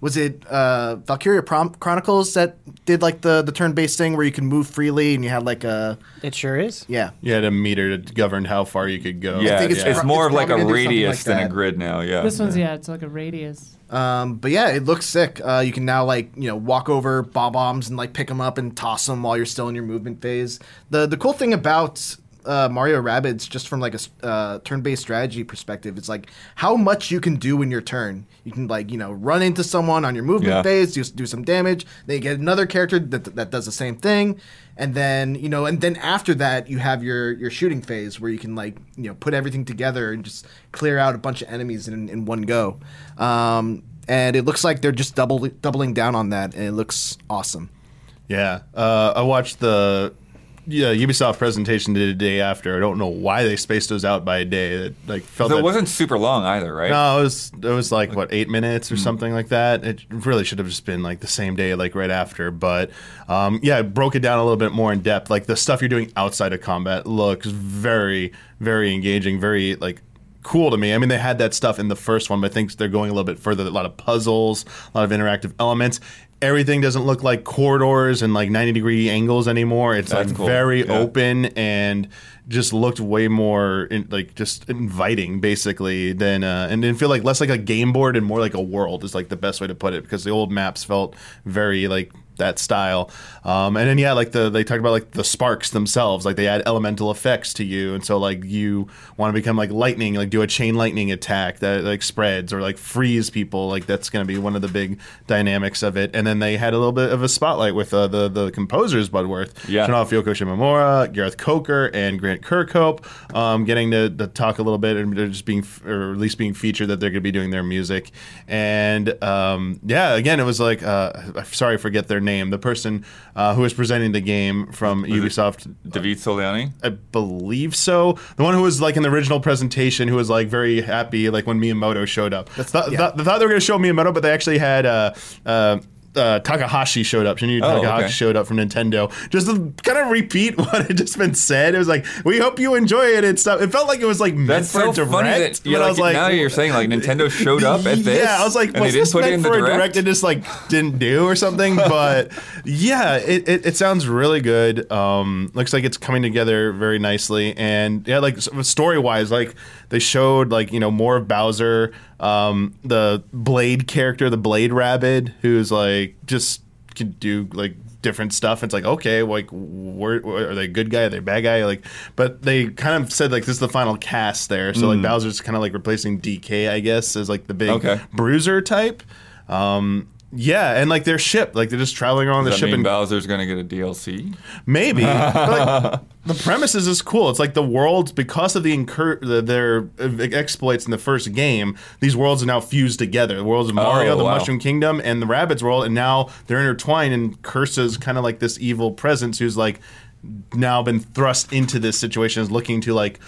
was it uh, Valkyria Prom- Chronicles that did like the, the turn based thing where you can move freely and you had like a.
It sure is.
Yeah.
You had a meter to govern how far you could go. Yeah, it's, yeah. Pro- it's, more it's of like a radius like than a grid now. Yeah.
This one's yeah, it's like a radius.
Um, but yeah, it looks sick. Uh, you can now like you know walk over bomb bombs and like pick them up and toss them while you're still in your movement phase. The the cool thing about uh, Mario Rabbids just from like a uh, turn-based strategy perspective. It's like how much you can do in your turn. You can like you know run into someone on your movement yeah. phase, do, do some damage. Then you get another character that, that does the same thing, and then you know, and then after that you have your your shooting phase where you can like you know put everything together and just clear out a bunch of enemies in in one go. Um, and it looks like they're just double doubling down on that, and it looks awesome.
Yeah, uh, I watched the yeah, Ubisoft presentation did a day after. I don't know why they spaced those out by a day.
It
like
felt so that, it wasn't super long either, right?
No, it was it was like, like what eight minutes or mm something like that. It really should have just been like the same day, like right after. But um, yeah, it broke it down a little bit more in depth. Like the stuff you're doing outside of combat looks very very engaging, very like cool to me. I mean, they had that stuff in the first one, but I think they're going a little bit further. A lot of puzzles, a lot of interactive elements everything doesn't look like corridors and like 90 degree angles anymore. It's That's like cool. very yeah. open and just looked way more in, like just inviting basically than uh, and didn't feel like less like a game board and more like a world is like the best way to put it because the old maps felt very like that style um, and then yeah like the they talked about like the sparks themselves like they add elemental effects to you and so like you want to become like lightning like do a chain lightning attack that like spreads or like freeze people like that's going to be one of the big dynamics of it and then they had a little bit of a spotlight with uh, the the composers budworth yeah. Shinoff Yoko Gareth Coker and Grant David Kirkhope, um, getting to, to, talk a little bit, and just being, or at least being featured that they're going to be doing their music. And um, yeah, again, it was like, uh, sorry, I forget their name. The person uh, who was presenting the game from was Ubisoft, uh, David Soliani, I believe so. The one who was like in the original presentation, who was like very happy, like when Miyamoto showed up. That's, th- yeah. th- thought they were going to show Miyamoto, but they actually had. Uh, uh uh, Takahashi showed up. Shinji oh, Takahashi okay. showed up from Nintendo. Just to kind of repeat what had just been said. It was like, we hope you enjoy it and stuff. It felt like it was like meant That's for so direct. Funny that, yeah, like, I was like, now you're saying like Nintendo showed up at this. Yeah, I was like, was this meant for direct? a direct? and just like didn't do or something. But yeah, it, it, it sounds really good. Um, looks like it's coming together very nicely. And yeah, like story wise, like they showed like you know more of Bowser um, the Blade character, the Blade Rabbit, who's like just can do like different stuff. It's like okay, like where, where, are they good guy? Are they bad guy? Like, but they kind of said like this is the final cast there. So mm. like Bowser's kind of like replacing DK, I guess, as like the big okay. bruiser type. Um, yeah, and like their ship, like they're just traveling around Does the that ship. Mean and Bowser's gonna get a DLC. Maybe but, like, the premises is cool. It's like the worlds because of the, incur- the their exploits in the first game. These worlds are now fused together. The worlds of Mario, Oh, the wow. Mushroom Kingdom, and the Rabbit's world, and now they're intertwined. And Cursa, kind of like this evil presence who's like now been thrust into this situation, is looking to like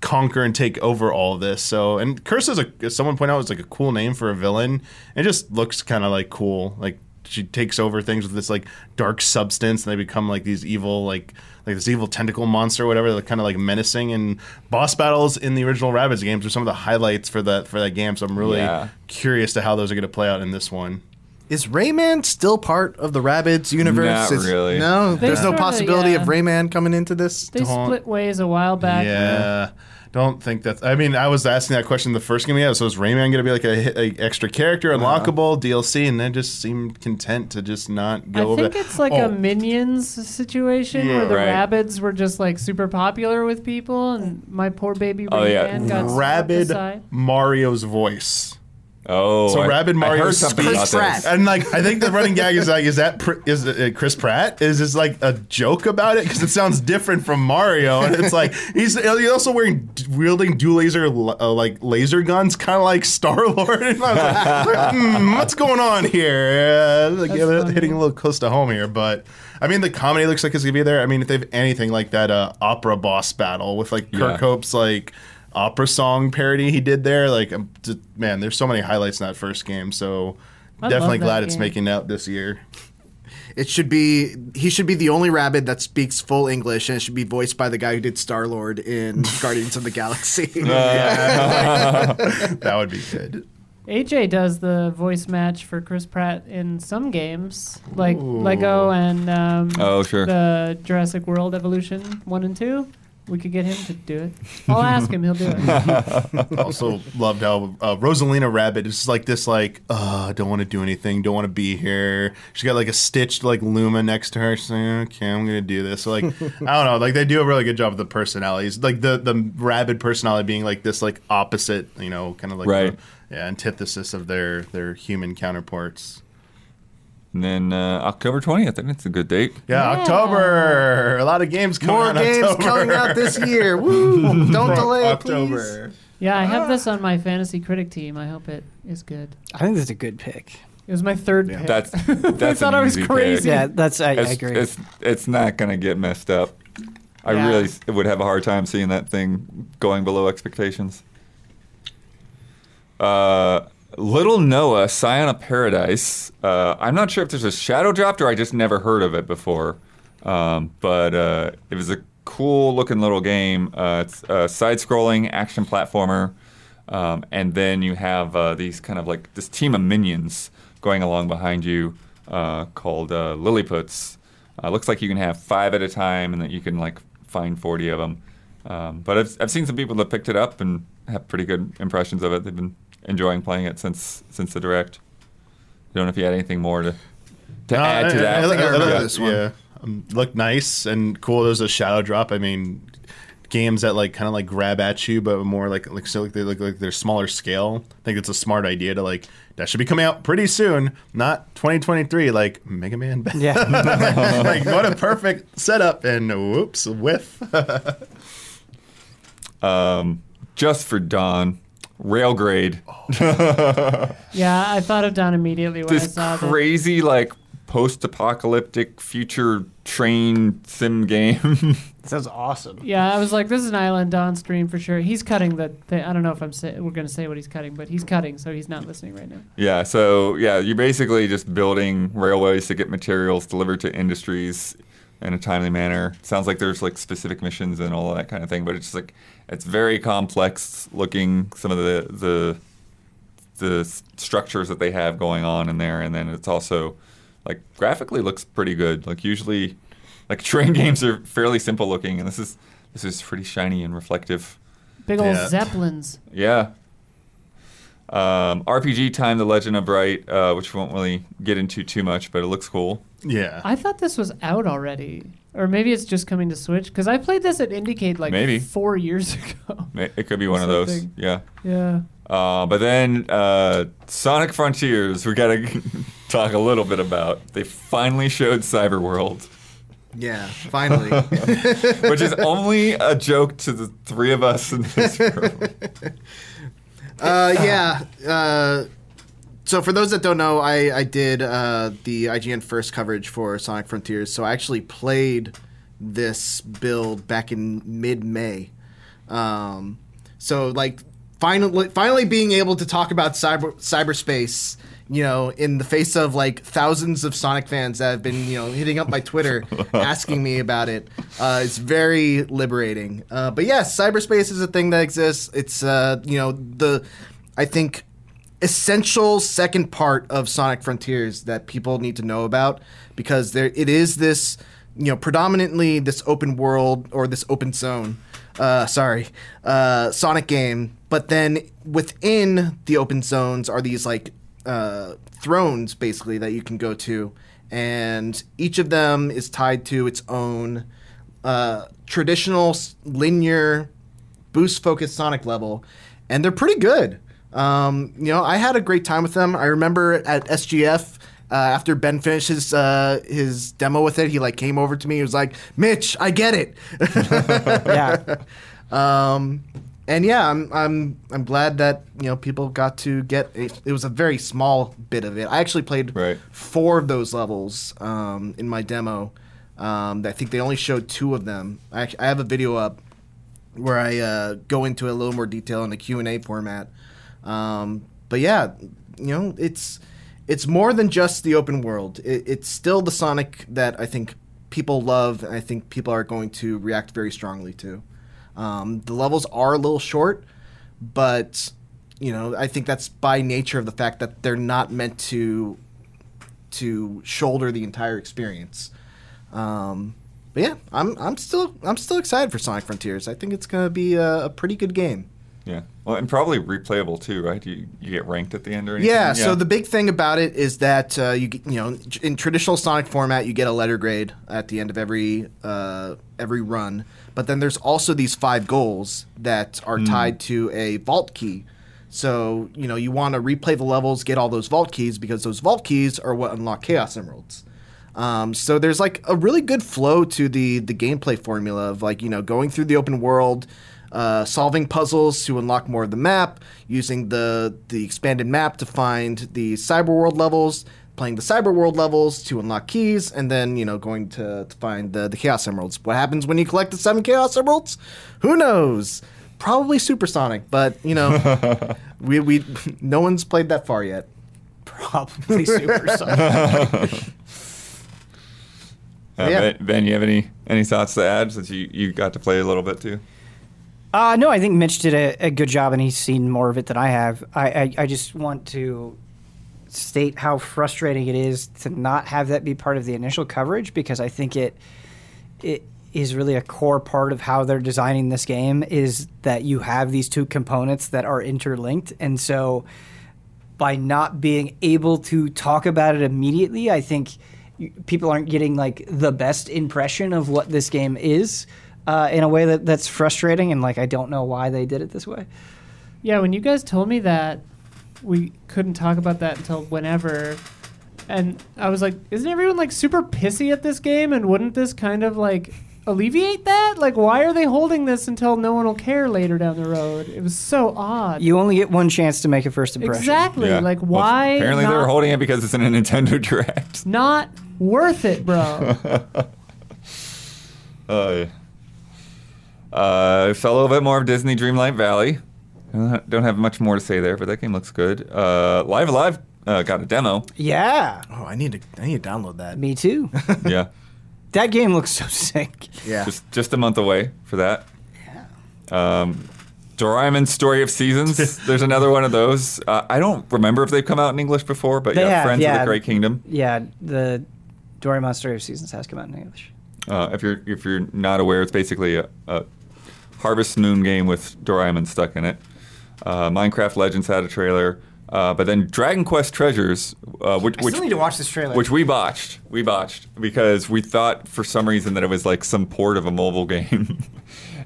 conquer and take over all this. So, and Curse is a someone pointed out it's like a cool name for a villain. It just looks kind of like cool. Like she takes over things with this like dark substance, and they become like these evil like like this evil tentacle monster, or whatever. They're kind of like menacing. And boss battles in the original Rabbids games are some of the highlights for that for that game. So I'm really yeah. curious to how those are going to play out in this one.
Is Rayman still part of the Rabbids universe?
Not really.
No, they there's no possibility yeah. of Rayman coming into this.
They split ways a while back.
Yeah. yeah. Don't think that's. I mean, I was asking that question the first game we had. So is Rayman going to be like a, a extra character, uh-huh. unlockable uh, DLC, and then just seem content to just not go I I
think it's like oh. a Minions situation yeah, where the right. were just like super popular with people, and my poor baby Rayman oh, yeah. got Rabbid
Mario's voice. Oh, so I, Rabbid Mario Chris Pratt. and like I think the running gag is like, is that it uh, Chris Pratt? Is this like a joke about it? Because it sounds different from Mario, and it's like he's, he's also wearing wielding dual laser uh, like laser guns, kind of like Star Lord. Like, like, mm, what's going on here? Uh, like, yeah, hitting a little close to home here, but. I mean, the comedy looks like it's gonna be there. I mean, if they have anything like that uh, opera boss battle with like Kirk yeah. Hope's like opera song parody he did there. Like, um, man, there's so many highlights in that first game. So I definitely glad game. it's making out this year.
It should be he should be the only rabbit that speaks full English, and it should be voiced by the guy who did Star Lord in Guardians of the Galaxy. Uh,
that would be good.
AJ does the voice match for Chris Pratt in some games, like Ooh. Lego and um, oh sure, the Jurassic World Evolution one and two. We could get him to do it. I'll ask him; he'll do it.
also loved how uh, Rosalina Rabbit is like this, like, uh, don't want to do anything, don't want to be here. She's got like a stitched like Luma next to her. She's like, okay, I'm gonna do this. So, like, I don't know, like they do a really good job of the personalities, like the the Rabbid personality being like this, like opposite, you know, kind of like right. The, yeah, antithesis of their their human counterparts. And then uh, October 20th, I think it's a good date.
Yeah, yeah. October. A lot of games coming More out
games October. coming out this year. Woo! Don't delay October. Please.
Yeah, I have ah. this on my fantasy critic team. I hope it is good.
I think
this is
a good pick.
It was my third yeah. pick.
That's, that's I thought I was crazy. Pick.
Yeah, that's I,
it's, I agree. It's, it's not going to get messed up. I yeah. really would have a hard time seeing that thing going below expectations. Uh, Little Noah, Scion of Paradise. Uh, I'm not sure if there's a shadow dropped or I just never heard of it before. Um, but uh, it was a cool looking little game. Uh, it's a side scrolling action platformer. Um, and then you have uh, these kind of like this team of minions going along behind you uh, called uh, Lilliputs. looks like you can have five at a time and that you can like find 40 of them. Um, but I've, I've seen some people that picked it up and have pretty good impressions of it. They've been enjoying playing it since since the direct. I don't know if you had anything more to to no, add I, to that. I, I, think I, I remember this one. Yeah, um, nice and cool. There's a shadow drop. I mean, games that like kind of like grab at you, but more like like so like they look like they're smaller scale. I think it's a smart idea to like that should be coming out pretty soon, not 2023. Like Mega Man,
yeah,
like what a perfect setup and whoops whiff. um, just for Don, Railgrade.
yeah, I thought of Don immediately when this I
saw crazy like post-apocalyptic future train sim game.
Sounds awesome.
Yeah, I was like, this is an Island Don stream for sure. He's cutting the. I don't know if I'm say, we're going to say what he's cutting, but he's cutting, so he's not listening right now.
Yeah. So yeah, you're basically just building railways to get materials delivered to industries in a timely manner. It sounds like there's like specific missions and all that kind of thing, but it's just like it's very complex looking. Some of the the the structures that they have going on in there, and then it's also like graphically looks pretty good. Like usually, like train games are fairly simple looking, and this is this is pretty shiny and reflective.
Big old yeah. zeppelins.
Yeah, um, RPG Time: The Legend of Wright, uh, which we won't really get into too much, but it looks cool.
Yeah.
I thought this was out already, or maybe it's just coming to Switch because I played this at IndieCade like Maybe. four years ago. It
could be one of those. Yeah.
yeah. Uh,
but then uh, Sonic Frontiers, we got to talk a little bit about. They finally showed Cyberworld,
Yeah, finally.
which is only a joke to the three of us in this room.
Uh, yeah. Uh, so for those that don't know, I, I did uh, the IGN first coverage for Sonic Frontiers. So I actually played this build back in mid May. Um, so like finally, finally being able to talk about cyber cyberspace you know, in the face of like thousands of Sonic fans that have been, you know, hitting up my Twitter asking me about it. Uh, it's very liberating. Uh, but yes, cyberspace is a thing that exists. It's, uh, you know, the, I think, essential second part of Sonic Frontiers that people need to know about because there it is this, you know, predominantly this open world or this open zone. Uh, sorry, uh, Sonic game. But then within the open zones are these like uh, thrones basically that you can go to, and each of them is tied to its own uh, traditional linear boost focused Sonic level, and they're pretty good. Um, you know, I had a great time with them. I remember at SGF. Uh, after Ben finished his uh, his demo with it, he like came over to me. He was like, "Mitch, I get it." yeah. Um, and yeah, I'm I'm I'm glad that you know people got to get it. It was a very small bit of it. I actually played
right.
four of those levels um, in my demo. Um, I think they only showed two of them. I, I have a video up where I uh, go into a little more detail in the Q and A format. Um, but yeah, you know, it's it's more than just the open world. It, it's still the Sonic that I think people love, and I think people are going to react very strongly to. Um, the levels are a little short, but you know I think that's by nature of the fact that they're not meant to to shoulder the entire experience. Um, but yeah, I'm I'm still I'm still excited for Sonic Frontiers. I think it's gonna be a, a pretty good game.
Yeah, well, and probably replayable too, right? You you get ranked at the end or anything.
Yeah. yeah. So the big thing about it is that uh, you you know in traditional Sonic format you get a letter grade at the end of every uh, every run. But then there's also these five goals that are mm. tied to a vault key. So, you know, you want to replay the levels, get all those vault keys because those vault keys are what unlock chaos emeralds. Um, so there's like a really good flow to the the gameplay formula of like, you know, going through the open world, uh, solving puzzles to unlock more of the map, using the the expanded map to find the cyber world levels, playing the cyber world levels to unlock keys, and then you know going to, to find the, the chaos emeralds. What happens when you collect the seven chaos emeralds? Who knows? Probably supersonic, but you know, we we no one's played that far yet.
Probably supersonic. Uh,
yeah. Ben, you have any any thoughts to add since you, you got to play a little bit too? Uh,
no, I think Mitch did a, a good job, and he's seen more of it than I have. I, I, I just want to state how frustrating it is to not have that be part of the initial coverage because I think it it is really a core part of how they're designing this game is that you have these two components that are interlinked and so by not being able to talk about it immediately I think people aren't getting like the best impression of what this game is uh, in a way that that's frustrating and like I don't know why they did it this way.
Yeah, when you guys told me that we couldn't talk about that until whenever. And I was like, isn't everyone like super pissy at this game? And wouldn't this kind of like alleviate that? Like, why are they holding this until no one will care later down the road? It was so odd.
You only get one chance to make a first
impression. Exactly. Yeah. Like, why? Well,
apparently, they were holding it because it's in a Nintendo Direct.
Not worth it,
bro. Oh, uh, uh, a little bit more of Disney Dreamlight Valley. I uh, don't have much more to say there, but that game looks good. Uh, Live A Live uh, got a demo.
Yeah.
Oh, I need to I need to download that.
Me too.
yeah.
That game looks so sick.
Yeah. Just just a month away for that. Yeah. Um, Doraemon's Story of Seasons. There's another one of those. Uh, I don't remember if they've come out in English before, but They yeah, have, Friends of the Great Kingdom.
Yeah, the Doraemon Story of Seasons has come out in English.
Uh, if you're if you're not aware, it's basically a, a Harvest Moon game with Doraemon stuck in it. Uh, Minecraft Legends had a trailer. Uh, but then Dragon Quest Treasures, uh, which, which,
which
we botched, we botched because we thought for some reason that it was like some port of a mobile game,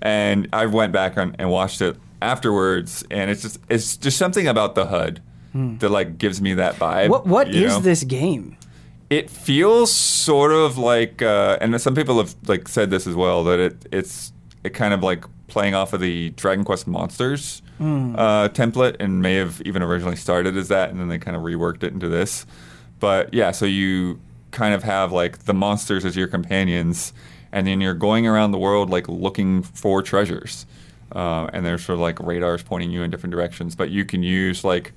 and I went back on, and watched it afterwards, and it's just it's just something about the HUD hmm. that like gives me that vibe.
What what is know? this game?
It feels sort of like, uh, and some people have like said this as well that it it's it kind of like playing off of the Dragon Quest monsters mm. uh, template and may have even originally started as that, and then they kind of reworked it into this. But yeah, so you kind of have like the monsters as your companions, and then you're going around the world like looking for treasures. Uh, and there's sort of like radars pointing you in different directions, but you can use like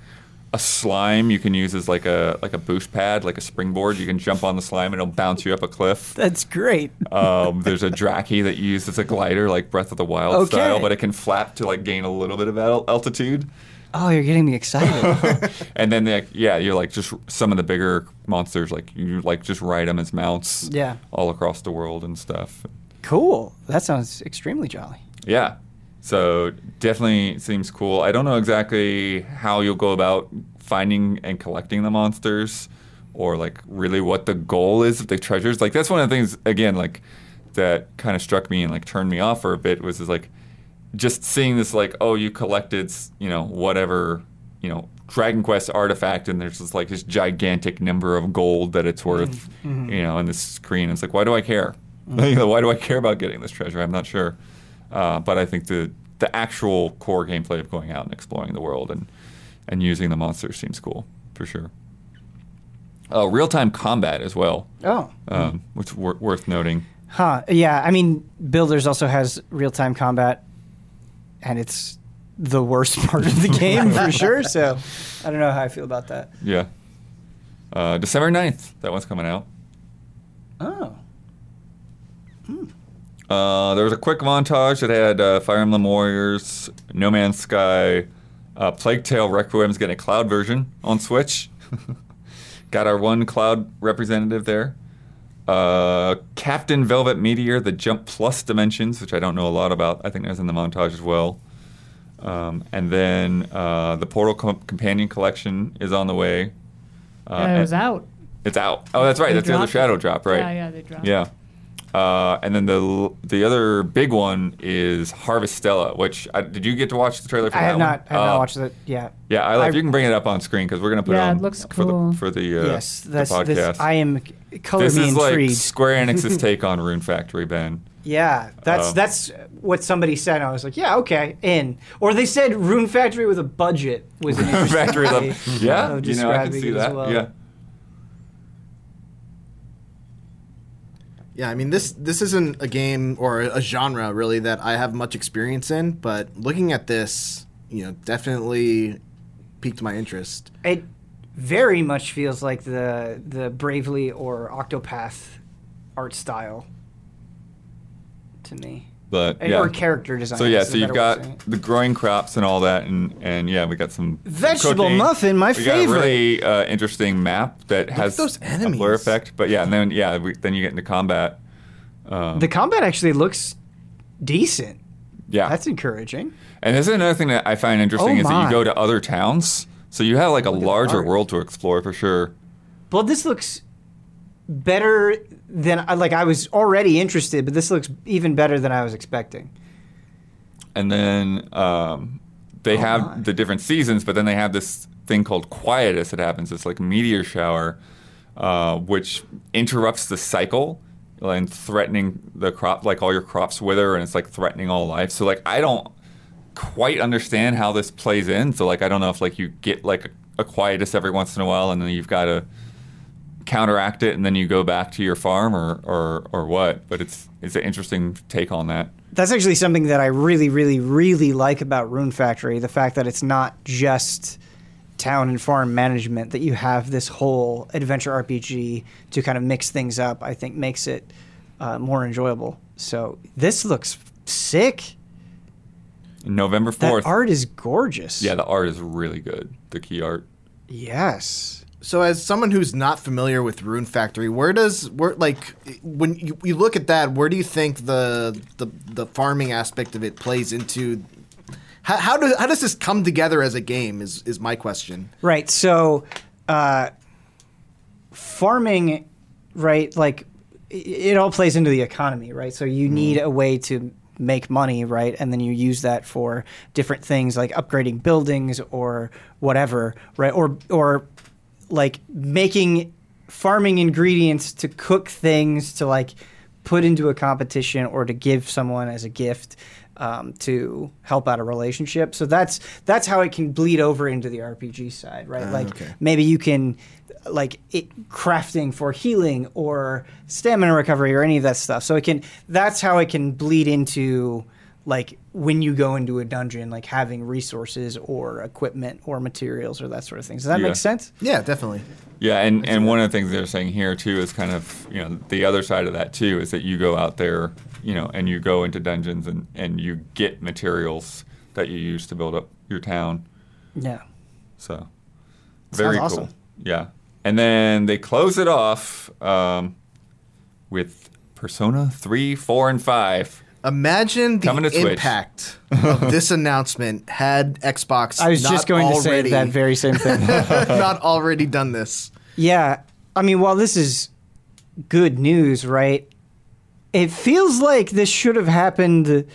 a slime you can use as like a like a boost pad, like a springboard. You can jump on the slime and it'll bounce you up a cliff.
That's great.
um, there's a Dracky that you use as a glider, like Breath of the Wild okay. style, but it can flap to like gain a little bit of altitude.
Oh, you're getting me excited.
and then, yeah, you're like just some of the bigger monsters, like you like just ride them as mounts,
yeah,
all across the world and stuff.
Cool. That sounds extremely jolly.
Yeah. So definitely seems cool. I don't know exactly how you'll go about finding and collecting the monsters or like really what the goal is of the treasures. Like that's one of the things again like that kind of struck me and like turned me off for a bit was is like just seeing this like oh you collected you know whatever you know Dragon Quest artifact and there's just like this gigantic number of gold that it's mm-hmm. worth mm-hmm. you know on the screen. It's like why do I care? Mm-hmm. why do I care about getting this treasure? I'm not sure. Uh, but I think the the actual core gameplay of going out and exploring the world and and using the monsters seems cool for sure. Uh, Real time combat as well.
Oh,
um, mm-hmm. which wor- worth noting.
Huh? Yeah. I mean, Builders also has real time combat, and it's the worst part of the game for sure. So I don't know how I feel about that.
Yeah. Uh, December 9th, that one's coming out.
Oh.
Hmm. Uh, there was a quick montage that had uh, Fire Emblem Warriors, No Man's Sky, uh, Plague Tale Requiem's getting a cloud version on Switch. Got our one cloud representative there. Uh, Captain Velvet Meteor, the Jump Plus Dimensions, which I don't know a lot about. I think that was in the montage as well. Um, and then uh, the Portal Com- Companion Collection is on the way.
Uh, yeah, oh, it
was out. It's out. Oh, that's right. They that's the other Shadow drop, right? Yeah,
yeah, they dropped.
Yeah. Uh, and then the the other big one is Harvestella, which I, uh, did you get to watch the trailer for I that
have not. One? I have uh, not watched it yet.
Yeah, I, I you can bring it up on screen because we're gonna put yeah, it on it for cool. the for the, uh, yes, that's, the podcast. This,
I am color this is intrigued. like
Square Enix's take on Rune Factory, Ben.
Yeah, that's um, that's what somebody said. I was like, yeah, okay, in. Or they said Rune Factory with a budget was an interesting Factory,
yeah, you know, I can see that. Well. Yeah.
Yeah, I mean this this isn't a game or a genre really that I have much experience in, but looking at this, you know, definitely piqued my interest.
It very much feels like the the Bravely or Octopath art style to me
but yeah. or
character design.
So yeah, so you've got the growing crops and all that, and and yeah, we got some
vegetable
cooking.
muffin, my we favorite. Got a
really uh, interesting map that Look has those enemies. a blur effect, but yeah, and then yeah, we, then you get into combat.
Um, the combat actually looks decent.
Yeah,
that's encouraging.
And this is another thing that I find interesting oh is that you go to other towns, so you have like Look a larger world to explore for sure.
Well, this looks better than like I was already interested, but this looks even better than I was expecting.
And then um, they oh have my. the different seasons, but then they have this thing called quietus that happens. It's like a meteor shower, uh, which interrupts the cycle and threatening the crop, like all your crops wither, and it's like threatening all life. So like I don't quite understand how this plays in. So like I don't know if like you get like a, a quietus every once in a while, and then you've got to counteract it and then you go back to your farm or, or, or what. But it's it's an interesting take on that.
That's actually something that I really, really, really like about Rune Factory, the fact that it's not just town and farm management, that you have this whole adventure RPG to kind of mix things up, I think makes it uh, more enjoyable. So this looks sick.
November 4th.
That art is gorgeous.
Yeah, the art is really good. The key art.
Yes. So, as someone who's not familiar with Rune Factory, where does where like when you, you look at that, where do you think the the, the farming aspect of it plays into? How, how does how does this come together as a game? Is is my question?
Right. So, uh, farming, right? Like it all plays into the economy, right? So you mm-hmm. need a way to make money, right? And then you use that for different things like upgrading buildings or whatever, right? Or or like making farming ingredients to cook things to like put into a competition or to give someone as a gift um, to help out a relationship. So that's that's how it can bleed over into the RPG side, right? Uh, like okay. maybe you can like it, crafting for healing or stamina recovery or any of that stuff. So it can that's how it can bleed into like when you go into a dungeon, like having resources or equipment or materials or that sort of thing. Does that yeah. make sense?
Yeah, definitely.
Yeah, and, and one of the things they're saying here too is kind of you know the other side of that too is that you go out there you know and you go into dungeons and and you get materials that you use to build up your town.
Yeah.
So very Sounds cool. Awesome. Yeah, and then they close it off um, with Persona three, four, and five.
Imagine the impact of this announcement had Xbox. I was just going to say
that very same thing.
not already done this.
Yeah, I mean, while this is good news, right? It feels like this should have happened.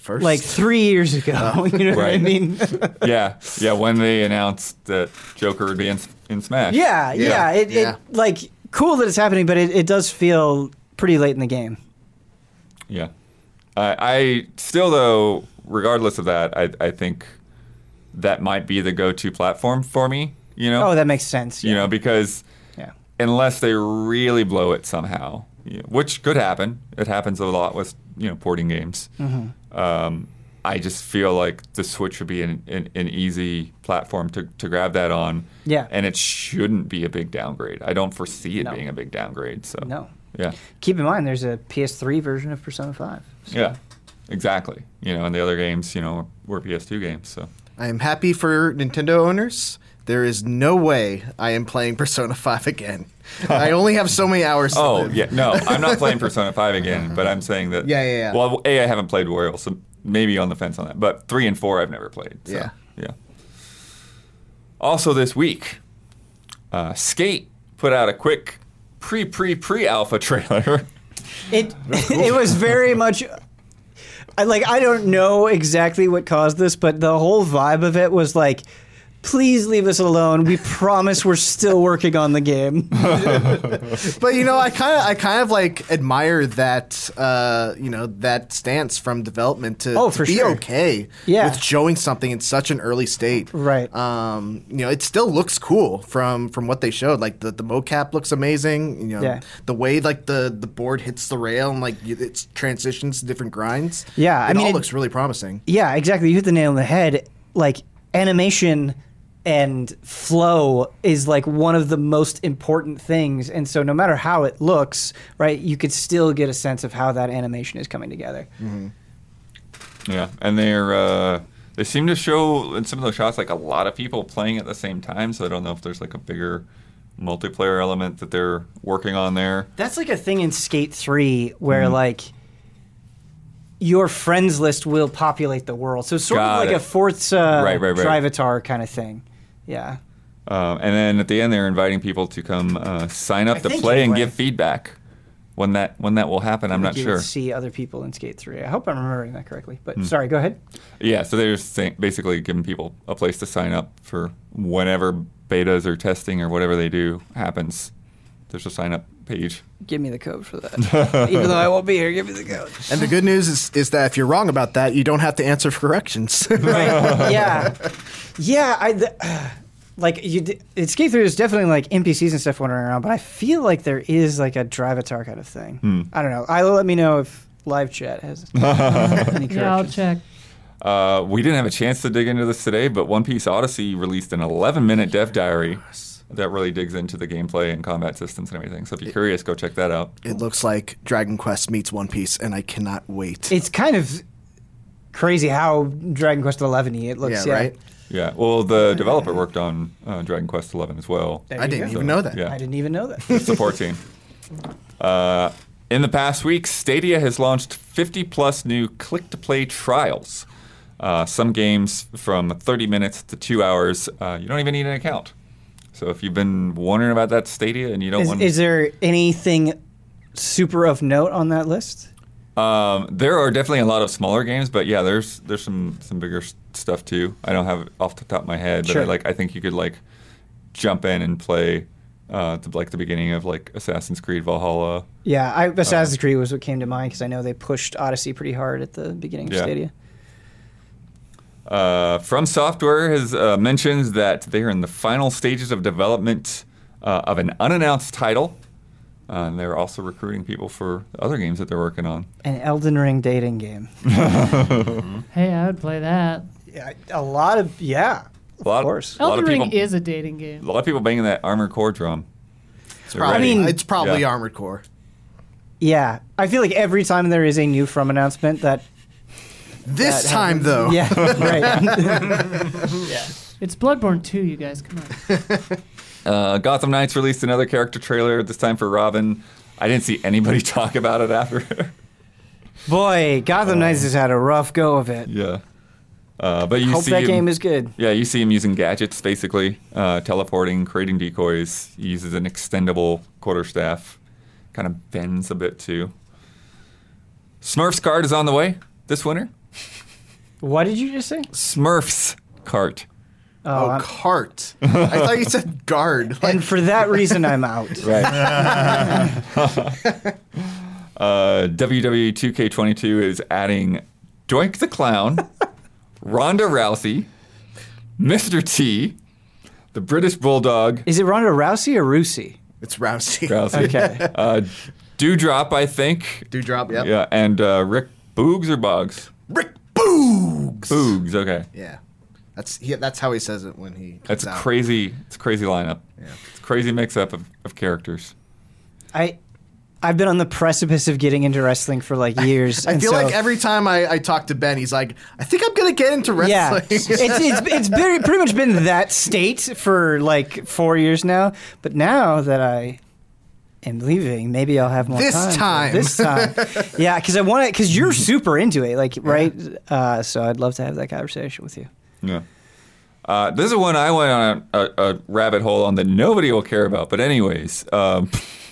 First. Like three years ago, uh, you know right. what I mean?
yeah, yeah. When they announced that Joker would be in, in Smash.
Yeah, yeah. yeah. It, yeah. It, like cool that it's happening, but it, it does feel pretty late in the game.
Yeah. Uh, I still, though, regardless of that, I, I think that might be the go-to platform for me. You know.
Oh, that makes sense.
Yeah. You know, because yeah. unless they really blow it somehow, which could happen, it happens a lot with you know porting games. Mm-hmm.
Um,
I just feel like the Switch would be an, an, an, easy platform to, to grab that on.
Yeah.
And it shouldn't be a big downgrade. I don't foresee it no. being a big downgrade. So
no.
Yeah.
Keep in mind, there's a PS3 version of Persona 5.
So. Yeah, exactly. You know, and the other games, you know, were PS2 games. So
I am happy for Nintendo owners. There is no way I am playing Persona 5 again. I only have so many hours. oh
live. yeah, no, I'm not playing Persona 5 again. but I'm saying that.
Yeah, yeah, yeah.
Well, a I haven't played Royal, so maybe on the fence on that. But three and four I've never played. So, yeah, yeah. Also this week, uh, Skate put out a quick pre pre pre alpha trailer.
It it was very much I, like I don't know exactly what caused this, but the whole vibe of it was like please leave us alone. We promise we're still working on the game.
but you know, I kind of, I kind of like admire that, uh, you know, that stance from development to, oh, to for be sure. okay
yeah.
with showing something in such an early state.
Right.
Um, you know, it still looks cool from from what they showed. Like the, the mocap looks amazing. You know, yeah. the way like the the board hits the rail and like it transitions to different grinds.
Yeah,
it I mean, all it, looks really promising.
Yeah, exactly. You hit the nail on the head. Like animation and flow is like one of the most important things. And so, no matter how it looks, right, you could still get a sense of how that animation is coming together.
Mm-hmm. Yeah, and they're uh, they seem to show in some of those shots like a lot of people playing at the same time. So I don't know if there's like a bigger multiplayer element that they're working on there.
That's like a thing in Skate Three where mm-hmm. like your friends list will populate the world. So sort Got of like it. a Forza right, right, right. Drivatar kind of thing. Yeah.
Uh, and then at the end, they're inviting people to come uh, sign up I to play anyway. and give feedback. When that when that will happen, I'm not sure.
See other people in Skate Three. I hope I'm remembering that correctly. But mm. sorry, go ahead.
Yeah, so they're saying, basically giving people a place to sign up for whenever betas or testing or whatever they do happens. There's a sign up page.
Give me the code for that. Even though I won't be here, give me the code.
And the good news is, is that if you're wrong about that, you don't have to answer for corrections.
right. Yeah. Yeah. I. like you, d- escape through is definitely like NPCs and stuff wandering around, but I feel like there is like a drivatar kind of thing. Hmm. I don't know. I let me know if live chat has any corrections. Yeah, I'll check.
Uh, we didn't have a chance to dig into this today, but One Piece Odyssey released an 11 minute dev diary that really digs into the gameplay and combat systems and everything. So if you're it, curious, go check that out.
It looks like Dragon Quest meets One Piece, and I cannot wait.
It's kind of crazy how Dragon Quest XI it looks. Yeah, yeah, right.
Yeah. Well, the developer worked on uh, Dragon Quest XI as well. I
didn't so, even know that. Yeah. I
didn't even know that.
It's the 14. Uh, in the past week, Stadia has launched 50 plus new click to play trials. Uh, some games from 30 minutes to two hours. Uh, you don't even need an account. So if you've been wondering about that Stadia and you don't is, want, is
there anything super of note on that list?
Um, there are definitely a lot of smaller games, but yeah, there's there's some some bigger stuff too. I don't have it off the top of my head, but sure. I, like I think you could like jump in and play uh, the, like the beginning of like Assassin's Creed Valhalla.
Yeah, I, Assassin's uh, Creed was what came to mind because I know they pushed Odyssey pretty hard at the beginning of yeah. Stadia.
Uh, From Software has uh, mentioned that they are in the final stages of development uh, of an unannounced title. Uh, and they're also recruiting people for other games that they're working on.
An Elden Ring dating game.
Mm-hmm. Hey, I would play that.
Yeah, a lot of yeah, A lot of course. a
lot Elden
of
Ring people, is a dating game. a
lot of people banging that armored core drum.
It's Probably, it's probably Yeah. Armored Core.
Yeah, I feel like every time there is a new From announcement, that
this time, happens. though.
Yeah, right.
yeah. It's Bloodborne 2, you guys. Come
on. Uh, Gotham Knights released another character trailer, this time for Robin. I didn't see anybody talk about it after.
Boy, Gotham uh, Knights has had a rough go of it.
Yeah. Uh, but you
Hope see that him, game is good.
Yeah, you see him using gadgets, basically uh, teleporting, creating decoys. He uses an extendable quarterstaff, kind of bends a bit too. Smurf's card is on the way this winter.
What did you just say?
Smurfs Kart.
Oh, oh cart. I thought you said guard.
Like, And for that reason, I'm out.
Right. uh, WWE 2K22 is adding Doink the Clown, Ronda Rousey, Mr. T, the British Bulldog,
Is it Ronda Rousey or Rousey?
it's Rousey.
Rousey, Okay. uh, Dewdrop, I think.
Dewdrop. Yeah.
Yeah, and uh, Rick Boogs or Boggs. Boogs. Boogs. Okay.
Yeah. That's he, that's how he says it when he. That's
a out. crazy. It's a crazy lineup. Yeah. It's crazy mix up of, of characters.
I I've been on the precipice of getting into wrestling for like years.
I, feel so, like every time I, I, talk to Ben, he's like, I think I'm going to get into wrestling. Yeah.
it's, it's, it's been, pretty much been that state for like four years now. But now that I am leaving. Maybe I'll have more
this time. time.
This time, yeah, because I want to. Because you're mm-hmm. super into it, like right. Uh, so I'd love to have that conversation with you.
Yeah. Uh, this is one I went on a, a, rabbit hole on that nobody will care about. But anyways, um,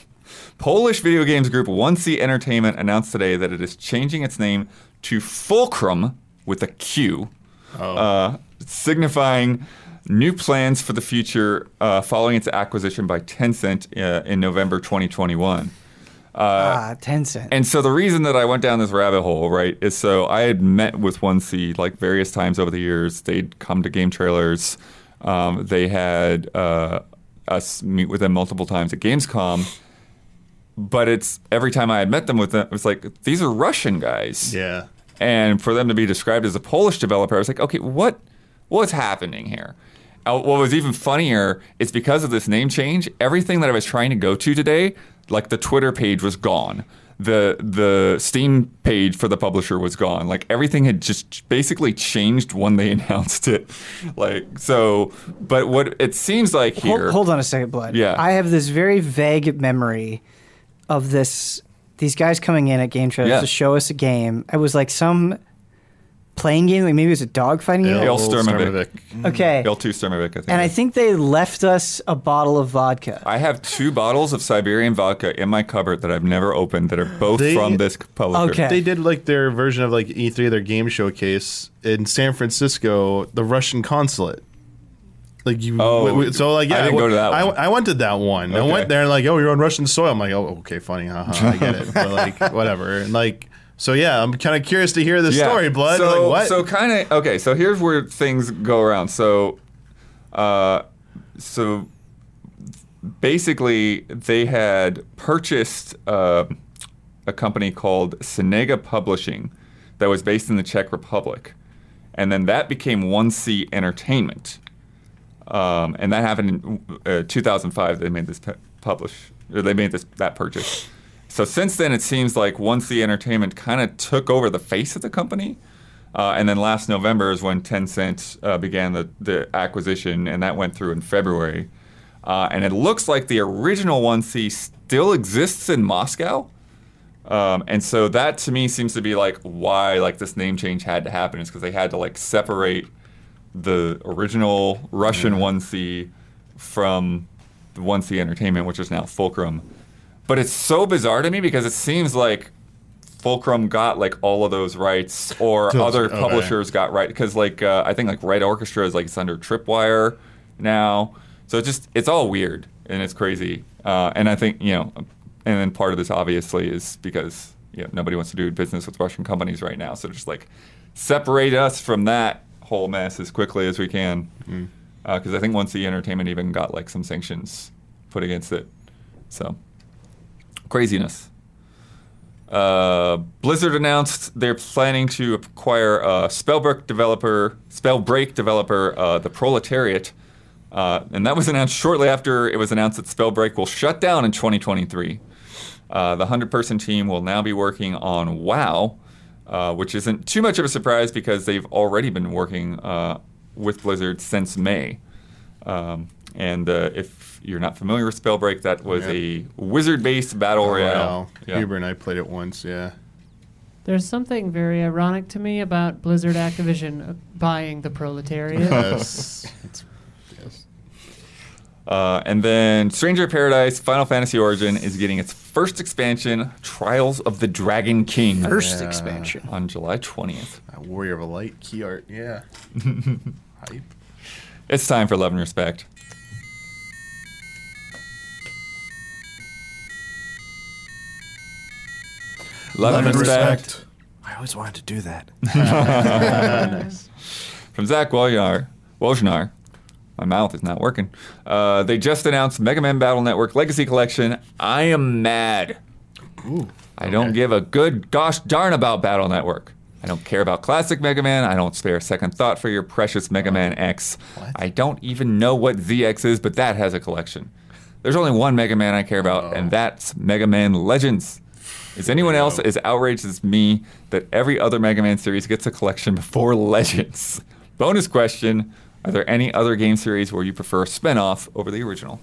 Polish video games group 1C Entertainment announced today that it is changing its name to Fulqrum with a Q, oh. uh, signifying new plans for the future uh, following its acquisition by Tencent uh, in November 2021. Uh,
ah, Tencent.
And so the reason that I went down this rabbit hole, right, is so I had met with One C like various times over the years. They'd come to game trailers. Um, they had uh, us meet with them multiple times at Gamescom. But it's every time I had met them with them, it was like these are Russian guys.
Yeah.
And for them to be described as a Polish developer, I was like, okay, what, what's happening here? Uh, what was even funnier is because of this name change, everything that I was trying to go to today, like the Twitter page was gone. The the Steam page for the publisher was gone. Like everything had just basically changed when they announced it. Like so, but what it seems like here. Hold,
hold on a second, Blood. Yeah, I have this very vague memory of this. These guys coming in at game shows yeah. to show us a game. It was like some playing game. Like maybe it was a dog fighting game.
IL
Sturmovik. Mm-hmm. Okay.
IL-2 Sturmovik, I think. And
I think they left us a bottle of vodka.
I have two bottles of Siberian vodka in my cupboard that I've never opened that are both They- from this publisher. Okay.
They did like their version of like E3, their game showcase in San Francisco, the Russian consulate. Like you, Oh, w- w- so like yeah, I
didn't go to that
one.
I
went to that one. I went there and like, oh, you're on Russian soil. I'm like, oh, okay, funny, haha, I get it, but like whatever. And like, so yeah, I'm kind of curious to hear the yeah. story, blood. So,
like, so
kind of
okay. So here's where things go around. So, uh, so basically, they had purchased uh, a company called Cenega Publishing that was based in the Czech Republic, and then that became One C Entertainment, um, and that happened in uh, 2005. They made this publish. Or they made this that purchase. So since then, it seems like One C Entertainment kind of took over the face of the company. Uh, and then last November is when Tencent uh, began the, the acquisition, and that went through in February. Uh, and it looks like the original 1C still exists in Moscow. Um, and so that to me seems to be like why like this name change had to happen is because they had to like separate the original Russian 1C mm. from the 1C Entertainment, which is now Fulqrum. But it's so bizarre to me because it seems like Fulqrum got like all of those rights, or Just, other okay. publishers got right because like uh, I think like Red Orchestra is like it's under Tripwire now, so it's just it's all weird and it's crazy. Uh, and I think you know, and then part of this obviously is because you know, nobody wants to do business with Russian companies right now, so just like separate us from that whole mess as quickly as we can, because mm. uh, I think One C Entertainment even got like some sanctions put against it, so craziness. Uh, Blizzard announced they're planning to acquire a uh, Spellbreak developer, Spellbreak developer, uh, the Proletariat, uh, and that was announced shortly after it was announced that Spellbreak will shut down in 2023. Uh, the 100-person team will now be working on WoW, uh, which isn't too much of a surprise because they've already been working with Blizzard since May. Um, and if you're not familiar with Spellbreak, that was yep. a wizard-based battle oh, royale.
Wow. Huber and I played it once. Yeah.
There's something very ironic to me about Blizzard Activision buying the proletariat. Yes.
yes. Uh, and then Stranger Paradise Final Fantasy Origin is getting its first expansion, Trials of the Dragon King.
First yeah. expansion. On
July 20th.
Uh, Warrior of a Light, key art, yeah. Hype.
It's time for Love and Respect. Love, Love and respect. respect.
I always wanted to do that. nice.
From Zach Wojnar, Wojnar, my mouth is not working. Uh, they just announced Mega Man Battle Network Legacy Collection. I am mad. Ooh, I don't okay. give a good gosh darn about Battle Network. I don't care about classic Mega Man. I don't spare a second thought for your precious Mega Man X. What? I don't even know what ZX is, but that has a collection. There's only one Mega Man I care about, oh. and that's Mega Man Legends. Is anyone else as outraged as me that every other Mega Man series gets a collection before Legends? Bonus question Are there any other game series where you prefer a spin off over the original?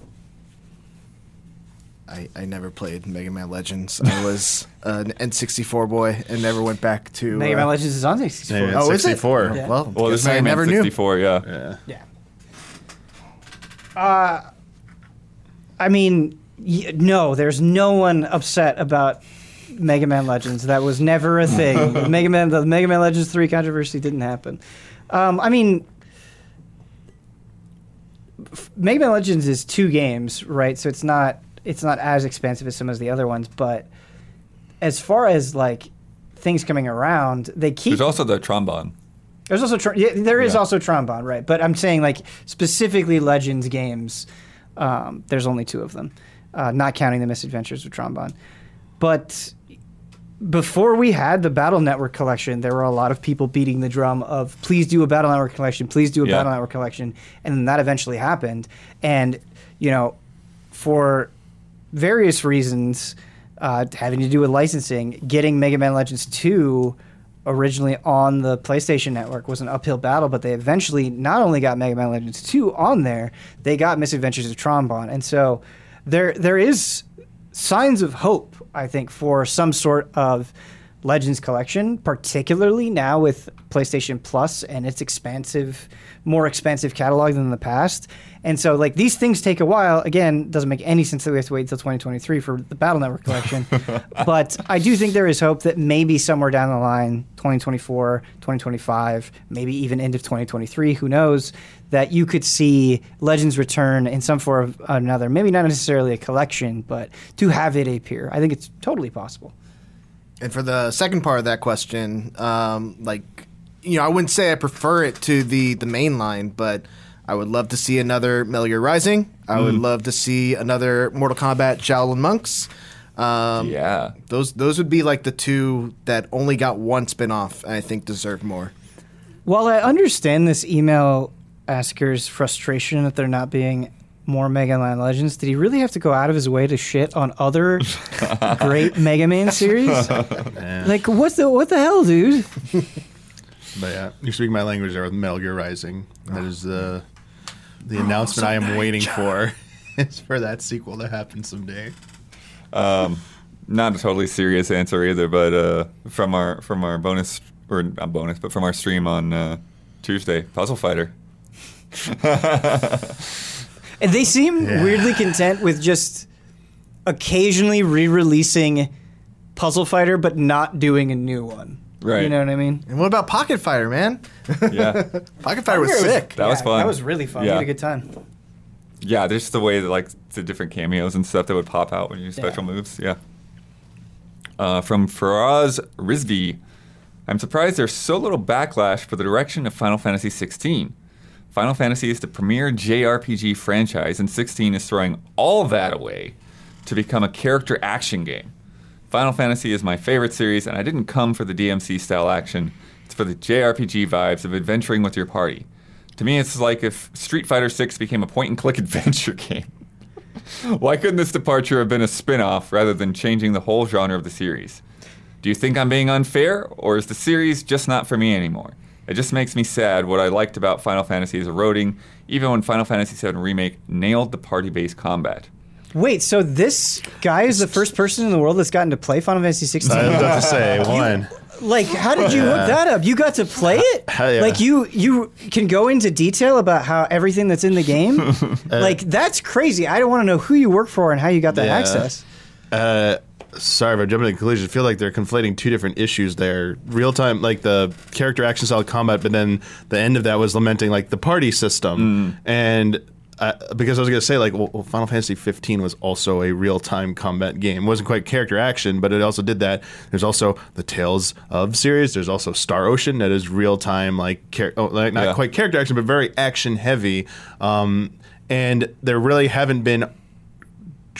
I, I never played Mega Man Legends. I was an N64 boy and never went back to.
Mega uh, Man Legends is on 64. oh, 64.
is it? Oh, yeah. Well, well
this Mega I never
Man 64,
knew.
yeah.
Yeah. yeah. Uh,
I mean, no, there's no one upset about Mega Man Legends. That was never a thing. Mega Man, the Mega Man Legends three controversy didn't happen. Um, I mean, Mega Man Legends is two games, right? So it's not it's not as expensive as some of the other ones, but as far as like things coming around, they keep.
There's also the Tron Bonne.
There's also tr- yeah, there is yeah. also Tron Bonne, right? But I'm saying like specifically Legends games. Um, there's only two of them, uh, not counting the misadventures of Tron Bonne. But before we had the Battle Network collection, there were a lot of people beating the drum of please do a Battle Network collection, please do a yeah. Battle Network collection, and then that eventually happened. And you know, for various reasons, uh, having to do with licensing, getting Mega Man Legends two originally on the PlayStation Network was an uphill battle, but they eventually not only got Mega Man Legends two on there, they got Misadventures of Tron Bonne, and so there there is signs of hope I think, for some sort of Legends collection, particularly now with PlayStation Plus and its expansive, more expansive catalog than in the past. And so, like, these things take a while. Again, doesn't make any sense that we have to wait until 2023 for the Battle Network collection. but I do think there is hope that maybe somewhere down the line, 2024, 2025, maybe even end of 2023, who knows, that you could see Legends return in some form or another. Maybe not necessarily a collection, but to have it appear. I think it's totally possible.
And for the second part of that question, um, like you know, I wouldn't say I prefer it to the the main line, but I would love to see another Metal Gear Rising. I mm. would mm-hmm. love to see another Mortal Kombat Shaolin Monks. Um, yeah, those those would be like the two that only got one spinoff. And I think deserve more.
While I understand this email asker's frustration that they're not being more Mega Man Legends, did he really have to go out of his way to shit on other great Mega Man series? Like, what the what the hell, dude?
But yeah, you speak my language there with Metal Gear Rising. That is the the oh, announcement I am waiting for. It's
for that sequel to happen someday.
Um, not a totally serious answer either, but uh, from our from our bonus or not bonus, but from our stream on uh, Tuesday, Puzzle Fighter.
And they seem yeah. weirdly content with just occasionally re-releasing Puzzle Fighter, but not doing a new one. Right. You know what I mean?
And what about Pocket Fighter, man?
Yeah.
Pocket Fighter was sick.
That yeah, was fun.
That was really fun. Yeah. We had a good time.
Yeah, just the way that like the different cameos and stuff that would pop out when you special yeah. moves. Yeah. Uh, from Faraz Rizvi, I'm surprised there's so little backlash for the direction of Final Fantasy 16. Final Fantasy is the premier JRPG franchise, and 16 is throwing all that away to become a character action game. Final Fantasy is my favorite series, and I didn't come for the DMC style action. It's for the JRPG vibes of adventuring with your party. To me, it's like if Street Fighter 6 became a point and click adventure game. Why couldn't this departure have been a spin off rather than changing the whole genre of the series? Do you think I'm being unfair, or is the series just not for me anymore? It just makes me sad. What I liked about Final Fantasy is eroding, even when Final Fantasy VII Remake nailed the party based combat.
Wait, so this guy is the first person in the world that's gotten to play Final Fantasy 16? I
was about to say, one.
Like, how did you yeah. hook that up? You got to play it. Yeah. Like, you you can go into detail about how everything that's in the game. uh, like, that's crazy. I don't want to know who you work for and how you got that yeah. access.
Uh, sorry if I'm jumping to conclusions. I feel like they're conflating two different issues there. Real time, like the character action style combat, but then the end of that was lamenting like the party system. Mm. And uh, because I was going to say like well, Final Fantasy 15 was also a real time combat game. It wasn't quite character action, but it also did that. There's also the Tales of series. There's also Star Ocean that is real time like, char- oh, like not yeah. quite character action, but very action heavy. Um, and there really haven't been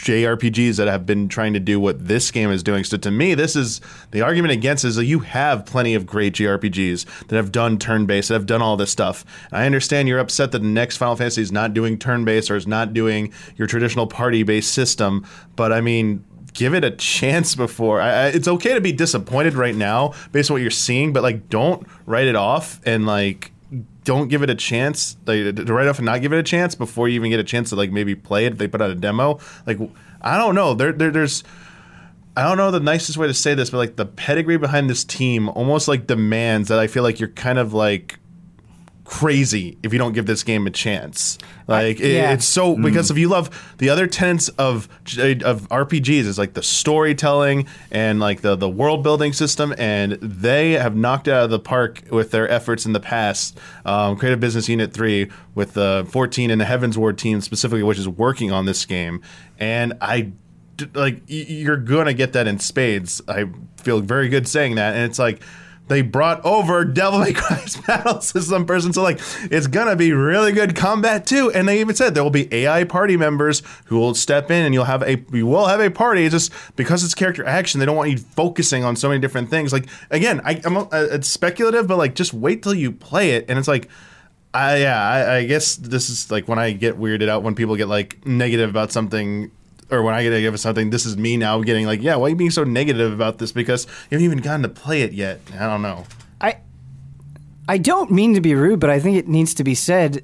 JRPGs that have been trying to do what this game is doing. So to me, this is the argument against is that you have plenty of great JRPGs that have done turn based, that have done all this stuff. And I understand you're upset that the next Final Fantasy is not doing turn based or is not doing your traditional party based system, but I mean, give it a chance before. I, I, it's okay to be disappointed right now based on what you're seeing, but like, don't write it off and like don't give it a chance like, to write off and not give it a chance before you even get a chance to like maybe play it if they put out a demo like i don't know there, there there's I don't know the nicest way to say this, but like the pedigree behind this team almost like demands that I feel like you're kind of like crazy if you don't give this game a chance. Like yeah. it's so mm. because mm. if you love the other tenets of of RPGs is like the storytelling and like the the world building system, and they have knocked out of the park with their efforts in the past. Um, Creative Business Unit Three with the 14 and the Heavensward team specifically, which is working on this game, and I like you're gonna get that in spades. I feel very good saying that, and it's like they brought over Devil May Cry's battle system person. So, like, it's gonna be really good combat too. And they even said there will be AI party members who will step in, and you'll have a you will have a party. It's just because it's character action, they don't want you focusing on so many different things. Like, again, I, am uh, it's speculative, but like, just wait till you play it, and it's like. I, yeah, I, I guess this is like when I get weirded out when people get like negative about something or when I get to give something, this is me now getting like, yeah, why are you being so negative about this? Because you haven't even gotten to play it yet. I don't know.
I I don't mean to be rude, but I think it needs to be said.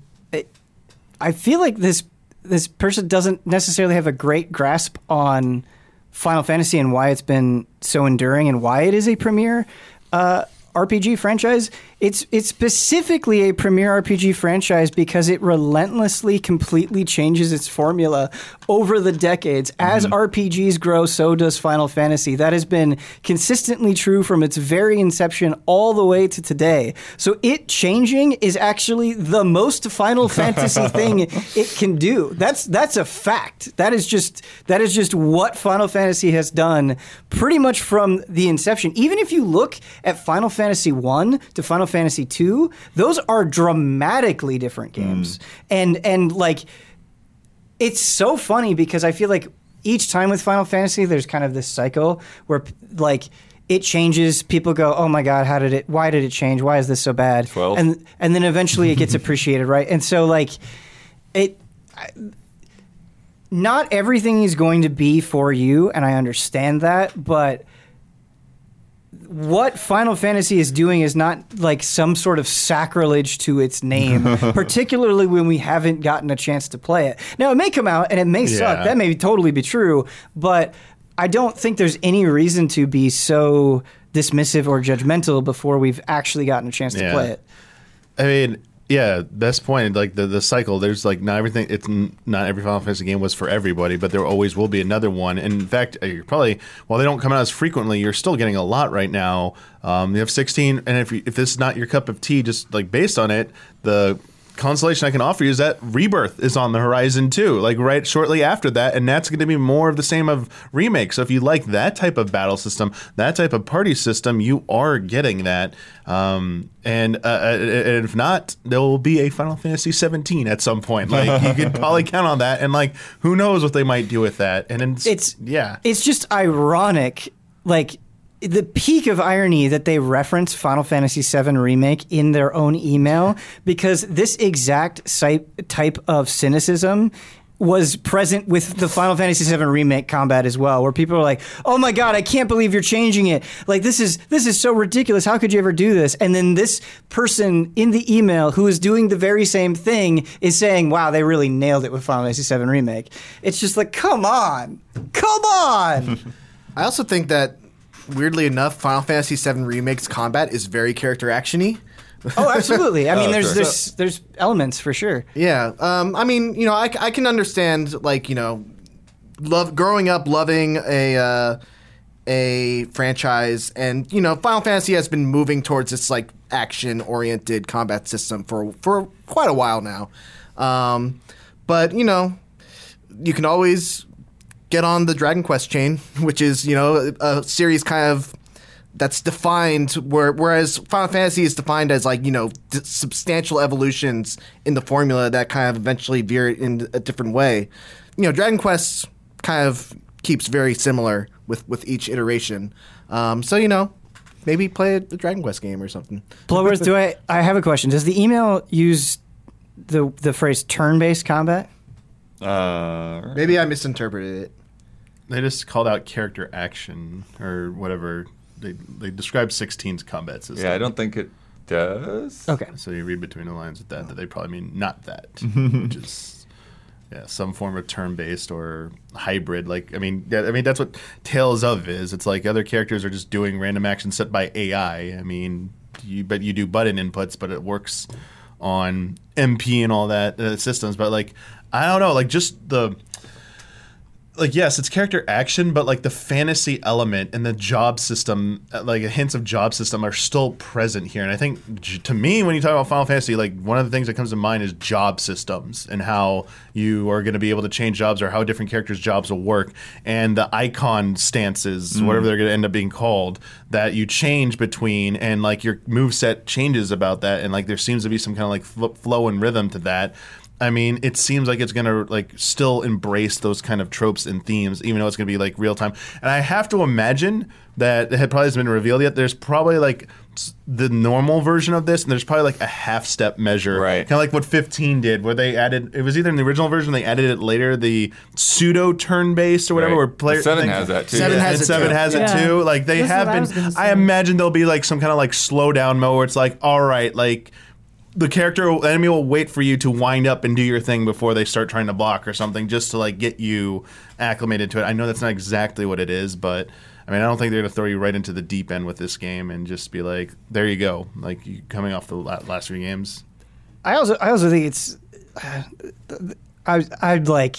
I feel like this this person doesn't necessarily have a great grasp on Final Fantasy and why it's been so enduring and why it is a premier uh, RPG franchise. It's it's specifically a premier RPG franchise because it relentlessly completely changes its formula over the decades. Mm-hmm. As mm-hmm. RPGs grow, so does Final Fantasy. That has been consistently true from its very inception all the way to today. So it changing is actually the most Final Fantasy thing it can do. That's that's a fact. That is just that is just what Final Fantasy has done pretty much from the inception. Even if you look at Final Fantasy 1 to Final Fantasy II, those are dramatically different hmm. games. Mm. And and like it's so funny because I feel like each time with Final Fantasy there's kind of this cycle where like it changes. People go, "Oh my god, how did it? Why did it change? Why is this so bad?" 12. And and then eventually it gets appreciated, right? And so like it. I, not everything is going to be for you, and I understand that, but what Final Fantasy is doing is not like some sort of sacrilege to its name, particularly when we haven't gotten a chance to play it. Now, it may come out and it may yeah. suck. That may totally be true, but I don't think there's any reason to be so dismissive or judgmental before we've actually gotten a chance yeah. to play it.
I mean, yeah, best point. Like the the cycle. There's like not everything. It's n- not every Final Fantasy game was for everybody, but there always will be another one. And in fact, uh, you're probably while they don't come out as frequently, you're still getting a lot right now. Um, you have 16, and if you, if this is not your cup of tea, just like based on it, the consolation I can offer you is that Rebirth is on the horizon too, like right shortly after that, and that's going to be more of the same of remake. So if you like that type of battle system, that type of party system, you are getting that. Um, and, uh, uh and if not, there will be a Final Fantasy 17 at some point. Like you could probably count on that, and like who knows what they might do with that. And it's, it's yeah,
it's just ironic, like the peak of irony that they reference Final Fantasy VII Remake in their own email because this exact type of cynicism was present with the Final Fantasy VII remake combat as well, where people are like, "Oh my god, I can't believe you're changing it! Like this is this is so ridiculous. How could you ever do this?" And then this person in the email who is doing the very same thing is saying, "Wow, they really nailed it with Final Fantasy VII remake." It's just like, come on, come on.
I also think that weirdly enough, Final Fantasy VII Remake's combat is very character actiony.
oh, absolutely. I mean, oh, there's sure. there's there's elements for sure.
Yeah. Um, I mean, you know, I, I can understand like you know, love growing up loving a uh, a franchise, and you know, Final Fantasy has been moving towards this like action oriented combat system for for quite a while now. Um, but you know, you can always get on the Dragon Quest chain, which is you know a, series kind of that's defined where, whereas Final Fantasy is defined as like you know d- substantial evolutions in the formula that kind of eventually veer in a different way. You know, Dragon Quest kind of keeps very similar with with each iteration. Um, so you know, maybe play the a Dragon Quest game or something.
Blowers, do I? I have a question. Does the email use the the phrase turn based combat?
Uh,
maybe I misinterpreted it
they just called out character action or whatever. They they described 16's combat
system. Yeah, I don't think it does.
Okay.
So you read between the lines with that that they probably mean not that, which is yeah some form of turn based or hybrid. Like I mean, yeah, I mean that's what Tales of is. It's like other characters are just doing random actions set by AI. I mean, you but you do button inputs, but it works on MP and all that uh, systems. But like I don't know, like just the like yes, it's character action, but like the fantasy element and the job system, uh, like hints of job system, are still present here. And I think to me, when you talk about Final Fantasy, like one of the things that comes to mind is job systems and how you are going to be able to change jobs or how different characters' jobs will work, and the Eikon stances, mm whatever they're going to end up being called, that you change between, and like your move set changes about that, and like there seems to be some kind of like flow and rhythm to that I mean, it seems like it's gonna like still embrace those kind of tropes and themes, even though it's gonna be like real time. And I have to imagine that it probably hasn't been revealed yet. There's probably like the normal version of this, and there's probably like a half step measure,
right?
Kind of like what 15 did, where they added. It was either in the original version, they added it later, the pseudo turn based or whatever. Right. Where
player seven has that too.
Seven yeah. has and it. Seven too. has yeah. it too. Like they have been. I, I imagine there'll be like some kind of like slow down mode where it's like, all right, like the character enemy will wait for you to wind up and do your thing before they start trying to block or something just to like get you acclimated to it. I know that's not exactly what it is, but I mean, I don't think they're going to throw you right into the deep end with this game and just be like, "There you go." Like you coming off the last few games.
I also I also think it's I i would like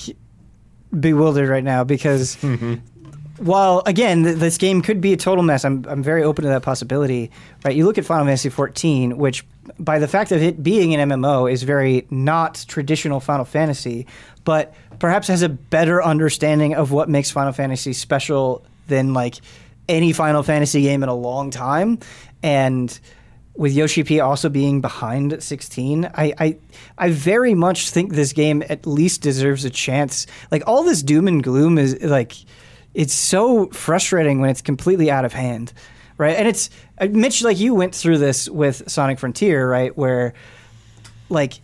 bewildered right now because mm-hmm. while again th- this game could be a total mess, I'm I'm very open to that possibility. Right? You look at Final Fantasy 14, which by the fact of it being an MMO is very not traditional Final Fantasy, but perhaps has a better understanding of what makes Final Fantasy special than like any Final Fantasy game in a long time. And with Yoshi P also being behind 16, I, I I very much think this game at least deserves a chance. Like all this doom and gloom is like it's so frustrating when it's completely out of hand right? And it's uh, Mitch, like you went through this with Sonic Frontier, right? Where like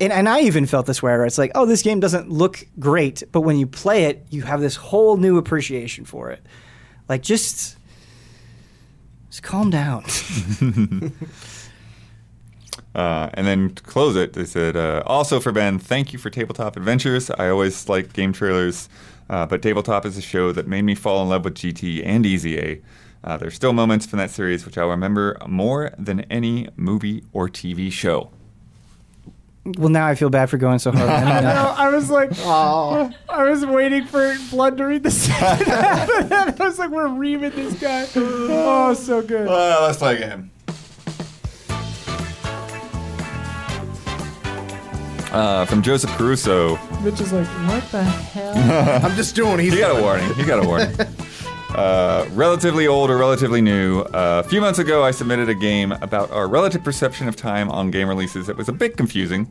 and, and I even felt this way, where it's like, oh, this game doesn't look great, but when you play it, you have this whole new appreciation for it. Like just just calm down.
Uh, and then to close it, they said, uh, also for Ben, thank you for Tabletop Adventures. I always like game trailers, uh, but Tabletop is a show that made me fall in love with GT and EZA. Uh, there's still moments from that series which I'll remember more than any movie or TV show.
Well, now I feel bad for going so hard.
I, know, I was like, oh, I was waiting for Blood to read the second half, I was like, we're reaming this guy. Oh, so good.
let's play a game. Uh, from Joseph Caruso.
Mitch is like, what the hell?
I'm just doing.
He's he got a warning. He got a warning. Uh, relatively old or relatively new. Uh, a few months ago, I submitted a game about our relative perception of time on game releases. It was a bit confusing,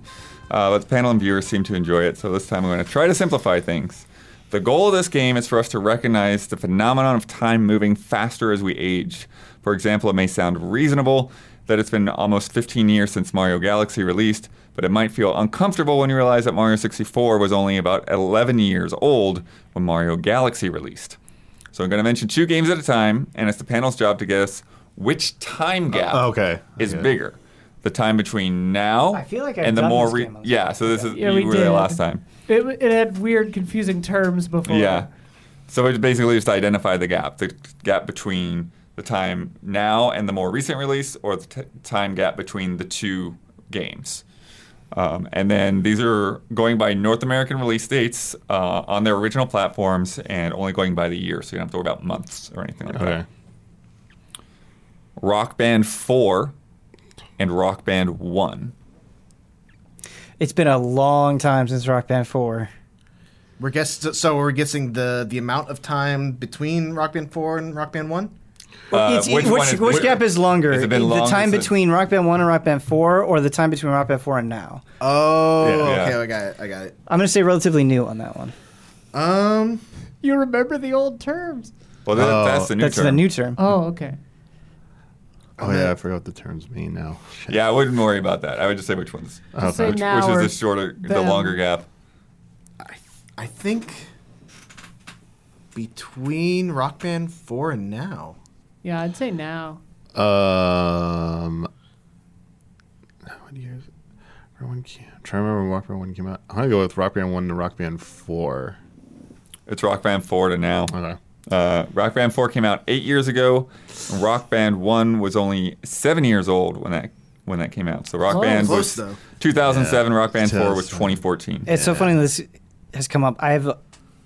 uh, but the panel and viewers seemed to enjoy it, so this time I'm going to try to simplify things. The goal of this game is for us to recognize the phenomenon of time moving faster as we age. For example, it may sound reasonable that it's been almost 15 years since Mario Galaxy released, but it might feel uncomfortable when you realize that Mario 64 was only about 11 years old when Mario Galaxy released. So I'm going to mention two games at a time, and it's the panel's job to guess which time oh, gap uh, okay. is okay. bigger. The time between now I feel like I've and the more re- yeah. So this is yeah, you we were did. there last time.
It, it had weird, confusing terms before.
Yeah. So it basically just identify the gap, the gap between the time now and the more recent release, or the t- time gap between the two games. Um, and then these are going by North American release dates uh, on their original platforms and only going by the year, so you don't have to worry about months or anything like okay. that. Rock Band 4 and Rock Band 1.
It's been a long time since Rock Band 4.
We're guess so we're guessing the the amount of time between Rock Band 4 and Rock Band 1?
Uh, which, which, is, which gap is longer? Has it been long the time between Rock Band 1 and Rock Band 4 or the time between Rock Band 4 and now?
Oh,
Yeah.
okay, I got it. I got it. I'm
going to say relatively new on that one.
Um, You remember the old terms.
Well, that, Oh, that's the new That's term. the new term.
Oh, okay.
Oh yeah, I forgot what the terms mean now.
Shit. Yeah, I wouldn't worry about that. I would just say which ones, Okay. Say which, now which is the shorter, the longer gap.
I think between Rock Band Four and now.
Yeah, I'd say now.
Um, what year is 1 I'm trying to remember when Rock Band 1 came out. I'm going to go with Rock Band 1 to Rock Band 4. It's Rock Band 4 to now.
Okay. Uh,
Rock Band 4 came out eight years ago. Rock Band 1 was only seven years old when that when that came out. So Rock Band close was though. 2007. Yeah. Rock Band 4 was 2014. It's yeah. so funny
this has come up. I have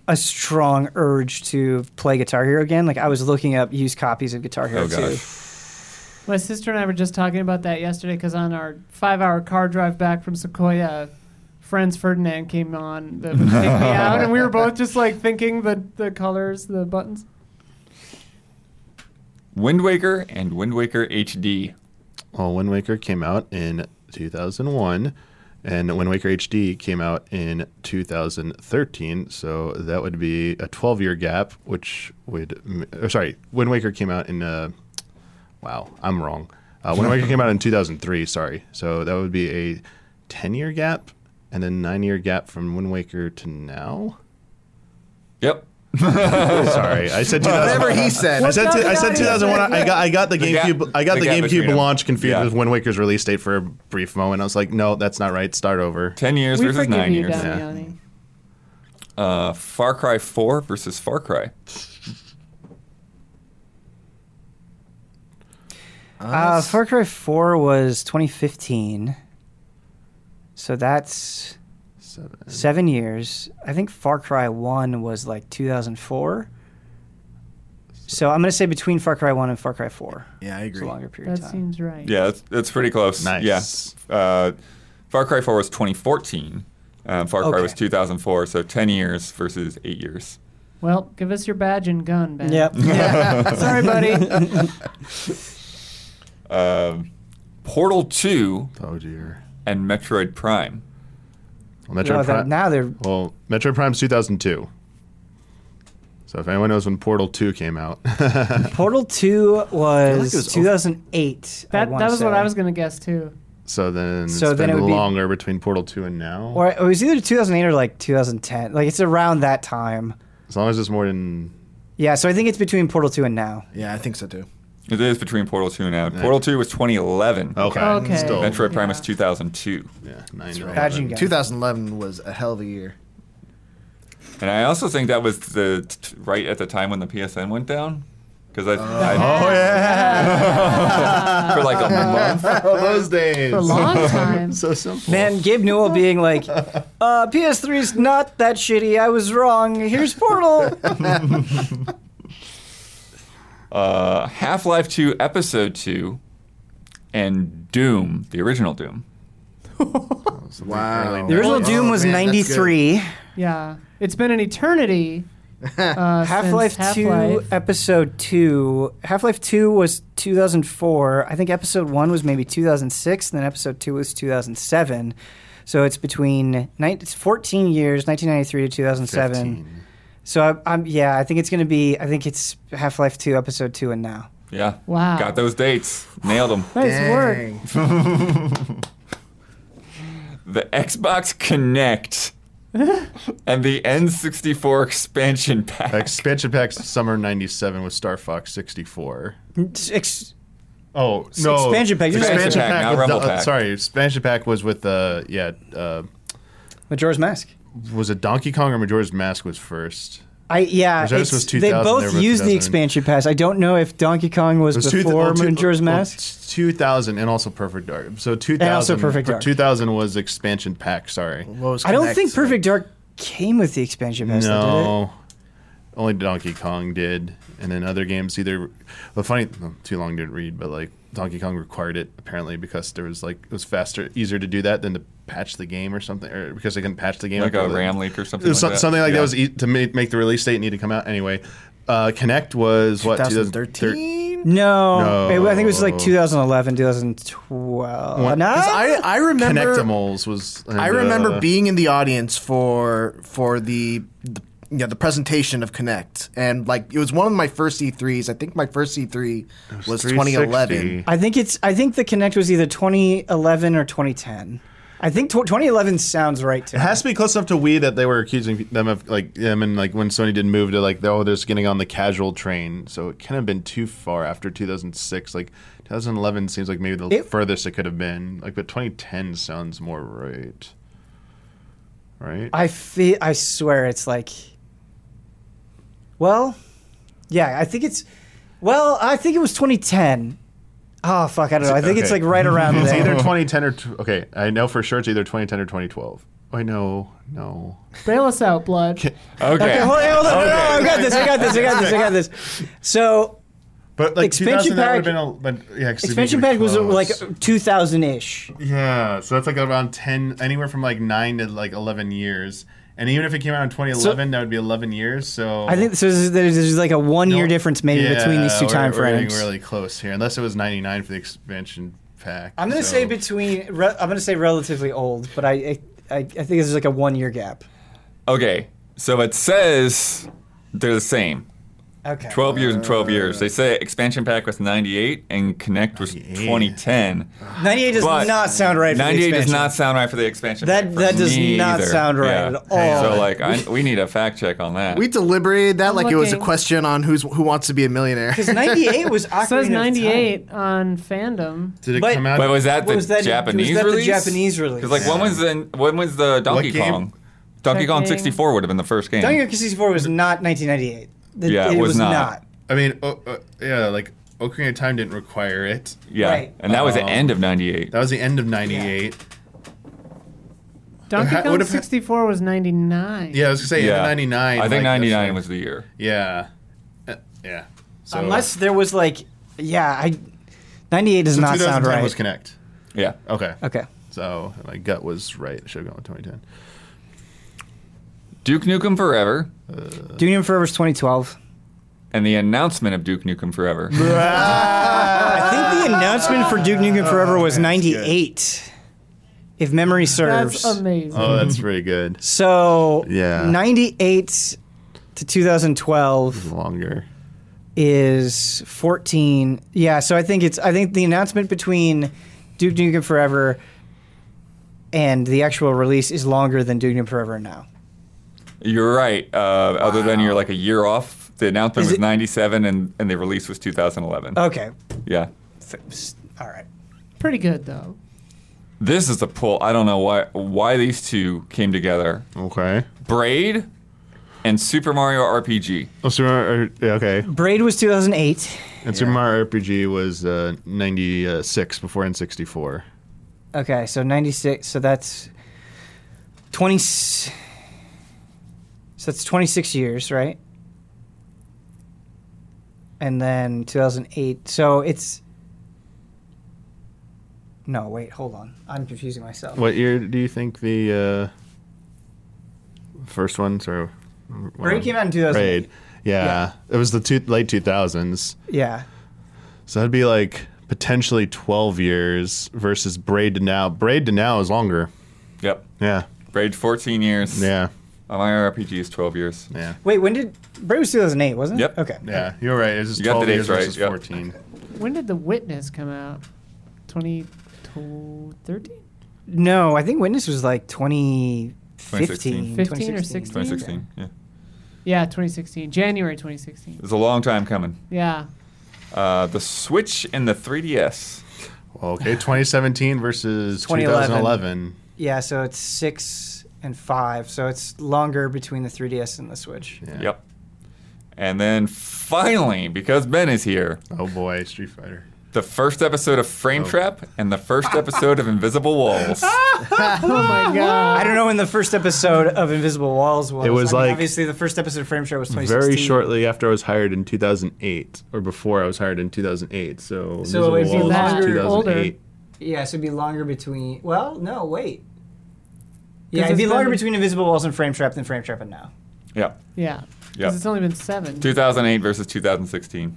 a strong urge to play Guitar Hero again. Like I was looking up used copies of Guitar Hero oh, 2.
My sister and I were just talking about that yesterday because on our five-hour car drive back from Sequoia, Franz Ferdinand came on that would take me out, and we were both just like thinking the the colors, the buttons.
Wind Waker and Wind Waker HD.
Well, Wind Waker came out in 2001. And Wind Waker HD came out in 2013, so that would be a 12 year gap, which would, or sorry, Wind Waker came out in, uh, wow, I'm wrong. Uh, Wind Waker came out in 2003, sorry. So that would be a 10 year gap and a nine year gap from Wind Waker to now.
Yep.
Sorry, I said 2000. whatever
he said.
I said I said 2001. I got I got the, GameCube I got the, the GameCube launch confused Yeah. with Wind Waker's release date for a brief moment. I was like, no, that's not right. Start over.
Ten years We versus nine you, years. Damiani. Uh, Far
Cry
4
versus Far Cry. Uh, uh Far Cry 4 was 2015. So that's Seven. Seven years. I think Far Cry One was like 2004. So I'm gonna say between Far Cry One and Far Cry
Four. Yeah,
I agree. It's
a longer period. That of time. seems right.
Yeah,
that's,
that's pretty close. Nice. Yeah. Uh, Far Cry Four was 2014. Um, uh, Far Cry okay. was 2004, so 10 years versus eight years.
Well, give us your badge and gun, Ben.
Yep. yeah.
Sorry, buddy.
uh, Portal 2.
Oh, dear.
And Metroid Prime.
Well, Metroid no, Prime. now they're Well, Metroid Prime's 2002. So if anyone knows when Portal 2 came out,
Portal Two was, was- 2008. That,
that was what I was going to guess too.
so then So it's then it been would be- longer between Portal 2 and now.
Or it was either 2008 or like 2010. Like it's around that time.
as long as it's more than
Yeah, so I think it's between Portal Two and now.
Yeah, I think so too.
It is between Portal 2 and now. Yeah. Portal 2 was 2011.
Okay. okay.
Still, Metroid
yeah. Prime
was
2002. Yeah, nine right. 2011
was a hell of a year.
And I also think that was the t- right at the time when the PSN went down. Because I, uh,
I, oh yeah,
for like a month.
Oh, those
days, for a long time.
so simple.
Man, Gabe Newell being like, uh, "PS3's not that shitty. I was wrong. Here's Portal."
uh, Half Life 2 Episode 2 and Doom, the original Doom.
wow. The
original oh, Doom was man, 93.
Yeah. It's been an eternity. Uh,
Half Life 2, Episode 2. Half Life 2 was 2004. I think Episode 1 was maybe 2006, and then Episode 2 was 2007. So it's between ni- it's 14 years, 1993 to 2007. 15. So I, am yeah, I think it's gonna be. I think it's Half Life Two, Episode Two, and now.
Yeah. Wow. Got those dates. Nailed them.
Nice work.
the Xbox Kinect and the N64 expansion pack.
Expansion pack summer 97 with Star Fox 64. Ex- oh, no.
Expansion pack.
Expansion, expansion pack, uh, pack, not
Rumble the, pack. Uh, sorry, expansion pack was with, uh, yeah. Uh,
Majora's Mask
was it Donkey Kong or Majora's Mask was first?
I yeah, they both used the expansion pass. I don't know if Donkey Kong was, was before two, oh, Majora's Mask.
Oh, two thousand and also Perfect Dark. So two thousand. Perfect Dark. Two thousand was expansion pack. Sorry.
was I don't think Perfect Dark came with the expansion pass. No. Though,
only Donkey Kong did, and then other games either. The funny, well, too long didn't read, but like Donkey Kong required it apparently because there was like it was faster, easier to do that than to patch the game or something, or because they couldn't patch the game
like a RAM leak or something.
Like
so, that.
Something like yeah. that was e- to make, make the release date need to come out anyway. Uh, Kinect was what 2013?
No, no. It, I think it was like 2011, 2012. no,
I, I remember
Kinectimals was.
I remember uh, being in the audience for for the, the you know the presentation of Kinect, and like it was one of my first E3s. I think my first E3 was, was 2011.
I think it's I think the Kinect was either 2011 or 2010. I think 2011 sounds right to
It
me.
has to be close enough to Wii that they were accusing them of like them and like when Sony did not move to like oh they're just getting on the casual train, so it kind of been too far after 2006. Like 2011 seems like maybe the it, furthest it could have been. Like but 2010 sounds more right.
Right. I feel. I swear it's like well, yeah, I think it's. Well, I think it was 2010. Oh ah, fuck, I don't know. I think okay. it's like right around it's
there. either 2010 or t- okay. I know for sure it's either 2010 or 2012. I know, no.
Bail us out, blood. okay.
okay, hold, hold on. Okay. No, I got this. I got this. I got this. I got this. So.
But like expansion pack, a, but yeah,
expansion pack was uh, like 2000 ish.
Yeah, so that's like around 10, anywhere from like nine to like 11 years. And even if it came out in 2011, so, that would be 11 years. So
I think so. There's, there's like a one year no, difference maybe yeah, between these 2 time we're frames.
We're really close here, unless it was 99 for the expansion pack.
I'm gonna so. say between. Re, I'm gonna say relatively old, but I I, I, I think there's like a one year gap.
Okay, so it says they're the same. Okay. 12 years and 12 years. They say uh, expansion pack was 98 and Kinect was 2010.
98 does But not sound right for 98 the does expansion.
not sound right for the expansion
That- pack. for that does me not either. sound right at all.
So, like, I, we need a fact check on that.
We deliberated that like it was a question on who's who wants to be a millionaire.
Because 98 was It says Time. 98
on fandom.
Did it But- come out? but was that the Was that- was Japanese that the
Japanese release?
Because, like, when, was the, when was the Donkey Kong? Donkey Kong 64 would have been the first game.
Donkey Kong 64 was not 1998.
The, yeah, it, it was, was not. not. I
mean, uh, yeah, like Ocarina of Time didn't require it.
Yeah, right. and that was the end of '98.
That was the end of '98.
Donkey Kong 64 was 99.
Yeah, I was going to say, yeah. 99.
I think like, 99 was the year.
Yeah. Uh, yeah.
So, Unless there was like, yeah, I 98 does so not sound right. was
Kinect.
Yeah.
Okay.
Okay.
So my gut was right. should have gone with 2010.
Duke Nukem Forever.
Duke Nukem Forever is 2012.
And the announcement of Duke Nukem Forever.
I think the announcement for Duke Nukem oh, Forever was 98, if memory serves. That's
amazing. Oh,
that's pretty good.
so Yeah. 98 to 2012
Longer.
is 14. Yeah, so I think it's I think the announcement between Duke Nukem Forever and the actual release is longer than Duke Nukem Forever now.
You're right. Uh, wow. Other than you're like a year off. The announcement Is was it? 97 and, and the release was 2011.
Okay.
Yeah.
All right.
Pretty good, though.
This is a pull. I don't know why why these two came together.
Okay.
Braid and Super Mario RPG.
Oh, Super Mario, okay.
Braid was 2008.
And yeah. Super Mario RPG was uh, 96 before N64.
Okay, so 96. So that's 20. So it's 26 years, right? And then 2008. So it's. No, wait, hold on. I'm confusing myself.
What year do you think the uh, first ones or?
braid came out in 2008.
Yeah, yeah. It was the two, late 2000s.
Yeah.
So that'd be like potentially 12 years versus Braid to now. Braid to now is longer.
Yep.
Yeah.
Braid 14 years.
Yeah.
Uh, my RPG is 12 years.
Yeah.
Wait, when did Braid was 2008, wasn't
it? Yep.
Okay.
Yeah, you're right. It's just You got 12 the years right, versus yep. 14.
When did The Witness come out? 2013?
No, I think Witness was like 2015,
2016. 15 or 16?
2016. Yeah.
Yeah, 2016. January 2016.
It's a long time coming.
Yeah.
Uh, the Switch and the 3DS.
Okay, 2017 versus 2011. 2011.
Yeah, so it's six and five, so it's longer between the 3DS and the Switch. Yeah.
Yep. And then finally, because Ben is here.
Oh boy, Street Fighter.
The first episode of Frame oh. Trap and the first episode of Invisible Walls. oh
my god! I don't know when the first episode of Invisible Walls was.
It was I mean, like
obviously the first episode of Frame Trap was 2016. Very
shortly after I was hired in 2008, or before I was hired in 2008. So, so Invisible Walls
longer, Older. Yeah, so it'd be longer between. Well, no, wait.
Yeah, it'd be longer between Invisible Walls and Frame Trap than Frame Trap and now.
Yeah. Yeah. Yeah. it's only been seven.
2008 versus 2016.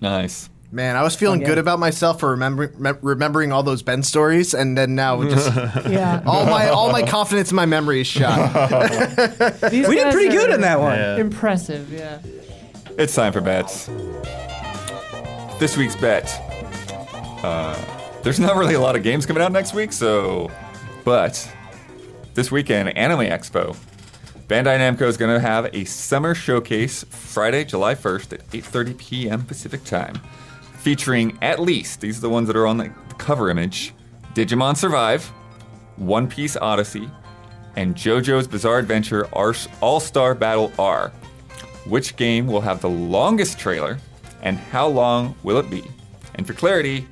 Nice.
Man, I was feeling good about myself for remembering me- remembering all those Ben stories, and then now just Yeah. all my all my confidence in my memory is shot. We did pretty good in that one.
Yeah. Impressive, yeah.
It's time for bets. This week's bet. Uh, there's not really a lot of games coming out next week, so but this weekend, Anime Expo. Bandai Namco is going to have a summer showcase Friday, July 1st at 8:30 p.m. Pacific time, featuring at least these are the ones that are on the cover image: Digimon Survive, One Piece Odyssey, and JoJo's Bizarre Adventure All Star Battle R. Which game will have the longest trailer, and how long will it be? And for clarity,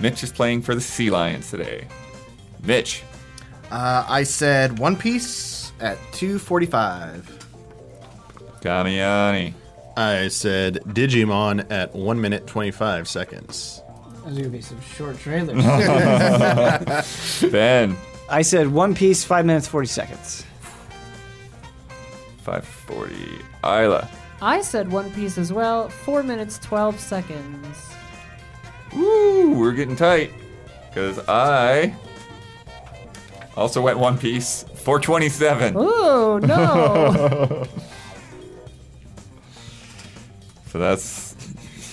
Mitch is playing for the Sea Lions today. Mitch,
uh, I said One Piece at 245.
Damiani.
I said Digimon at 1 minute 25 seconds.
Those are gonna be some short trailers.
ben.
I said One Piece, 5 minutes 40 seconds.
540. Isla.
I said One Piece as well, 4 minutes 12 seconds.
Ooh, we're getting tight. Because I also went One Piece. 427.
Ooh, no.
so that's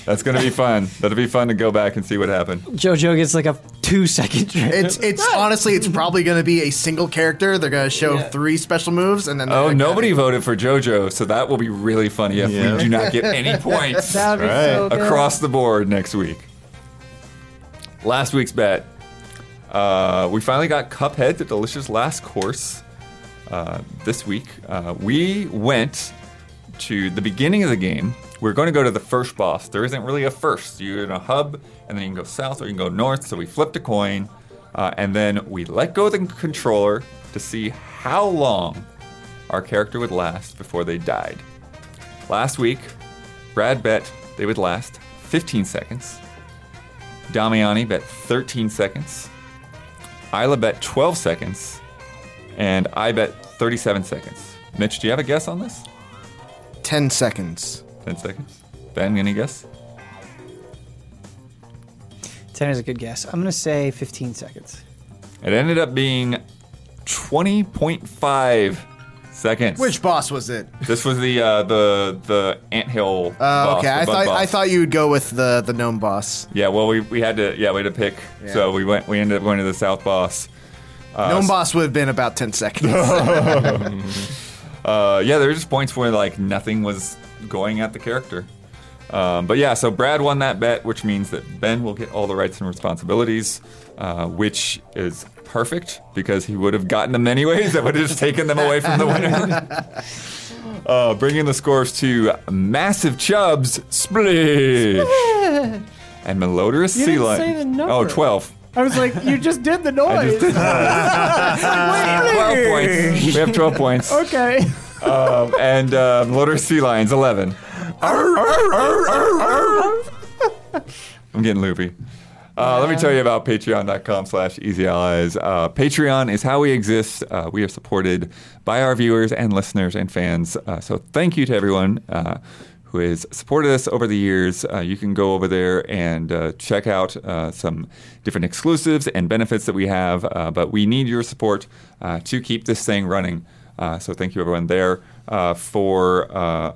that's gonna be fun. That'll be fun to go back and see what happened.
JoJo gets like a two second
trip. It's it's honestly it's probably gonna be a single character. They're gonna show yeah. three special moves and then
Oh nobody voted for JoJo, so that will be really funny if yeah. we do not get any points right. so across the board next week. Last week's bet uh, we finally got Cuphead, the delicious last course, uh, this week. Uh, we went to the beginning of the game. We we're going to go to the first boss. There isn't really a first. You're in a hub, and then you can go south or you can go north. So we flipped a coin, uh, and then we let go of the controller to see how long our character would last before they died. Last week, Brad bet they would last 15 seconds. Damiani bet 13 seconds. Isla bet 12 seconds, and I bet 37 seconds. Mitch, do you have a guess on this?
10 seconds.
10 seconds. Ben, any guess?
10 is a good guess. I'm going to say 15 seconds.
It ended up being 20.5 Seconds.
Which boss was it?
This was the uh, the the anthill. Uh, boss,
okay, the I thought boss. I thought you would go with the the gnome boss.
Yeah, well we, we had to yeah we had to pick, Yeah. so we went we ended up going to the south boss.
Uh, gnome boss would have been about ten seconds.
Uh, yeah, there were just points where like nothing was going at the character. Um, but yeah, so Brad won that bet, which means that Ben will get all the rights and responsibilities, uh, which is perfect because he would have gotten them anyways. That would have just taken them away from the winner. uh, bringing the scores to Massive Chubs, Splish, and Melodorous Sea Lion. Oh, 12.
I was like, you just did the noise. Did the noise.
Twelve points. We have twelve points.
Okay.
Um, and uh, Melodorous Sea Lions, eleven. Arr, arr, arr, I'm getting loopy. Uh, let me tell you about patreon.com slash easy allies. Uh, Patreon is how we exist. Uh, we are supported by our viewers and listeners and fans. Uh, so thank you to everyone uh, who has supported us over the years. Uh, you can go over there and check out some different exclusives and benefits that we have. but we need your support to keep this thing running. so thank you, everyone there. for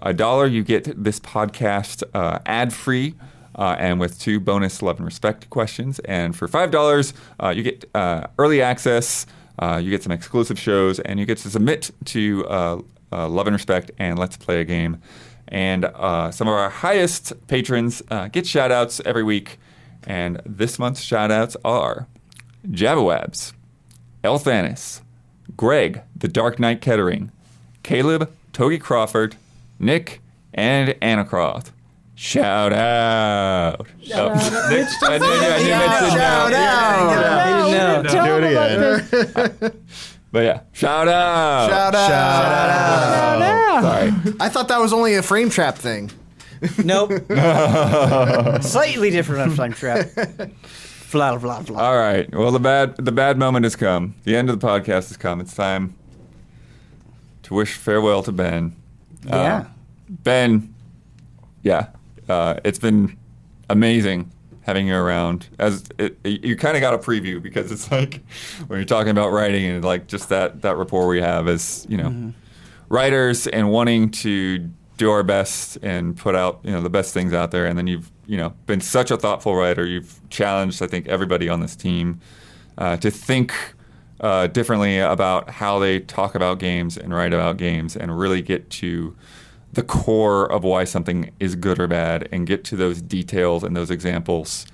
a dollar, you get this podcast ad free uh, and with two bonus love and respect questions. And for five dollars, uh, you get uh, early access, uh, you get some exclusive shows, and you get to submit to uh, love and respect and let's play a game. And some of our highest patrons get shout outs every week. And this month's shout outs are Jabawabs, Elthanis, Greg, The Dark Knight Kettering, Caleb, Togi Crawford, Nick, and Anna Croft. Shout out. Shout out. Oh, I knew, I knew
Mitch
Shout know.
out.
No, no,
no, do it again. but yeah,
shout out.
Shout out.
Shout out. Sorry.
I thought that was only a frame trap thing.
Nope. Slightly different on frame trap. Blah, blah, blah.
All right. Well, the bad the bad moment has come. The end of the podcast has come. It's time to wish farewell to Ben.
Uh, yeah. Uh,
ben. Yeah uh, it's been amazing having you around. As it, you kind of got a preview because it's like when you're talking about writing and like just that that rapport we have as you know mm-hmm. writers and wanting to do our best and put out you know the best things out there. And then you've you know been such a thoughtful writer. You've challenged I think everybody on this team uh, to think. Uh, differently about how they talk about games and write about games and really get to the core of why something is good or bad and get to those details and those examples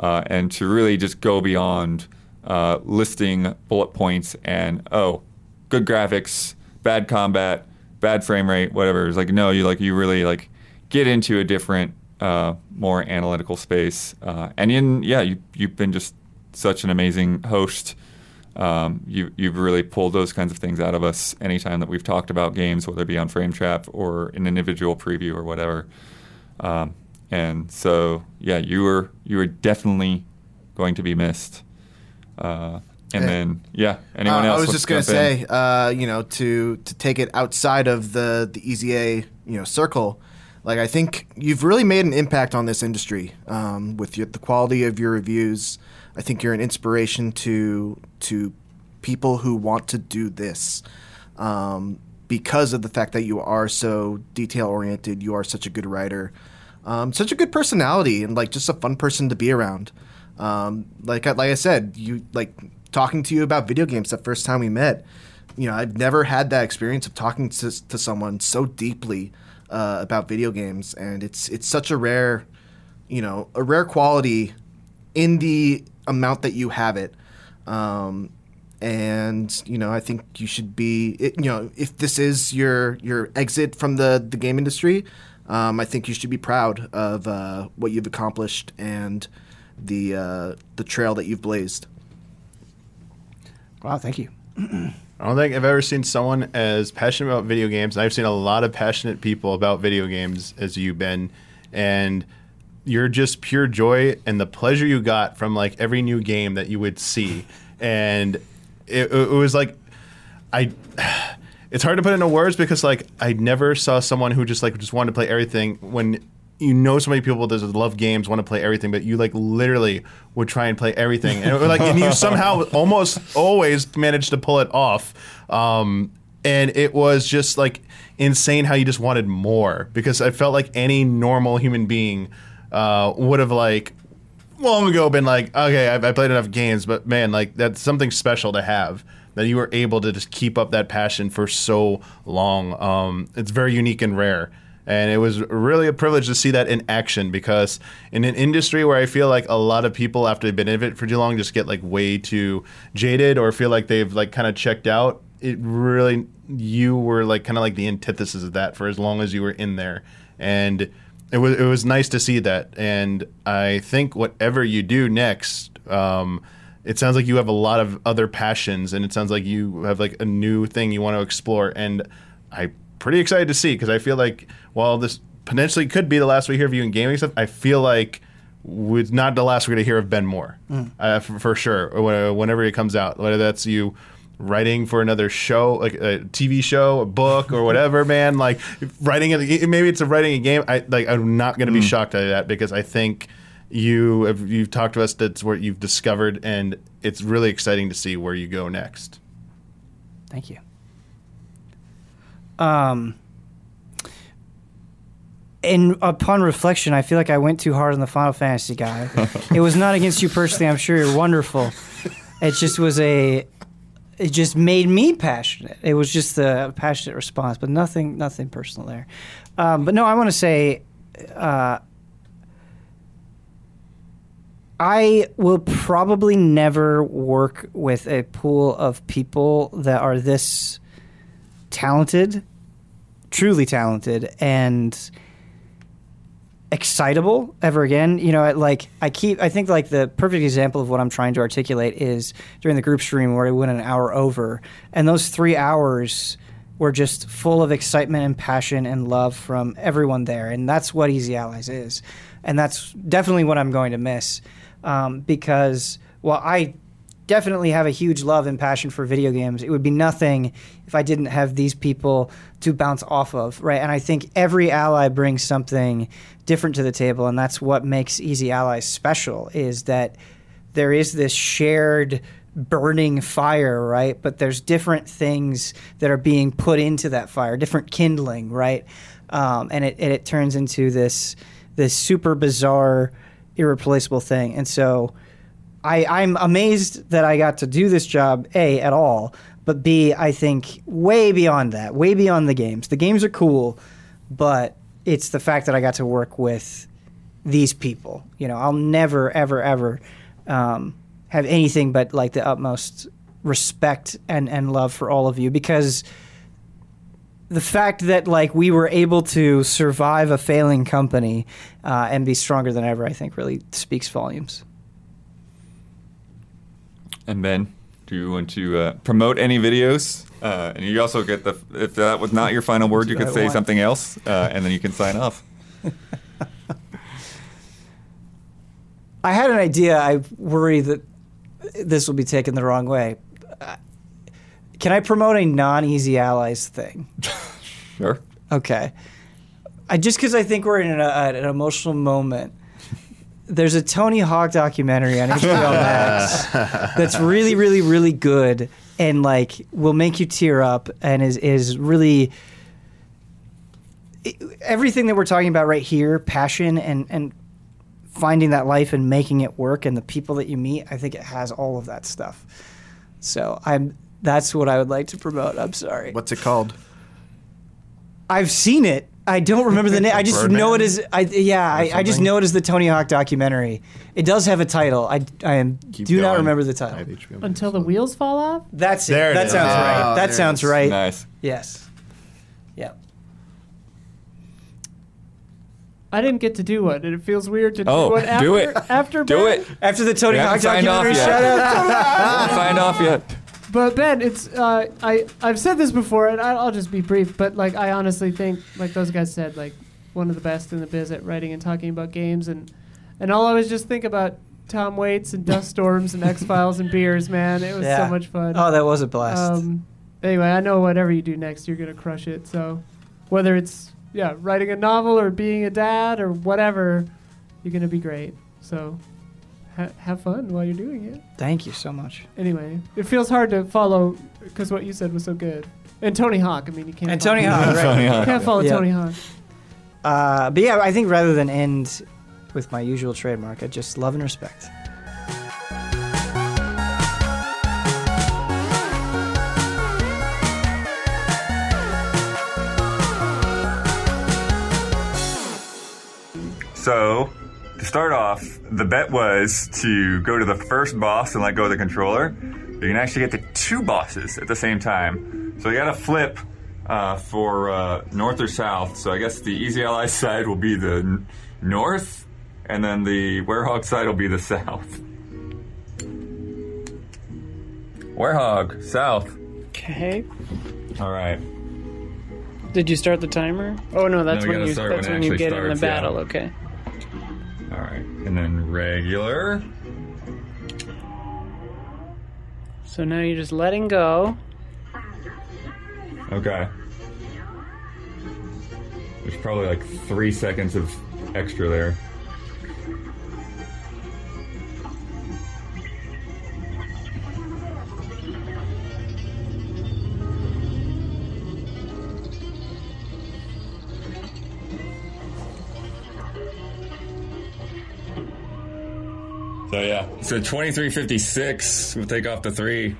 uh, and to really just go beyond uh, listing bullet points and, oh, good graphics, bad combat, bad frame rate, whatever. It's like, no, you like, you really like get into a different, uh, more analytical space. Uh, and in, yeah, you, you've been just such an amazing host um, you, you've really pulled those kinds of things out of us anytime that we've talked about games, whether it be on Frame Trap or an individual preview or whatever. Um, and so, yeah, you were you were definitely going to be missed. Uh, and eh. then, yeah, anyone uh,
else?
I
was just gonna say, uh, you know, to to take it outside of the the EZA, you know, circle. Like I think you've really made an impact on this industry um, with your, the quality of your reviews. I think you're an inspiration to to people who want to do this um, because of the fact that you are so detail oriented. You are such a good writer, um, such a good personality, and like just a fun person to be around. Um, like I, like I said, you like talking to you about video games the first time we met. You know, I've never had that experience of talking to, to someone so deeply uh, about video games, and it's it's such a rare, you know, a rare quality in the amount that you have it. Um, and you know, I think you should be. It, you know, if this is your your exit from the the game industry, um, I think you should be proud of uh, what you've accomplished and the uh, the trail that you've blazed.
Wow, thank you.
I don't think I've ever seen someone as passionate about video games. I've seen a lot of passionate people about video games as you've been, and your just pure joy and the pleasure you got from like every new game that you would see, and it, it was like I. It's hard to put
into words because like I never saw someone who just like just wanted to play everything when you know so many people that love games want to play everything but you like literally would try and play everything and like and you somehow almost always managed to pull it off um, and it was just like insane how you just wanted more because i felt like any normal human being uh, would have like long ago been like, okay, I, I played enough games, but man, like that's something special to have that you were able to just keep up that passion for so long. Um, it's very unique and rare. And it was really a privilege to see that in action because in an industry where I feel like a lot of people after they've been in it for too long just get like way too jaded or feel like they've like kind of checked out. It really you were like kind of like the antithesis of that for as long as you were in there. And it was it was nice to see that, and I think whatever you do next, um, it sounds like you have a lot of other passions, and it sounds like you have like a new thing you want to explore, and I'm pretty excited to see because I feel like while this potentially could be the last we hear of you in gaming stuff, I feel like with not the last we're going to hear of Ben Moore mm. uh, for, for, sure whenever it comes out, whether that's you writing for another show, like a TV show, a book, or whatever, man. Like writing, a, maybe it's a writing a game. I like I'm not going to be mm. shocked at that because I think you have, you've talked to us. That's what you've discovered, and it's really exciting to see where you go next.
Thank you. Um. And upon reflection, I feel like I went too hard on the Final Fantasy guy. it was not against you personally. I'm sure you're wonderful. It just was a it just made me passionate. It was just a passionate response, but nothing, nothing personal there. Um, but no, I want to say, uh, I will probably never work with a pool of people that are this talented, truly talented, and excitable ever again. You know, like I keep, I think like the perfect example of what I'm trying to articulate is during the group stream where I went an hour over, and those three hours were just full of excitement and passion and love from everyone there, and that's what Easy Allies is, and that's definitely what I'm going to miss, um, because while I definitely have a huge love and passion for video games. It would be nothing if I didn't have these people to bounce off of, right? And I think every ally brings something different to the table, and that's what makes Easy Allies special is that there is this shared burning fire, right? But there's different things that are being put into that fire, different kindling, right? Um, and it and it turns into this this super bizarre, irreplaceable thing. And so I, I'm amazed that I got to do this job, A, at all, but B, I think way beyond that, way beyond the games. The games are cool, but it's the fact that I got to work with these people. You know, I'll never, ever, ever um, have anything but like the utmost respect and, and love for all of you because the fact that like we were able to survive a failing company uh, and be stronger than ever, I think really speaks volumes.
And Ben, do you want to uh, promote any videos? Uh, and you also get the if that was not your final word, you could say something else, uh, and then you can sign off.
I had an idea. I worry that this will be taken the wrong way. Uh, can I promote a non-easy allies thing?
sure.
Okay. I just because I think we're in a, an emotional moment there's a Tony Hawk documentary on HBO Max that's really, really, really good and like will make you tear up and is is really everything that we're talking about right here, passion and and finding that life and making it work and the people that you meet, I think it has all of that stuff. So I'm that's what I would like to promote. I'm sorry.
What's it called?
I've seen it, I don't remember the name. I just Birdman? know it is. I yeah. I, I, just know it is the Tony Hawk documentary. It does have a title. I, I am, do going. not remember the title.
Until the wheels fall off.
That's there it. that is. sounds oh, right. That sounds is. right.
Nice.
Yes. Yep.
I didn't get to do one, and it feels weird to do oh, one after. Do it. After do it
after the Tony Hawk documentary. Shut
up. Find off yet.
But Ben, it's uh, I I've said this before, and I, will just be brief. But like, I honestly think, like those guys said, like one of the best in the biz at writing and talking about games, and and all I was just think about Tom Waits and dust storms and X Files and beers, man. It was yeah. so much fun.
Oh, that was a blast. Um,
anyway, I know whatever you do next, you're gonna crush it. So whether it's yeah, writing a novel or being a dad or whatever, you're gonna be great. So ha- have fun while you're doing it.
Thank you so much.
Anyway, it feels hard to follow because what you said was so good. And Tony Hawk. I mean, you can't. And Tony Hawk, right? Tony Hawk. You can't follow Yeah. Tony Hawk.
Uh, but yeah, I think rather than end with my usual trademark, I just love and respect.
So, to start off, the bet was to go to the first boss and let go of the controller. You can actually get to two bosses at the same time. So you got to flip uh, for uh, north or south. So I guess the Easy Ally side will be the n- north, and then the Werehog side will be the south. Werehog, south.
Okay.
All right.
Did you start the timer? Oh no, that's No, when you. That's when when you get in the yeah. battle. Okay.
All right, and then regular.
So now you're just letting go.
Okay. There's probably like three seconds of extra there. So yeah. So twenty three fifty six. We'll take off the three,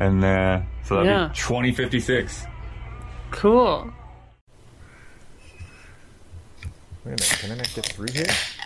and uh, so that'd yeah. be twenty fifty six.
Cool. Wait a minute. Can I get it through here?